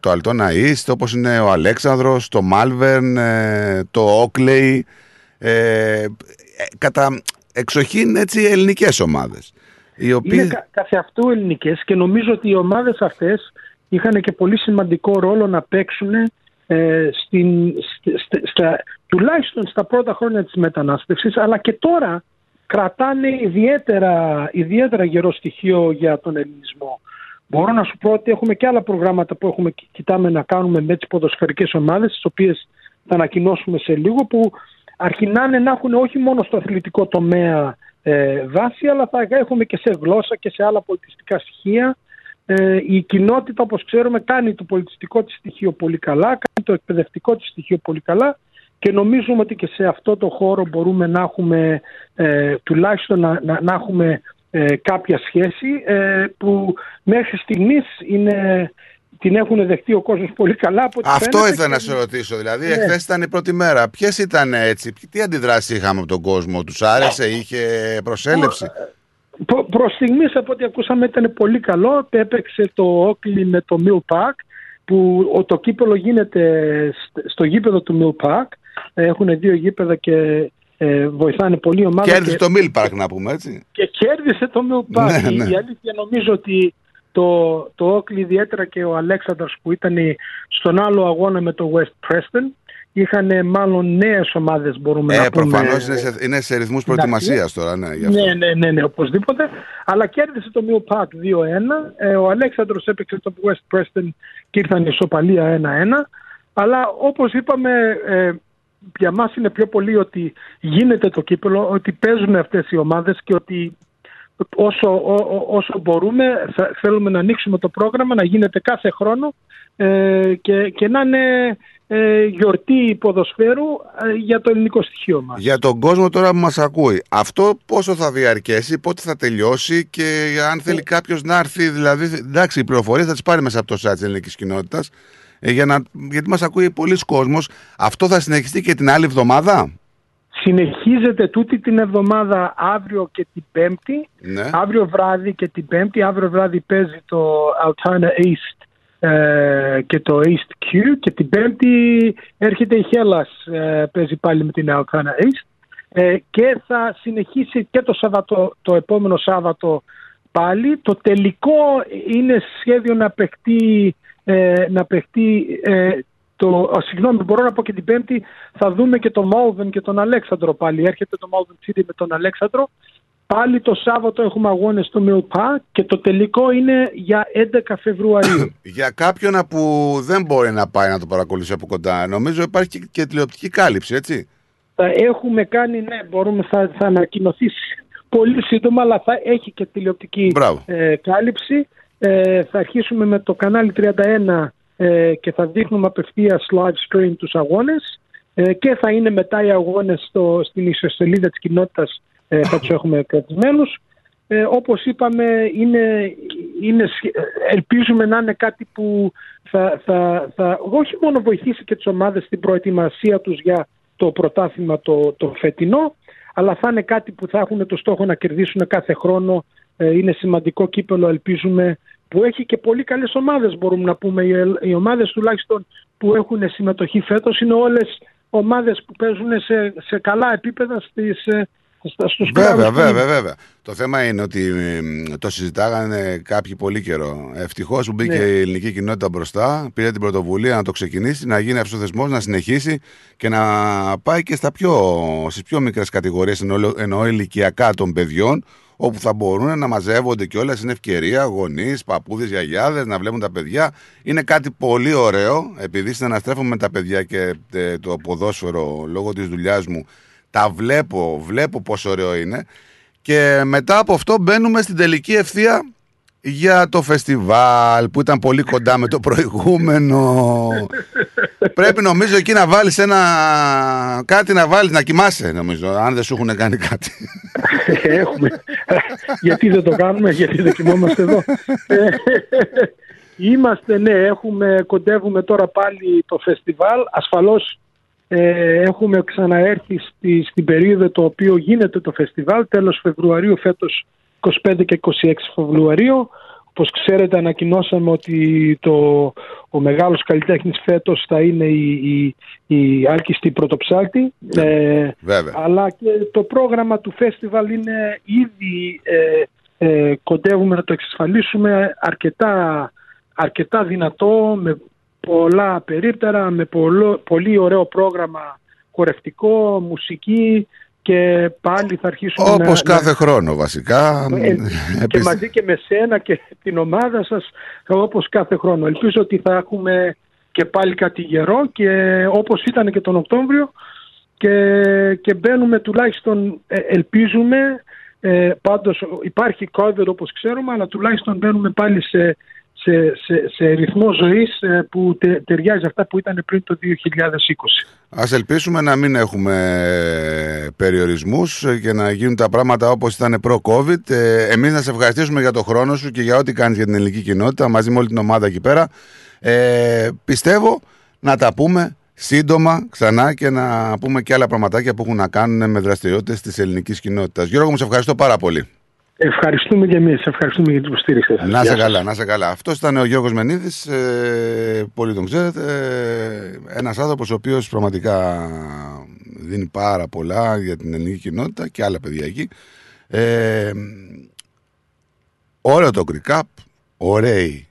το Αλτόνα East, όπως είναι ο Αλέξανδρος, το Μάλβερν, ε, το Όκλεϊ, ε, ε, κατά εξοχήν έτσι ελληνικές ομάδες. Οι οποίες... Είναι κα, καθε αυτού ελληνικές και νομίζω ότι οι ομάδες αυτές είχαν και πολύ σημαντικό ρόλο να παίξουν ε, στην, st- st- στα, τουλάχιστον στα πρώτα χρόνια της μετανάστευσης αλλά και τώρα κρατάνε ιδιαίτερα, ιδιαίτερα γερό στοιχείο για τον ελληνισμό. Μπορώ να σου πω ότι έχουμε και άλλα προγράμματα που έχουμε, κοιτάμε να κάνουμε με τις ποδοσφαιρικές ομάδες τις οποίες θα ανακοινώσουμε σε λίγο που αρχινάνε να έχουν όχι μόνο στο αθλητικό τομέα ε, βάση αλλά θα έχουμε και σε γλώσσα και σε άλλα πολιτιστικά στοιχεία. Ε, η κοινότητα όπως ξέρουμε κάνει το πολιτιστικό της στοιχείο πολύ καλά, κάνει το εκπαιδευτικό της στοιχείο πολύ καλά και νομίζουμε ότι και σε αυτό το χώρο μπορούμε να έχουμε ε, τουλάχιστον να, να, να έχουμε ε, κάποια σχέση ε, που μέχρι στιγμής είναι, την έχουν δεχτεί ο κόσμος πολύ καλά. Από ό,τι Αυτό φαίνεται ήθελα να και- σε ρωτήσω. Δηλαδή, Ναι. εχθές ήταν η πρώτη μέρα. Ποιες ήταν έτσι, τι αντιδράσεις είχαμε από τον κόσμο, τους άρεσε, είχε προσέλευση; Προ, προς στιγμής από ό,τι ακούσαμε ήταν πολύ καλό. Έπαιξε το Oakley με το Mill Park που ο- το κύπελο γίνεται σ- στο γήπεδο του Mill Park. Έχουν δύο γήπεδα και ε, βοηθάνε πολύ η ομάδα. Κέρδισε και- το Mill Park, να πούμε έτσι. και κέρδισε το Mill Park. Ναι, Η- ναι. Η αλήθεια νομίζω ότι το, το Oakley ιδιαίτερα και ο Αλέξανδρος που ήταν στον άλλο αγώνα με το West Preston είχαν μάλλον νέες ομάδες μπορούμε Ε, να πούμε. προφανώς είναι σε, είναι σε ρυθμούς προετοιμασίας τώρα, ναι. Γι αυτό. Ναι, ναι, ναι, ναι, οπωσδήποτε. Αλλά κέρδισε το Mill Park 2-1. Ε, ο Αλέξανδρος έπαιξε το West Preston και ήρθαν η ισοπαλία 1-1. Αλλά όπως είπαμε, ε, για μας είναι πιο πολύ ότι γίνεται το κύπελο, ότι παίζουν αυτές οι ομάδες και ότι όσο, ο- ο- όσο μπορούμε θα, θέλουμε να ανοίξουμε το πρόγραμμα, να γίνεται κάθε χρόνο ε, και, και να είναι ε, γιορτή ποδοσφαίρου ε, για το ελληνικό στοιχείο μας. Για τον κόσμο τώρα που μας ακούει, αυτό πόσο θα διαρκέσει, πότε θα τελειώσει και αν θέλει κάποιος να έρθει, δηλαδή, εντάξει, οι πληροφορίες θα τις πάρει μέσα από το site της ελληνικής κοινότητας, ε, για να, γιατί μας ακούει πολλοί κόσμος. Αυτό θα συνεχιστεί και την άλλη εβδομάδα; Συνεχίζεται τούτη την εβδομάδα αύριο και την Πέμπτη. Ναι. Αύριο βράδυ και την Πέμπτη. Αύριο βράδυ παίζει το Altana East ε, και το East Q και την Πέμπτη έρχεται η Χέλλας ε, παίζει πάλι με την Altana East ε, και θα συνεχίσει και το, Σαββατο, το επόμενο Σάββατο πάλι. Το τελικό είναι σχέδιο να παιχτεί, ε, να παιχτεί ε, το, α, συγγνώμη, μπορώ να πω και την Πέμπτη θα δούμε και τον Μόλβεν και τον Αλέξανδρο πάλι. Έρχεται το Malvern City με τον Αλέξανδρο. Πάλι το Σάββατο έχουμε αγώνες στο Μιλπά και το τελικό είναι για 11 Φεβρουαρίου. Για κάποιον που δεν μπορεί να πάει να το παρακολουθήσει από κοντά, νομίζω υπάρχει και, και τηλεοπτική κάλυψη, έτσι. θα έχουμε κάνει, ναι, μπορούμε, θα, θα ανακοινωθείς πολύ σύντομα, αλλά θα έχει και τηλεοπτική ε, κάλυψη. Ε, θα αρχίσουμε με το κανάλι 31 ε, και θα δείχνουμε απευθείας live stream τους αγώνες ε, και θα είναι μετά οι αγώνες στο, στην ιστοσελίδα της κοινότητας ε, θα τους έχουμε κρατισμένους. Ε, όπως είπαμε, είναι, είναι, σχε- ελπίζουμε να είναι κάτι που θα, θα, θα όχι μόνο βοηθήσει και τις ομάδες στην προετοιμασία τους για το πρωτάθλημα το, το φετινό, αλλά θα είναι κάτι που θα έχουν το στόχο να κερδίσουν κάθε χρόνο. Ε, είναι σημαντικό κύπελο, ελπίζουμε, που έχει και πολύ καλές ομάδες, μπορούμε να πούμε. Οι, οι ομάδες τουλάχιστον που έχουν συμμετοχή φέτος είναι όλες ομάδες που παίζουν σε, σε καλά επίπεδα στις, ε, στα- στους Βέβαια, κλάδους του βέβαια, ύμνου. βέβαια. Το θέμα είναι ότι μ, το συζητάγανε κάποιοι πολύ καιρό. Ευτυχώς που μπήκε Ναι. η ελληνική κοινότητα μπροστά, πήρε την πρωτοβουλία να το ξεκινήσει, να γίνει αυτό ο θεσμό, να συνεχίσει και να πάει και στα πιο, στις πιο μικρές κατηγορίες, εννοώ, εννοώ ηλικιακά των παιδιών, όπου θα μπορούν να μαζεύονται και όλα στην ευκαιρία, γονείς, παππούδες, γιαγιάδες, να βλέπουν τα παιδιά. Είναι κάτι πολύ ωραίο, επειδή συναναστρέφομαι με τα παιδιά και ε, το ποδόσφαιρο λόγω της δουλειάς μου. Τα βλέπω, βλέπω πόσο ωραίο είναι. Και μετά από αυτό μπαίνουμε στην τελική ευθεία για το φεστιβάλ που ήταν πολύ κοντά με το προηγούμενο. Πρέπει νομίζω εκεί να βάλεις ένα... κάτι να βάλεις να κοιμάσαι νομίζω, αν δεν σου έχουν κάνει κάτι. Έχουμε. γιατί δεν το κάνουμε, γιατί δεν κοιμόμαστε εδώ. Ε, Είμαστε, ναι, έχουμε, κοντεύουμε τώρα πάλι το φεστιβάλ. Ασφαλώς ε, έχουμε ξαναέρθει στη, στην περίοδο το οποίο γίνεται το φεστιβάλ, τέλος Φεβρουαρίου φέτος 25 και 26 Φεβρουαρίου. Όπως ξέρετε ανακοινώσαμε ότι το, ο μεγάλος καλλιτέχνης φέτος θα είναι η, η, η Άλκιστη Πρωτοψάλτη. Ε, Βέβαια. αλλά και το πρόγραμμα του φεστιβάλ είναι ήδη ε, ε, κοντεύουμε να το εξασφαλίσουμε αρκετά, αρκετά δυνατό με πολλά περίπτερα, με πολλο- πολύ ωραίο πρόγραμμα χορευτικό, μουσική και πάλι θα αρχίσουμε να, Όπως να- κάθε χρόνο βασικά. ε, και Επίσης- μαζί και με σένα και την ομάδα σας όπως κάθε χρόνο. Ελπίζω ότι θα έχουμε και πάλι κάτι γερό και όπως ήταν και τον Οκτώβριο και, και μπαίνουμε τουλάχιστον, ε, ελπίζουμε, ε, πάντως υπάρχει COVID όπως ξέρουμε, αλλά τουλάχιστον μπαίνουμε πάλι σε, σε, σε, σε ρυθμό ζωής ε, που τε- ταιριάζει αυτά που ήταν πριν το 2020. Ας ελπίσουμε να μην έχουμε ε, περιορισμούς ε, και να γίνουν τα πράγματα όπως ήταν προ-COVID. Ε, εμείς να σε ευχαριστήσουμε για το χρόνο σου και για ό,τι κάνεις για την ελληνική κοινότητα μαζί με όλη την ομάδα εκεί πέρα. Ε, πιστεύω να τα πούμε σύντομα ξανά και να πούμε και άλλα πραγματάκια που έχουν να κάνουν με δραστηριότητες της ελληνικής κοινότητας. Γιώργο μου, σε ευχαριστώ πάρα πολύ. Ευχαριστούμε και εμείς, ευχαριστούμε για την υποστήριξη σας. Να Γεια σε σας. καλά, να σε καλά. Αυτός ήταν ο Γιώργος Μενίδης, ε, πολύ τον ξέρετε. Ε, ένας άνθρωπος ο οποίος πραγματικά δίνει πάρα πολλά για την ελληνική κοινότητα και άλλα παιδιά εκεί. Ε, ωραίο το Greek Cup, ωραίοι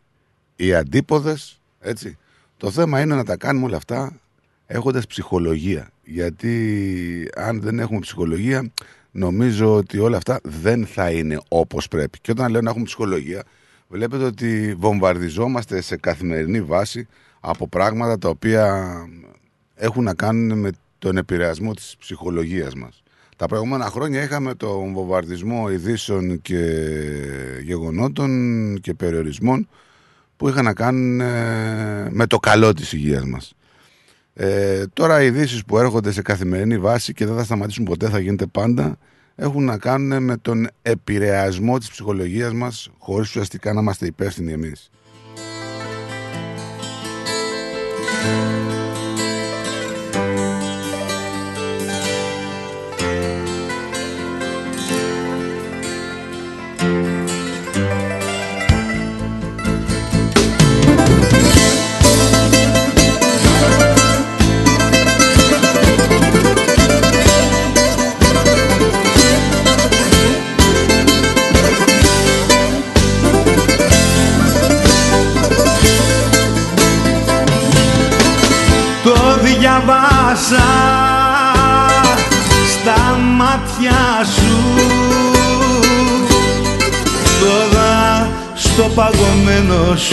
οι αντίποδες, έτσι. Το θέμα είναι να τα κάνουμε όλα αυτά έχοντας ψυχολογία. Γιατί αν δεν έχουμε ψυχολογία, νομίζω ότι όλα αυτά δεν θα είναι όπως πρέπει. Και όταν λέω να έχουμε ψυχολογία, βλέπετε ότι βομβαρδιζόμαστε σε καθημερινή βάση από πράγματα τα οποία έχουν να κάνουν με τον επηρεασμό της ψυχολογίας μας. Τα προηγούμενα χρόνια είχαμε τον βομβαρδισμό ειδήσεων και γεγονότων και περιορισμών που είχαν να κάνουν ε, με το καλό της υγείας μας. Ε, τώρα οι ειδήσεις που έρχονται σε καθημερινή βάση και δεν θα σταματήσουν ποτέ, θα γίνεται πάντα, έχουν να κάνουν με τον επηρεασμό της ψυχολογίας μας χωρίς ουσιαστικά να είμαστε υπεύθυνοι εμείς.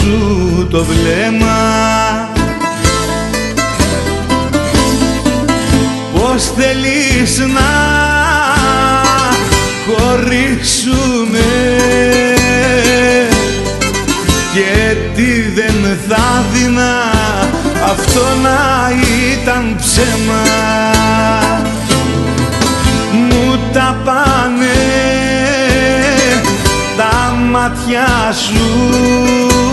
Σου το βλέμμα. Πώς θέλεις να χωρίσουμε και τι δεν θα δίνα αυτό να ήταν ψέμα. Μου τα πάνε τα μάτια σου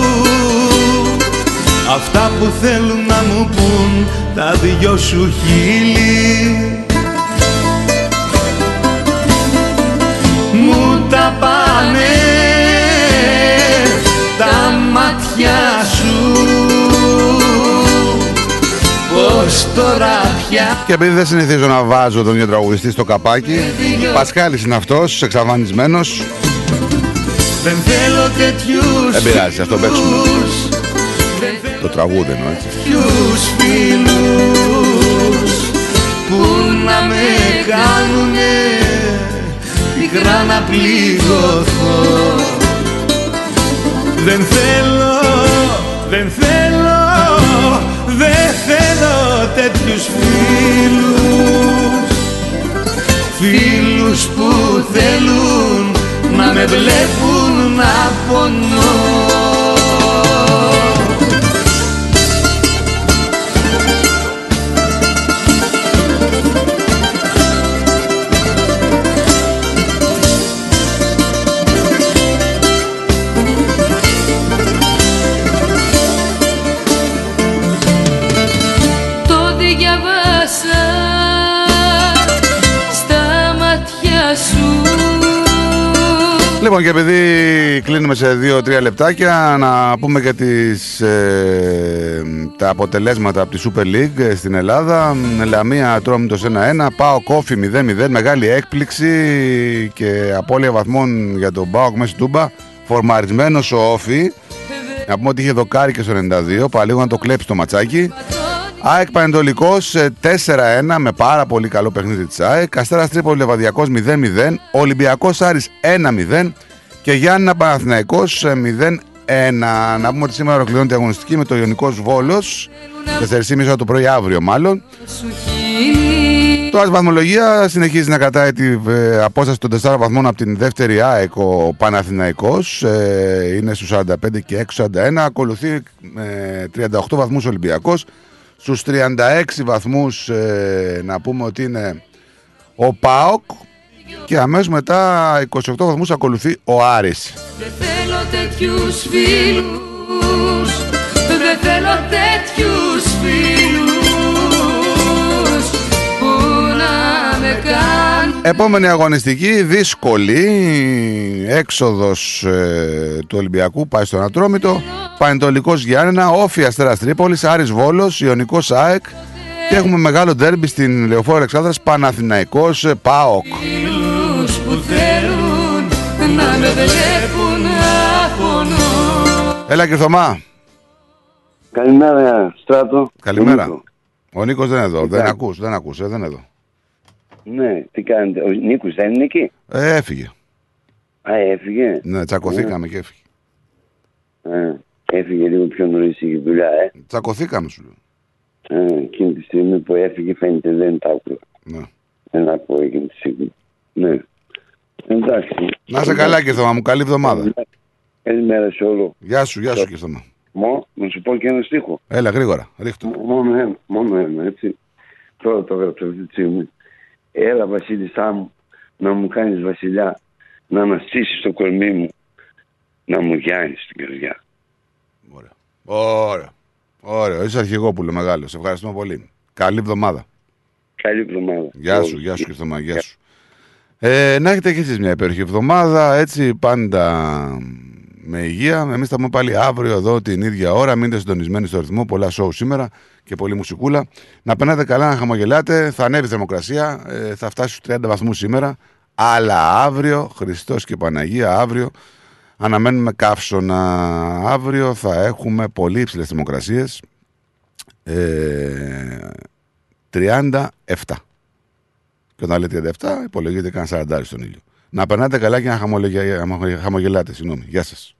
αυτά που θέλουν να μου πουν τα δυο σου χείλη μου τα πάνε τα μάτια σου πως τώρα πια Και επειδή δεν συνηθίζω να βάζω τον ίδιο τραγουδιστή στο καπάκι, Πασχάλης είναι αυτός, εξαφανισμένος. δεν θέλω τέτοιους Δεν πειράζει, αυτό παίξουμε. Φίλους, Το τραγούδι εννοώ έτσι. τέτοιους φίλους που να με κάνουνε πικρά να πληγωθώ. Δεν θέλω, δεν θέλω, δεν θέλω τέτοιους φίλους. Φίλους που θέλουν να με βλέπουν να πονώ Λοιπόν, και επειδή κλείνουμε σε 2-3 λεπτάκια, να πούμε και τις, ε, τα αποτελέσματα από τη Super League ε, στην Ελλάδα. Λαμία Ατρόμητος 1-1, Πάο Κόφι 0-0, μεγάλη έκπληξη και απώλεια βαθμών για τον Πάο μέσα Τούμπα. Φορμαρισμένος ο Όφι. Να πούμε ότι είχε δοκάρι και στο 92, παλίγο να το κλέψει το ματσάκι. ΑΕΚ Πανετολικός ε, 4-1 με πάρα πολύ καλό παιχνίδι της ΑΕΚ. Αστέρας Τρίπολης Λεβαδιακός 0-0. Ολυμπιακός Άρης 1-0. Και Γιάννα Παναθηναϊκός ε, 0-1. Να πούμε ότι σήμερα ολοκληρώνεται η αγωνιστική με το Ιωνικός Βόλος. 4.30 ώρα το πρωί αύριο μάλλον. σου χείλη Τώρα βαθμολογία συνεχίζει να κρατάει την ε, απόσταση των 4 βαθμών από την δεύτερη ΑΕΚ ο Παναθηναϊκός ε, είναι στους 45 και 6 41 ακολουθεί με 38 βαθμούς Ολυμπιακός στους 36 βαθμούς ε, να πούμε ότι είναι ο ΠΑΟΚ και αμέσως μετά 28 βαθμούς ακολουθεί ο Άρης. Δεν θέλω τέτοιους φίλους. Δεν θέλω τέτοιους φίλους Που να με κάνουν. Επόμενη αγωνιστική, δύσκολη, έξοδος ε, του Ολυμπιακού, πάει στον Ατρόμητο, Πανετολικός Γιάννενα, Όφη Αστέρας Τρίπολης, Άρης Βόλος, Ιωνικός ΑΕΚ. Και έχουμε μεγάλο ντέρμπι στην Λεωφόρο Αλεξάνδρας, Παναθηναϊκός, ε, ΠΑΟΚ. Με βλέπουν να πονώ Έλα και Θωμά. Καλημέρα, Στράτο. Καλημέρα. Νίκος. Ο Νίκος δεν είναι εδώ, δεν κάνεις; ακούς, δεν ακούς, ε, δεν είναι εδώ. Ναι, τι κάνετε. Ο Νίκος δεν είναι εκεί; Ε, έφυγε. Α, έφυγε. Ναι, τσακωθήκαμε και έφυγε. Α, έφυγε λίγο πιο νωρίς είχε δουλειά, ε. Τσακωθήκαμε σου λέω. Α, εκείνη τη στιγμή που έφυγε φαίνεται δεν τα άκουγα. Ναι. Δεν ακούω εκείνη τη στιγμή. Ναι. Εντάξει. Να σε καλά και Θωμά μου, καλή εβδομάδα. Καλημέρα σε όλο. Γεια σου, γεια σου και Θωμά. Μω, να σου πω και ένα στίχο. Έλα γρήγορα, ρίχτω. Μόνο ένα, μόνο ένα, έτσι. Τώρα το έγραψα αυτή τη στιγμή. Έλα βασίλισσά μου, να μου κάνεις βασιλιά, να αναστήσεις το κορμί μου, να μου γιάνεις την καρδιά. Ωραία. Ωραία, είσαι αρχηγόπουλο μεγάλος. Σε ευχαριστούμε πολύ. Καλή εβδομάδα. Καλή εβδομάδα. Γεια σου, γεια σου και Θωμά, γεια σου. Ε, να έχετε και εσείς μια υπέροχη εβδομάδα, έτσι πάντα με υγεία. Εμείς θα πούμε πάλι αύριο εδώ την ίδια ώρα. Μείνετε συντονισμένοι στο ρυθμό. Πολλά σοου σήμερα και πολύ μουσικούλα. Να περνάτε καλά, να χαμογελάτε. Θα ανέβει η θερμοκρασία. Ε, θα φτάσει στους 30 βαθμούς σήμερα. Αλλά αύριο, Χριστός και Παναγία, αύριο αναμένουμε καύσωνα. Αύριο θα έχουμε πολύ υψηλές θερμοκρασίες. Ε, 37. Και όταν λέει 37, υπολογίζεται καν 40 στον ήλιο. Να περνάτε καλά και να χαμογελάτε. Συγγνώμη. Γεια σας.